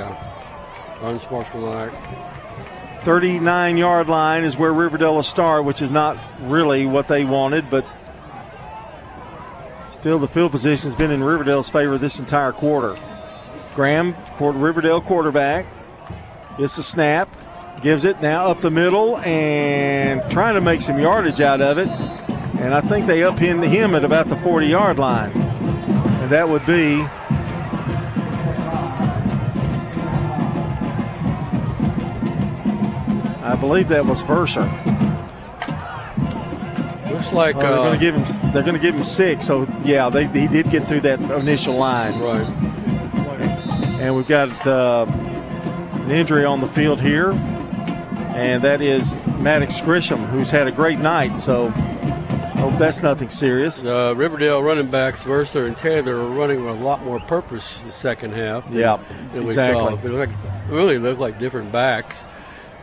Unsportsmanlike. 39 yard line is where Riverdale will start, which is not really what they wanted, but still the field position has been in Riverdale's favor this entire quarter. Graham, Riverdale quarterback, gets a snap, gives it now up the middle and trying to make some yardage out of it. And I think they upend him at about the 40 yard line. That would be I believe that was Verser. Looks like Oh, they're uh, going to give him. They're going to give him six. So yeah, they, he did get through that initial line. Right. And we've got uh, an injury on the field here, and that is Maddox Grisham, who's had a great night. So hope that's nothing serious. uh, Riverdale running backs, Verser and Taylor, are running with a lot more purpose the second half. than- Yeah, exactly. saw. It looked like, really looked like different backs.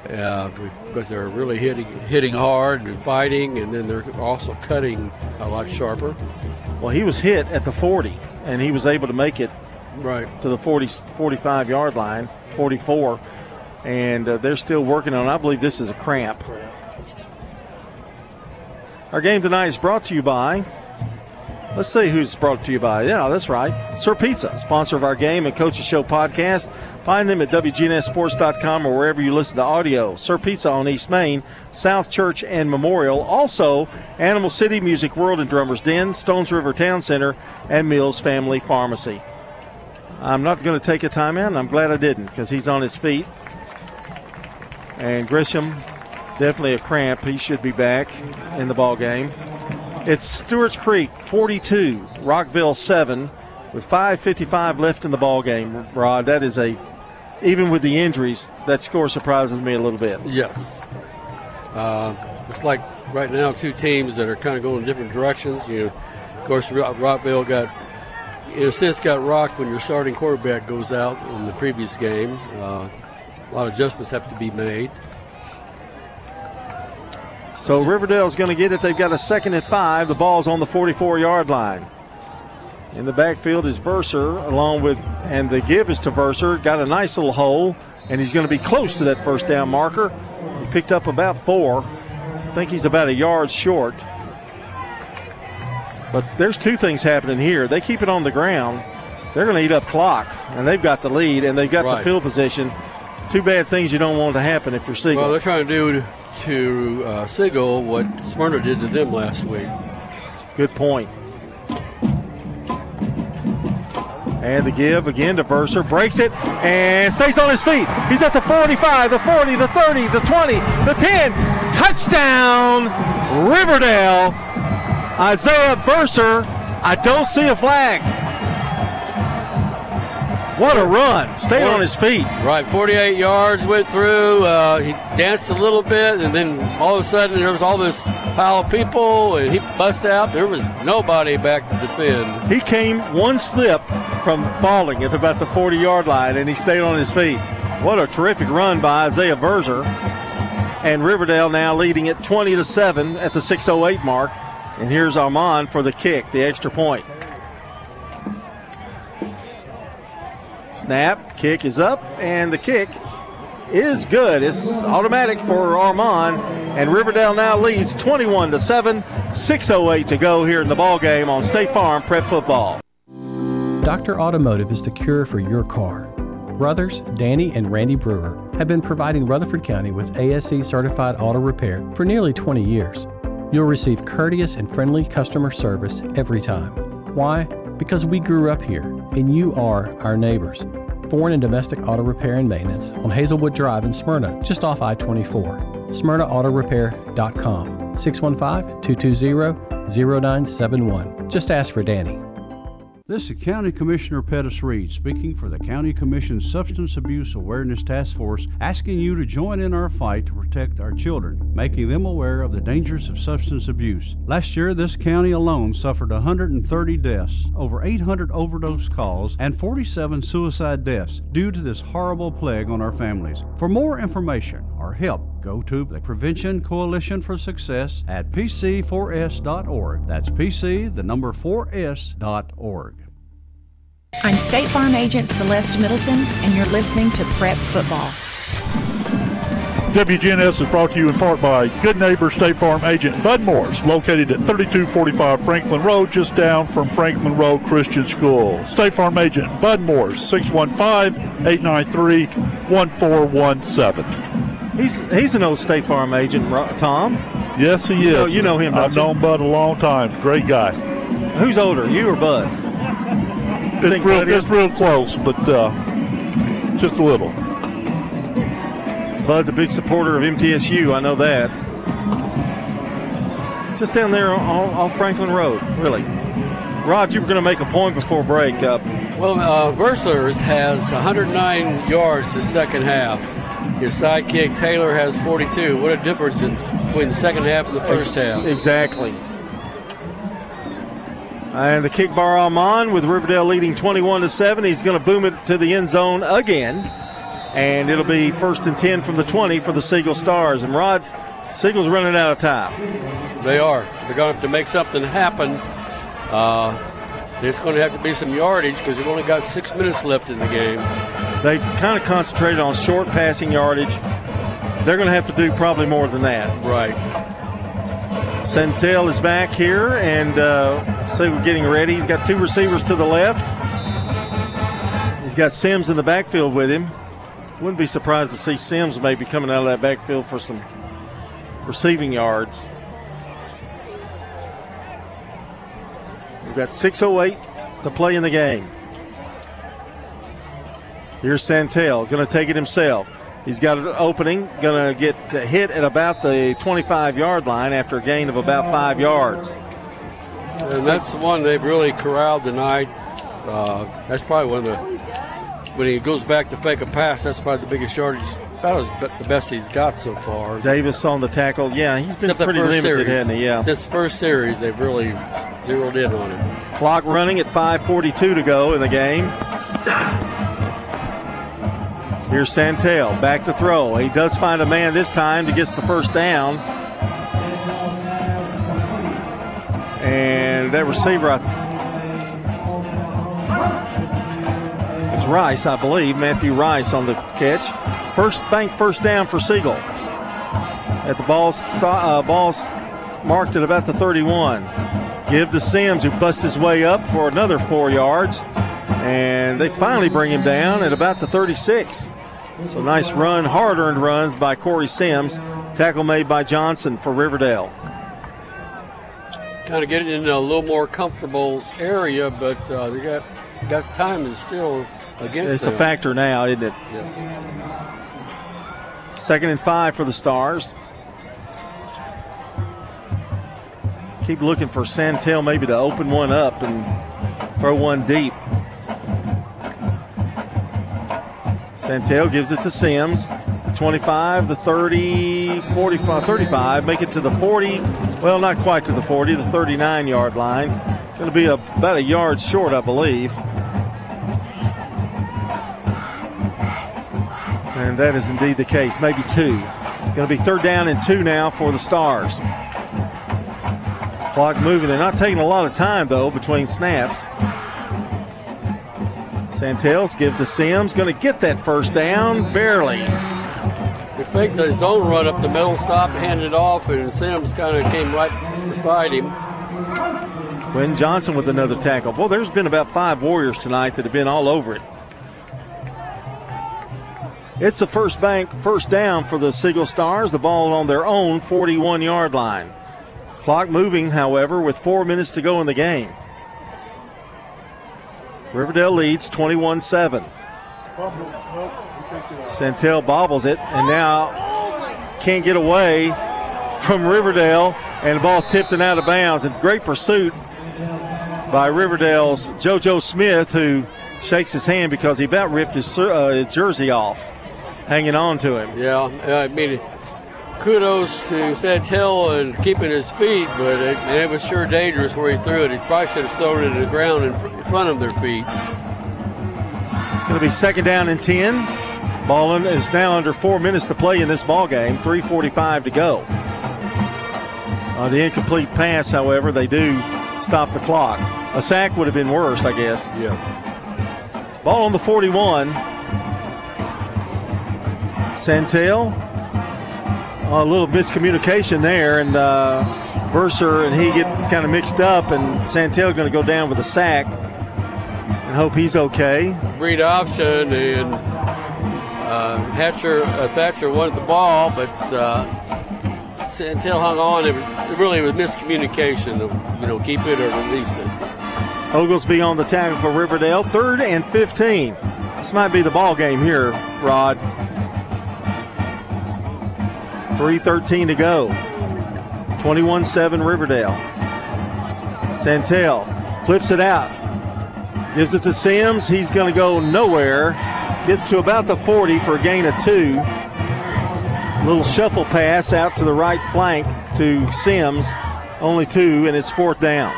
Uh, because they're really hitting hitting hard and fighting, and then they're also cutting a lot sharper. Well, he was hit at the 40, and he was able to make it right to the 40, 45 yard line, 44, and uh, they're still working on. it. I believe this is a cramp. Our game tonight is brought to you by. Let's see who's brought to you by. Yeah, that's right. Sir Pizza, sponsor of our game and Coaches Show podcast. Find them at WGNSSports.com or wherever you listen to audio. Sir Pizza on East Main, South Church and Memorial. Also, Animal City Music World and Drummers Den, Stones River Town Center, and Mills Family Pharmacy. I'm not going to take a timeout, and I'm glad I didn't because he's on his feet. And Grisham, definitely a cramp. He should be back in the ball game. It's Stewart's Creek 42, Rockvale 7, with 5:55 left in the ball game. Rod, that is a even with the injuries, that score surprises me a little bit. Yes. Uh, it's like right now two teams that are kind of going different directions. You know, of course, Rockvale got, in a sense, got rocked when your starting quarterback goes out in the previous game. Uh, a lot of adjustments have to be made. So Riverdale's going to get it. They've got a second and five. The ball's on the 44 yard line. In the backfield is Verser, along with, and the give is to Verser. Got a nice little hole, and he's going to be close to that first down marker. He picked up about four. I think he's about a yard short. But there's two things happening here. They keep it on the ground. They're going to eat up clock, and they've got the lead, and they've got Right. the field position. Two bad things you don't want to happen if you're Siegel. Well, they're trying to do to uh, Siegel what Smyrna did to them last week. Good point. And the give again to Verser. Breaks it and stays on his feet. He's at the 45, the 40, the 30, the 20, the 10. Touchdown, Riverdale. Isaiah Verser. I don't see a flag. What a run. Stayed on his feet. Right, 48 yards went through. Uh, he danced a little bit, and then all of a sudden there was all this pile of people, and he bust out. There was nobody back to defend. He came one slip from falling at about the 40 yard line, and he stayed on his feet. What a terrific run by Isaiah Verser. And Riverdale now leading at 20 to 7 at the 608 mark. And here's Armand for the kick, the extra point. Snap, kick is up, and the kick is good. It's automatic for Armand, and Riverdale now leads 21 to 7. 6:08 to go here in the ball game on State Farm Prep Football. Dr. Automotive is the cure for your car. Brothers Danny and Randy Brewer have been providing Rutherford County with ASE certified auto repair for nearly 20 years. You'll receive courteous and friendly customer service every time. Why? Because we grew up here and you are our neighbors. Foreign and domestic auto repair and maintenance on Hazelwood Drive in Smyrna, just off I 24. SmyrnaAutorepair.com 615 220 0971. Just ask for Danny. This is County Commissioner Pettis Reed speaking for the County Commission's Substance Abuse Awareness Task Force, asking you to join in our fight to protect our children, making them aware of the dangers of substance abuse. Last year, this county alone suffered 130 deaths, over 800 overdose calls, and 47 suicide deaths due to this horrible plague on our families. For more information or help, go to the Prevention Coalition for Success at pc4s.org. That's pc, the number 4s.org. I'm State Farm Agent Celeste Middleton, and you're listening to Prep Football. WGNS is brought to you in part by Good Neighbor State Farm agent Bud Morris, located at 3245 Franklin Road, just down from Franklin Road Christian School. State Farm agent Bud Morris, 615 893 1417. He's he's an old State Farm agent, Tom. Yes, he You know- is. you know him, don't I've you? known Bud a long time. Great guy. Who's older, you or Bud? It's think real, Bud it's real close, but uh, just a little. Bud's a big supporter of MTSU. I know that. Just down there on, on Franklin Road, really. Rod, you were going to make a point before break. Uh, Well, uh, Verser's has 109 yards the second half. His sidekick Taylor has 42. What a difference in between the second half and the first half. Exactly. And the kick bar Armand with Riverdale leading 21 to 7. He's going to boom it to the end zone again. And it'll be first and 10 from the 20 for the Siegel Stars. And Rod, Siegel's running out of time. They are. They're going to have to make something happen. Uh, it's going to have to be some yardage because they've only got six minutes left in the game. They've kind of concentrated on short passing yardage. They're going to have to do probably more than that. Right. Santel is back here, and uh, say we're getting ready. He's got two receivers to the left. He's got Sims in the backfield with him. Wouldn't be surprised to see Sims maybe coming out of that backfield for some receiving yards. We've got 6.08 to play in the game. Here's Santel, going to take it himself. He's got an opening, going to get hit at about the 25 yard line after a gain of about five yards. And that's the one they've really corralled tonight. Uh, that's probably one of the when he goes back to fake a pass. That's probably the biggest yardage. That was be- the best he's got so far. Davis on the tackle. Yeah, he's been Except pretty limited, series. hasn't he? Yeah. This first series, they've really zeroed in on him. Clock running at 5:42 to go in the game. Here's Santel back to throw. He does find a man this time to get the first down. And that receiver, it's Rice, I believe, Matthew Rice on the catch. First bank first down for Siegel. at the ball, st- uh, ball's marked at about the 31. Give to Sims, who busts his way up for another four yards. And they finally bring him down at about the 36. So nice run, hard earned runs by Corey Sims. Tackle made by Johnson for Riverdale. Kind of getting in a little more comfortable area, but uh, they got got time is still against It's them. a factor now, isn't it? Yes. Second and five for the Stars. Keep looking for Santel maybe to open one up and throw one deep. Santel gives it to Sims. The 25, the 30, 45, 35, make it to the 40. Well, not quite to the 40, the 39 yard line. Going to be a, about a yard short, I believe. And that is indeed the case, maybe two. Going to be third down and two now for the Stars. Clock moving. They're not taking a lot of time, though, between snaps. Santels gives to Sims. Going to get that first down, barely. They faked the zone run up the middle, stop, handed it off, and Sims kind of came right beside him. Quinn Johnson with another tackle. Well, there's been about five Warriors tonight that have been all over it. It's a first bank, first down for the Siegel Stars. The ball on their own 41 yard line. Clock moving, however, with four minutes to go in the game. Riverdale leads 21 7. Santel bobbles it and now can't get away from Riverdale, and the ball's tipped and out of bounds. And great pursuit by Riverdale's JoJo Smith, who shakes his hand because he about ripped his, uh, his jersey off, hanging on to him. Yeah, I mean, kudos to Santel and keeping his feet, but it, it was sure dangerous where he threw it. He probably should have thrown it to the ground in, in front of their feet. It's going to be second down and 10. Ballin is now under four minutes to play in this ball game, 3.45 to go. On the incomplete pass, however, they do stop the clock. A sack would have been worse, I guess. Yes. Ball on the 41. Santel. A little miscommunication there, and uh, Verser and he get kind of mixed up, and Santel going to go down with a sack and hope he's okay. Read option, and uh, Hatcher, uh, Thatcher wanted the ball, but uh, Santel hung on. It, it really was miscommunication. Of, you know, keep it or release it. Oglesby on the tackle for Riverdale. Third and 15. This might be the ball game here, Rod. 3.13 to go. 21 7 Riverdale. Santel flips it out. Gives it to Sims. He's going to go nowhere. Gets to about the 40 for a gain of two. Little shuffle pass out to the right flank to Sims. Only two, and it's fourth down.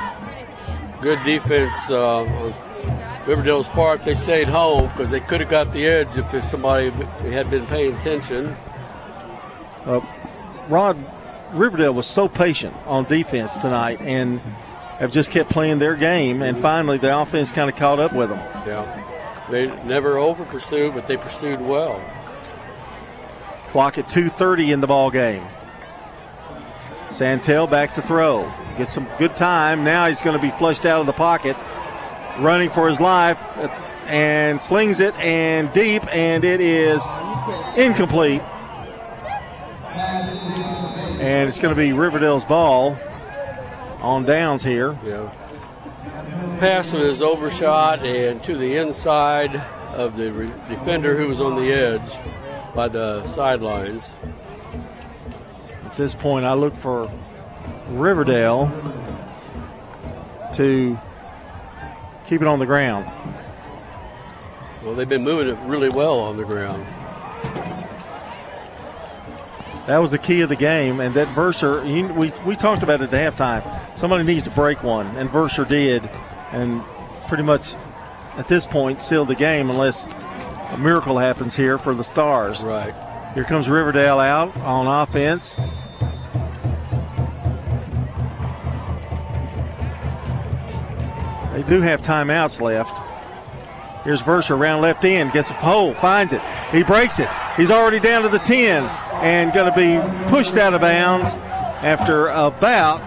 Good defense uh, Riverdale's part. They stayed home because they could have got the edge if, if somebody had been paying attention. Uh, Rod, Riverdale was so patient on defense tonight and have just kept playing their game, and finally the offense kind of caught up with them. Yeah. They never over pursued, but they pursued well. Clock at 2:30 in the ball game. Santel back to throw. Gets some good time. Now he's going to be flushed out of the pocket, running for his life, and flings it and deep, and it is incomplete. And it's going to be Riverdale's ball on downs here. Yeah. Pass was overshot and to the inside of the re- defender who was on the edge by the sidelines. At this point, I look for Riverdale to keep it on the ground. Well, they've been moving it really well on the ground. That was the key of the game, and that Verser, he, we, we talked about it at halftime. Somebody needs to break one, and Verser did, and pretty much at this point sealed the game unless a miracle happens here for the Stars. Right. Here comes Riverdale out on offense. They do have timeouts left. Here's Verser around left end, gets a hole, finds it. He breaks it. He's already down to the 10. And going to be pushed out of bounds after about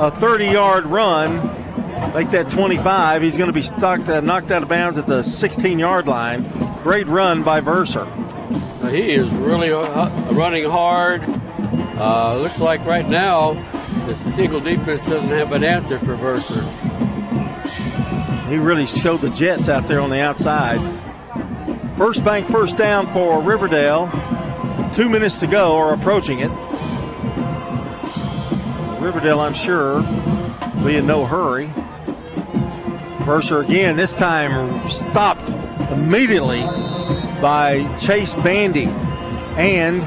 a 30 yard run. Make that 25. He's going to be stuck, uh, knocked out of bounds at the 16 yard line. Great run by Verser. Uh, he is really uh, running hard. Uh, looks like right now the Siegel defense doesn't have an answer for Verser. He really showed the Jets out there on the outside. First bank first down for Riverdale. Two minutes to go, or approaching it. Riverdale, I'm sure, be in no hurry. Verser again, this time stopped immediately by Chase Bandy and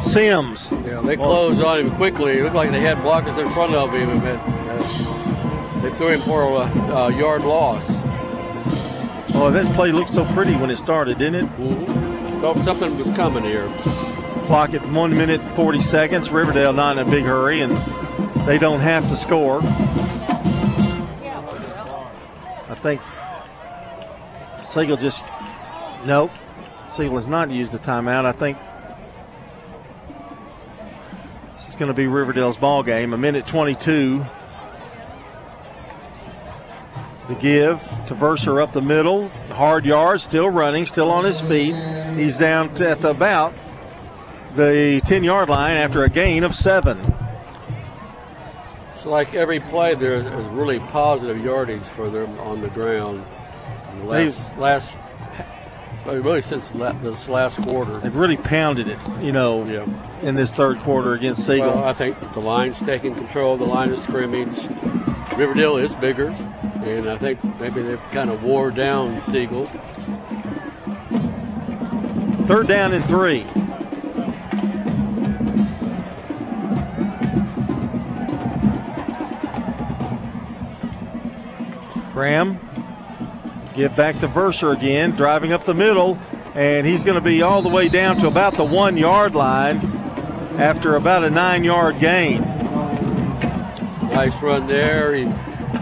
Sims. Yeah, they closed on him quickly. It looked like they had blockers in front of him. And, uh, they threw him for a uh, yard loss. Oh, that play looked so pretty when it started, didn't it? Mm-hmm. Something was coming here. Clock at one minute 40 seconds. Riverdale not in a big hurry, and they don't have to score. I think Siegel just nope. Siegel has not used a timeout. I think this is going to be Riverdale's ball game. A minute 22. The give to Verser up the middle. Hard yard, still running, still on his feet. He's down at the about the 10 yard line after a gain of seven. It's like every play there is really positive yardage for them on the ground. The last, last, really since this last quarter. They've really pounded it, you know, yeah. in this third quarter against Siegel. Well, I think the line's taking control of the line of scrimmage. Riverdale is bigger, and I think maybe they've kind of wore down Siegel. Third down and three. Graham give back to Verser again, driving up the middle, and he's going to be all the way down to about the one yard line after about a nine yard gain. Nice run there. He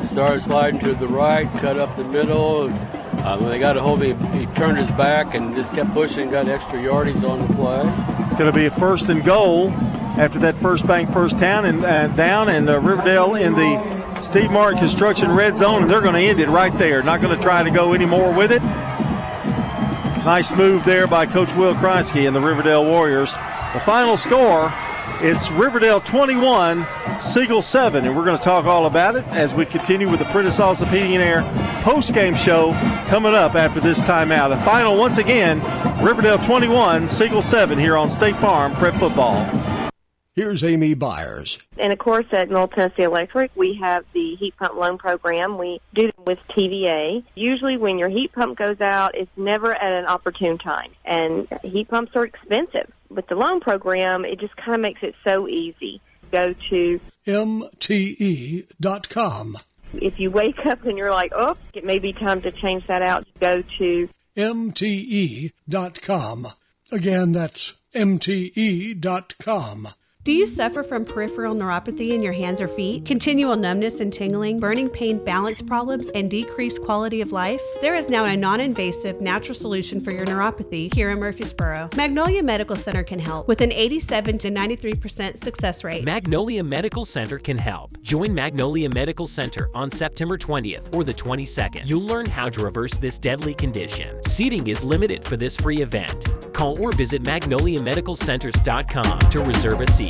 started sliding to the right, cut up the middle. Uh, when they got a hold of him, he turned his back and just kept pushing, got extra yardage on the play. It's going to be a first and goal after that first bank first down and uh, down, and uh, Riverdale in the Steve Martin Construction red zone, and they're going to end it right there. Not going to try to go any more with it. Nice move there by Coach Will Kreisky and the Riverdale Warriors. The final score, it's Riverdale 21, Siegel 7, and we're going to talk all about it as we continue with the Prentice Salsa Heating and Air post-game show coming up after this timeout. A final, once again, Riverdale 21, Siegel 7 here on State Farm Prep Football. Here's Amy Byers. And of course, at Middle Tennessee Electric, we have the heat pump loan program. We do it with TVA. Usually, when your heat pump goes out, it's never at an opportune time. And heat pumps are expensive. With the loan program, it just kind of makes it so easy. Go to mte.com. If you wake up and you're like, oh, it may be time to change that out, go to mte.com. Again, that's mte.com. Do you suffer from peripheral neuropathy in your hands or feet, continual numbness and tingling, burning pain, balance problems, and decreased quality of life? There is now a non invasive, natural solution for your neuropathy here in Murfreesboro. Magnolia Medical Center can help with an 87 to 93% success rate. Magnolia Medical Center can help. Join Magnolia Medical Center on September 20th or the 22nd. You'll learn how to reverse this deadly condition. Seating is limited for this free event. Call or visit magnoliamedicalcenters.com to reserve a seat.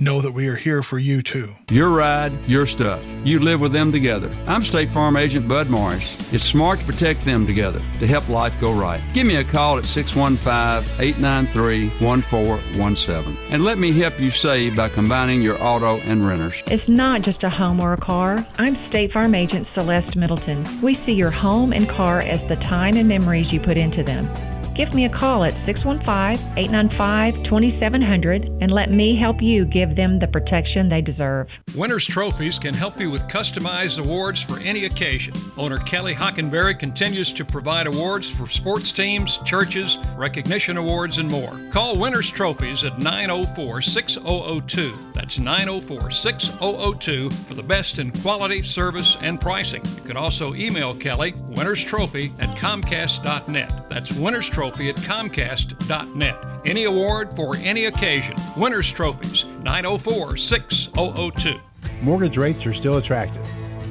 know that we are here for you too. Your ride, your stuff. You live with them together. I'm State Farm Agent Bud Morris. It's smart to protect them together to help life go right. Give me a call at 615 893 1417 and let me help you save by combining your auto and renters. It's not just a home or a car. I'm State Farm Agent Celeste Middleton. We see your home and car as the time and memories you put into them. Give me a call at 615 895 2700 and let me help you give them the protection they deserve. Winners Trophies can help you with customized awards for any occasion. Owner Kelly Hockenberry continues to provide awards for sports teams, churches, recognition awards, and more. Call Winners Trophies at 904 6002. That's 904 6002 for the best in quality, service, and pricing. You can also email Kelly, Winners Trophy at Comcast.net. That's Winners Trophy at Comcast.net. Any award for any occasion. Winners Trophies, 904 6002. Mortgage rates are still attractive.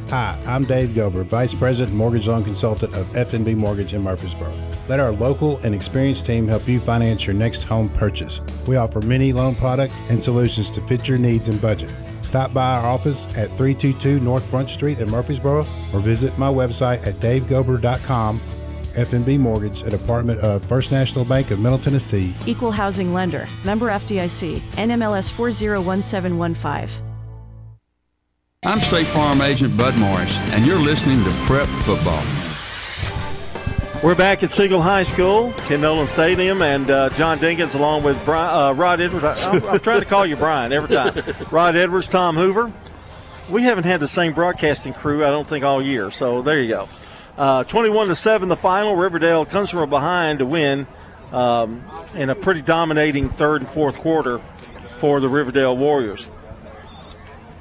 Hi, I'm Dave Gober, Vice President Mortgage Loan Consultant of FNB Mortgage in Murfreesboro. Let our local and experienced team help you finance your next home purchase. We offer many loan products and solutions to fit your needs and budget. Stop by our office at 322 North Front Street in Murfreesboro or visit my website at davegober.com. FNB Mortgage, a department of First National Bank of Middle Tennessee. Equal housing lender. Member FDIC. NMLS 401715. I'm State Farm Agent Bud Morris, and you're listening to Prep Football. We're back at Siegel High School, Ken Nolan Stadium, and uh, John Dinkins along with Brian, uh, Rod Edwards. I, I'm, I'm, trying to call you Brian every time. Rod Edwards, Tom Hoover. We haven't had the same broadcasting crew, I don't think, all year. So there you go. Uh, 21 to seven, the final. Riverdale comes from behind to win um, in a pretty dominating third and fourth quarter for the Riverdale Warriors.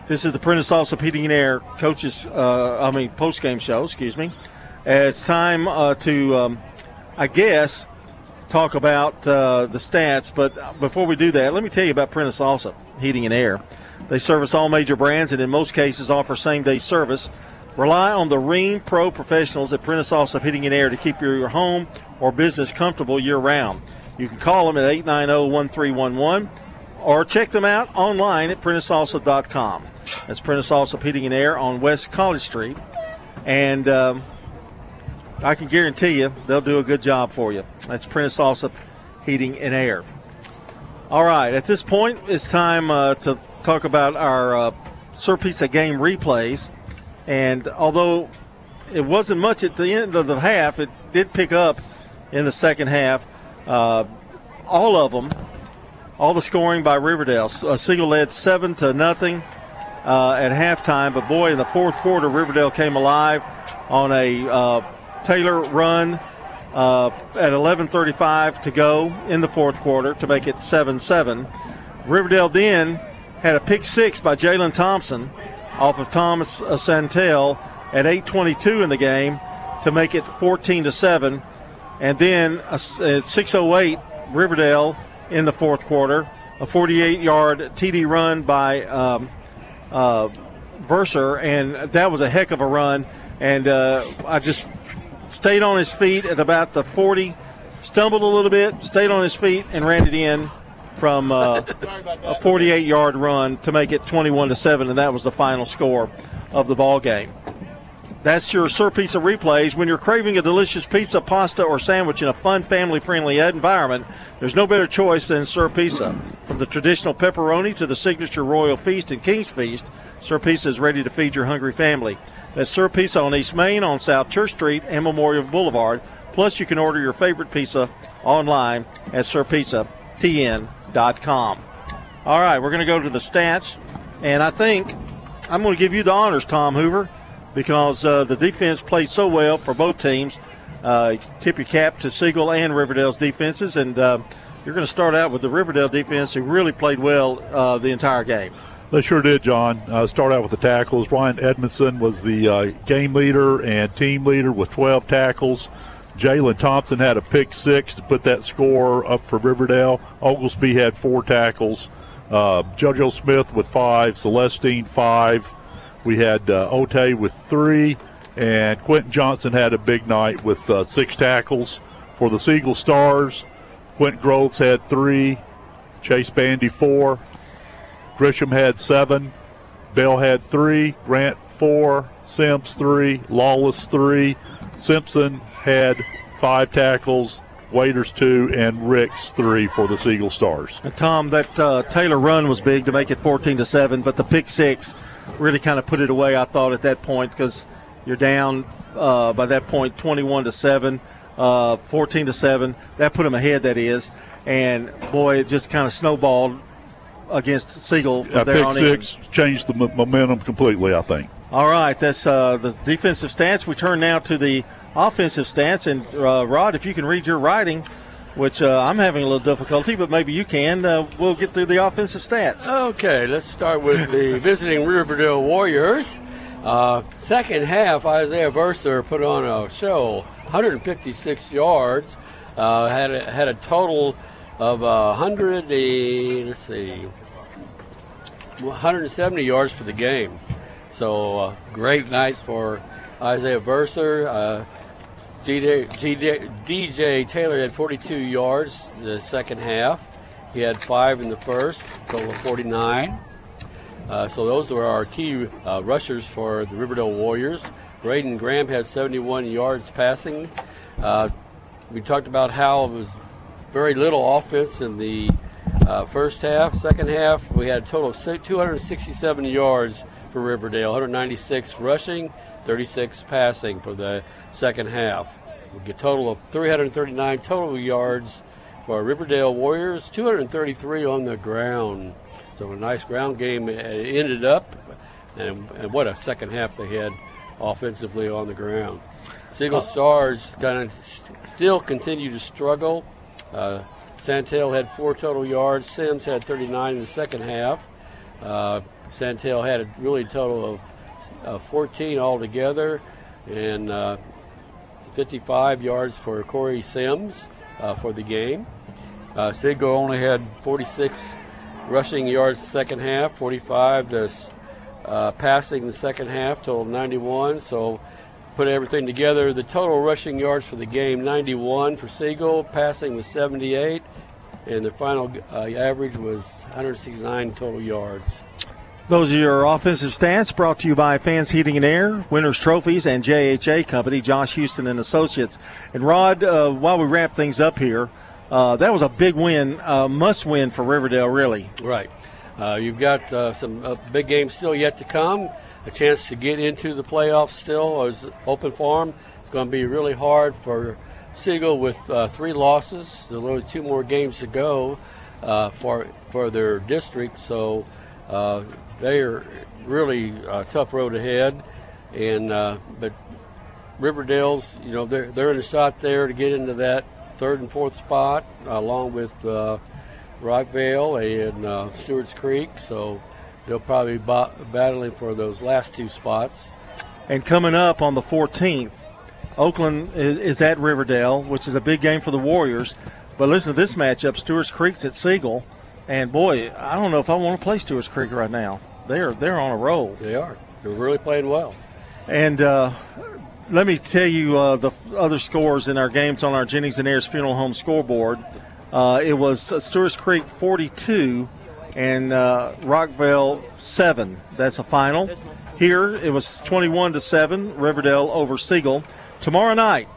This is the Prentice Allsup Heating and Air coaches, uh, I mean, post game show, excuse me. It's time uh, to, um, I guess, talk about uh, the stats. But before we do that, let me tell you about Prentice Allsup Heating and Air. They service all major brands and in most cases offer same day service. Rely on the Rheem Pro professionals at Prentice Allsup Heating and Air to keep your home or business comfortable year round. You can call them at 890 1311 or check them out online at PrenticeAllsup.com. That's Prentice Allsup Heating and Air on West College Street. And um, I can guarantee you they'll do a good job for you. That's Prentice Allsup Heating and Air. All right, at this point, it's time uh, to talk about our uh, game replays. And although it wasn't much at the end of the half, it did pick up in the second half. Uh, all of them, all the scoring by Riverdale. A single led seven to nothing uh, at halftime, but boy, in the fourth quarter, Riverdale came alive on a uh, Taylor run uh, at 11:35 to go in the fourth quarter to make it 7-7. Riverdale then had a pick six by Jalen Thompson off of Thomas Santel at 8:22 in the game to make it 14 to seven, and then at 6:08 Riverdale in the fourth quarter. A 48-yard TD run by um, uh, Verser, and that was a heck of a run. And uh, I just stayed on his feet at about the 40, stumbled a little bit, stayed on his feet, and ran it in from uh, a 48-yard run to make it 21 to seven, and that was the final score of the ball game. That's your Sir Pizza replays. When you're craving a delicious pizza, pasta, or sandwich in a fun, family friendly environment, there's no better choice than Sir Pizza. From the traditional pepperoni to the signature Royal Feast and King's Feast, Sir Pizza is ready to feed your hungry family. That's Sir Pizza on East Main, on South Church Street, and Memorial Boulevard. Plus, you can order your favorite pizza online at SirPizzaTN.com. All right, we're going to go to the stats, and I think I'm going to give you the honors, Tom Hoover because uh, the defense played so well for both teams. Uh, tip your cap to Siegel and Riverdale's defenses, and uh, you're going to start out with the Riverdale defense who really played well uh, the entire game. They sure did, John. Uh, start out with the tackles. Ryan Edmondson was the uh, game leader and team leader with 12 tackles. Jalen Thompson had a pick six to put that score up for Riverdale. Oglesby had four tackles. Uh, JoJo Smith with five. Celestine five. We had uh, Otey with three, and Quentin Johnson had a big night with uh, six tackles for the Siegel Stars. Quentin Groves had three, Chase Bandy four, Grisham had seven, Bell had three, Grant four, Sims three, Lawless three, Simpson had five tackles, Waiters two, and Ricks three for the Siegel Stars. And Tom, that uh, Taylor run was big to make it 14 to seven, but the pick six really kind of put it away. I thought at that point because you're down uh, by that point 21 to seven. Uh, uh, 14 to seven. That put them ahead. That is, and boy, it just kind of snowballed against Siegel. Yeah, there pick on six in. changed the m- momentum completely. I think. All right, that's uh, the defensive stats. We turn now to the offensive stats, and uh, Rod, if you can read your writing. Which uh, I'm having a little difficulty, but maybe you can. Uh, we'll get through the offensive stats. Okay, let's start with the visiting Riverdale Warriors. Uh, second half, Isaiah Verser put on a show, 156 yards, uh, had a, had a total of uh, 100. Let's see, 170 yards for the game. So uh, great night for Isaiah Verser. Uh, DJ, DJ, Taylor had 42 yards the second half. He had five in the first, total of 49. Uh, so those were our key uh, rushers for the Riverdale Warriors. Braden Graham had 71 yards passing. Uh, we talked about how it was very little offense in the uh, first half. Second half, we had a total of 267 yards for Riverdale, 196 rushing, 36 passing for the second half. We get a total of 339 total yards for Riverdale Warriors, 233 on the ground. So a nice ground game it ended up, and, and what a second half they had offensively on the ground. Siegel Stars kind of still continue to struggle. Uh, Santel had four total yards. Sims had 39 in the second half. Uh, Santel had a really total of uh, 14 altogether, and uh, 55 yards for Corey Sims uh, for the game. Uh, only had 46 rushing yards the second half, 45 to uh, passing the second half, total 91. So put everything together, the total rushing yards for the game 91 for Siegel, passing was 78, and the final uh, average was 169 total yards. Those are your offensive stats brought to you by Fans Heating and Air, Winners Trophies, and JHA Company, Josh Houston and Associates. And Rod, uh, while we wrap things up here, uh, that was a big win, uh, must win for Riverdale, really. Right. Uh, you've got uh, some uh, big games still yet to come. A chance to get into the playoffs still is open for 'em. It's going to be really hard for Siegel with uh, three losses. There's only two more games to go uh, for for their district, so uh, they are really uh, tough road ahead. And uh, but Riverdale's, you know, they're they're in a shot there to get into that third and fourth spot, along with uh, Rockvale and Stewart's Creek. So they'll probably be battling for those last two spots. And coming up on the 14th, Oakland is, is at Riverdale, which is a big game for the Warriors. But listen to this matchup: Stewart's Creek's at Siegel, and boy, I don't know if I want to play Stewart's Creek right now. They're they're on a roll. They are. They're really playing well. And uh, let me tell you uh, the other scores in our games on our Jennings and Ayers Funeral Home scoreboard. Uh, it was uh, Stewart's Creek 42 and uh, Rockvale 7. That's a final. Here it was 21 to 7, Riverdale over Siegel. Tomorrow night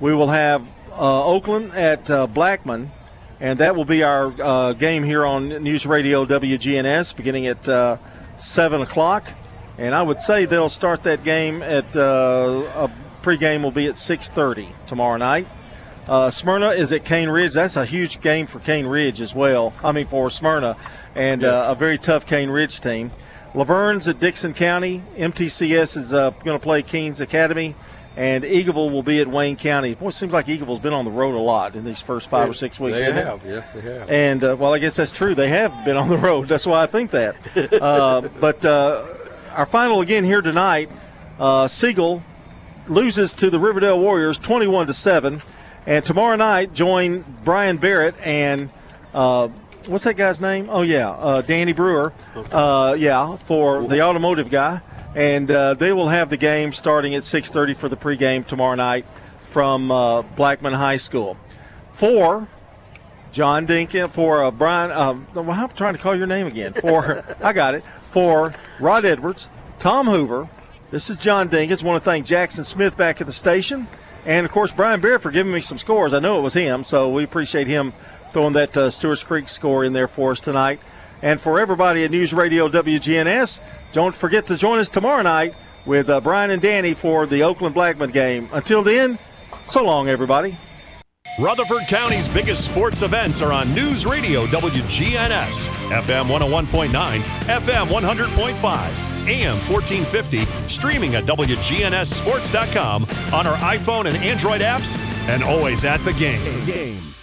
we will have uh, Oakland at uh, Blackman, and that will be our uh, game here on News Radio WGNS beginning at uh, 7 o'clock. And I would say they'll start that game at uh, a pregame will be at 6:30 tomorrow night. Uh, Smyrna is at Cane Ridge. That's a huge game for Cane Ridge as well. I mean for Smyrna, and uh, a very tough Cane Ridge team. La Vergne's at Dickson County. MTCS is uh, going to play Keens Academy, and Eagleville will be at Wayne County. Boy, it seems like Eagleville's been on the road a lot in these first five or six weeks. They isn't it? have. Yes, they have. And uh, well, I guess that's true. They have been on the road. That's why I think that. uh, but uh, our final again here tonight, uh, Siegel loses to the Riverdale Warriors, twenty-one to seven. And tomorrow night, join Brian Barrett and uh, what's that guy's name? Oh yeah, uh, Danny Brewer. Uh, yeah, for the automotive guy, and uh, they will have the game starting at 6:30 for the pregame tomorrow night from uh, Blackman High School. For John Dinkin, for uh, Brian, um, I'm trying to call your name again. For I got it. For Rod Edwards, Tom Hoover. This is John Dinkins. Want to thank Jackson Smith back at the station, and of course Brian Bear for giving me some scores. I know it was him, so we appreciate him throwing that uh, Stewart's Creek score in there for us tonight. And for everybody at News Radio WGNS, don't forget to join us tomorrow night with uh, Brian and Danny for the Oakland Blackman game. Until then, So long, everybody. Rutherford County's biggest sports events are on News Radio WGNS, FM 101.9, FM 100.5, AM 1450, streaming at WGNSSports.com on our iPhone and Android apps, and always at the game. game.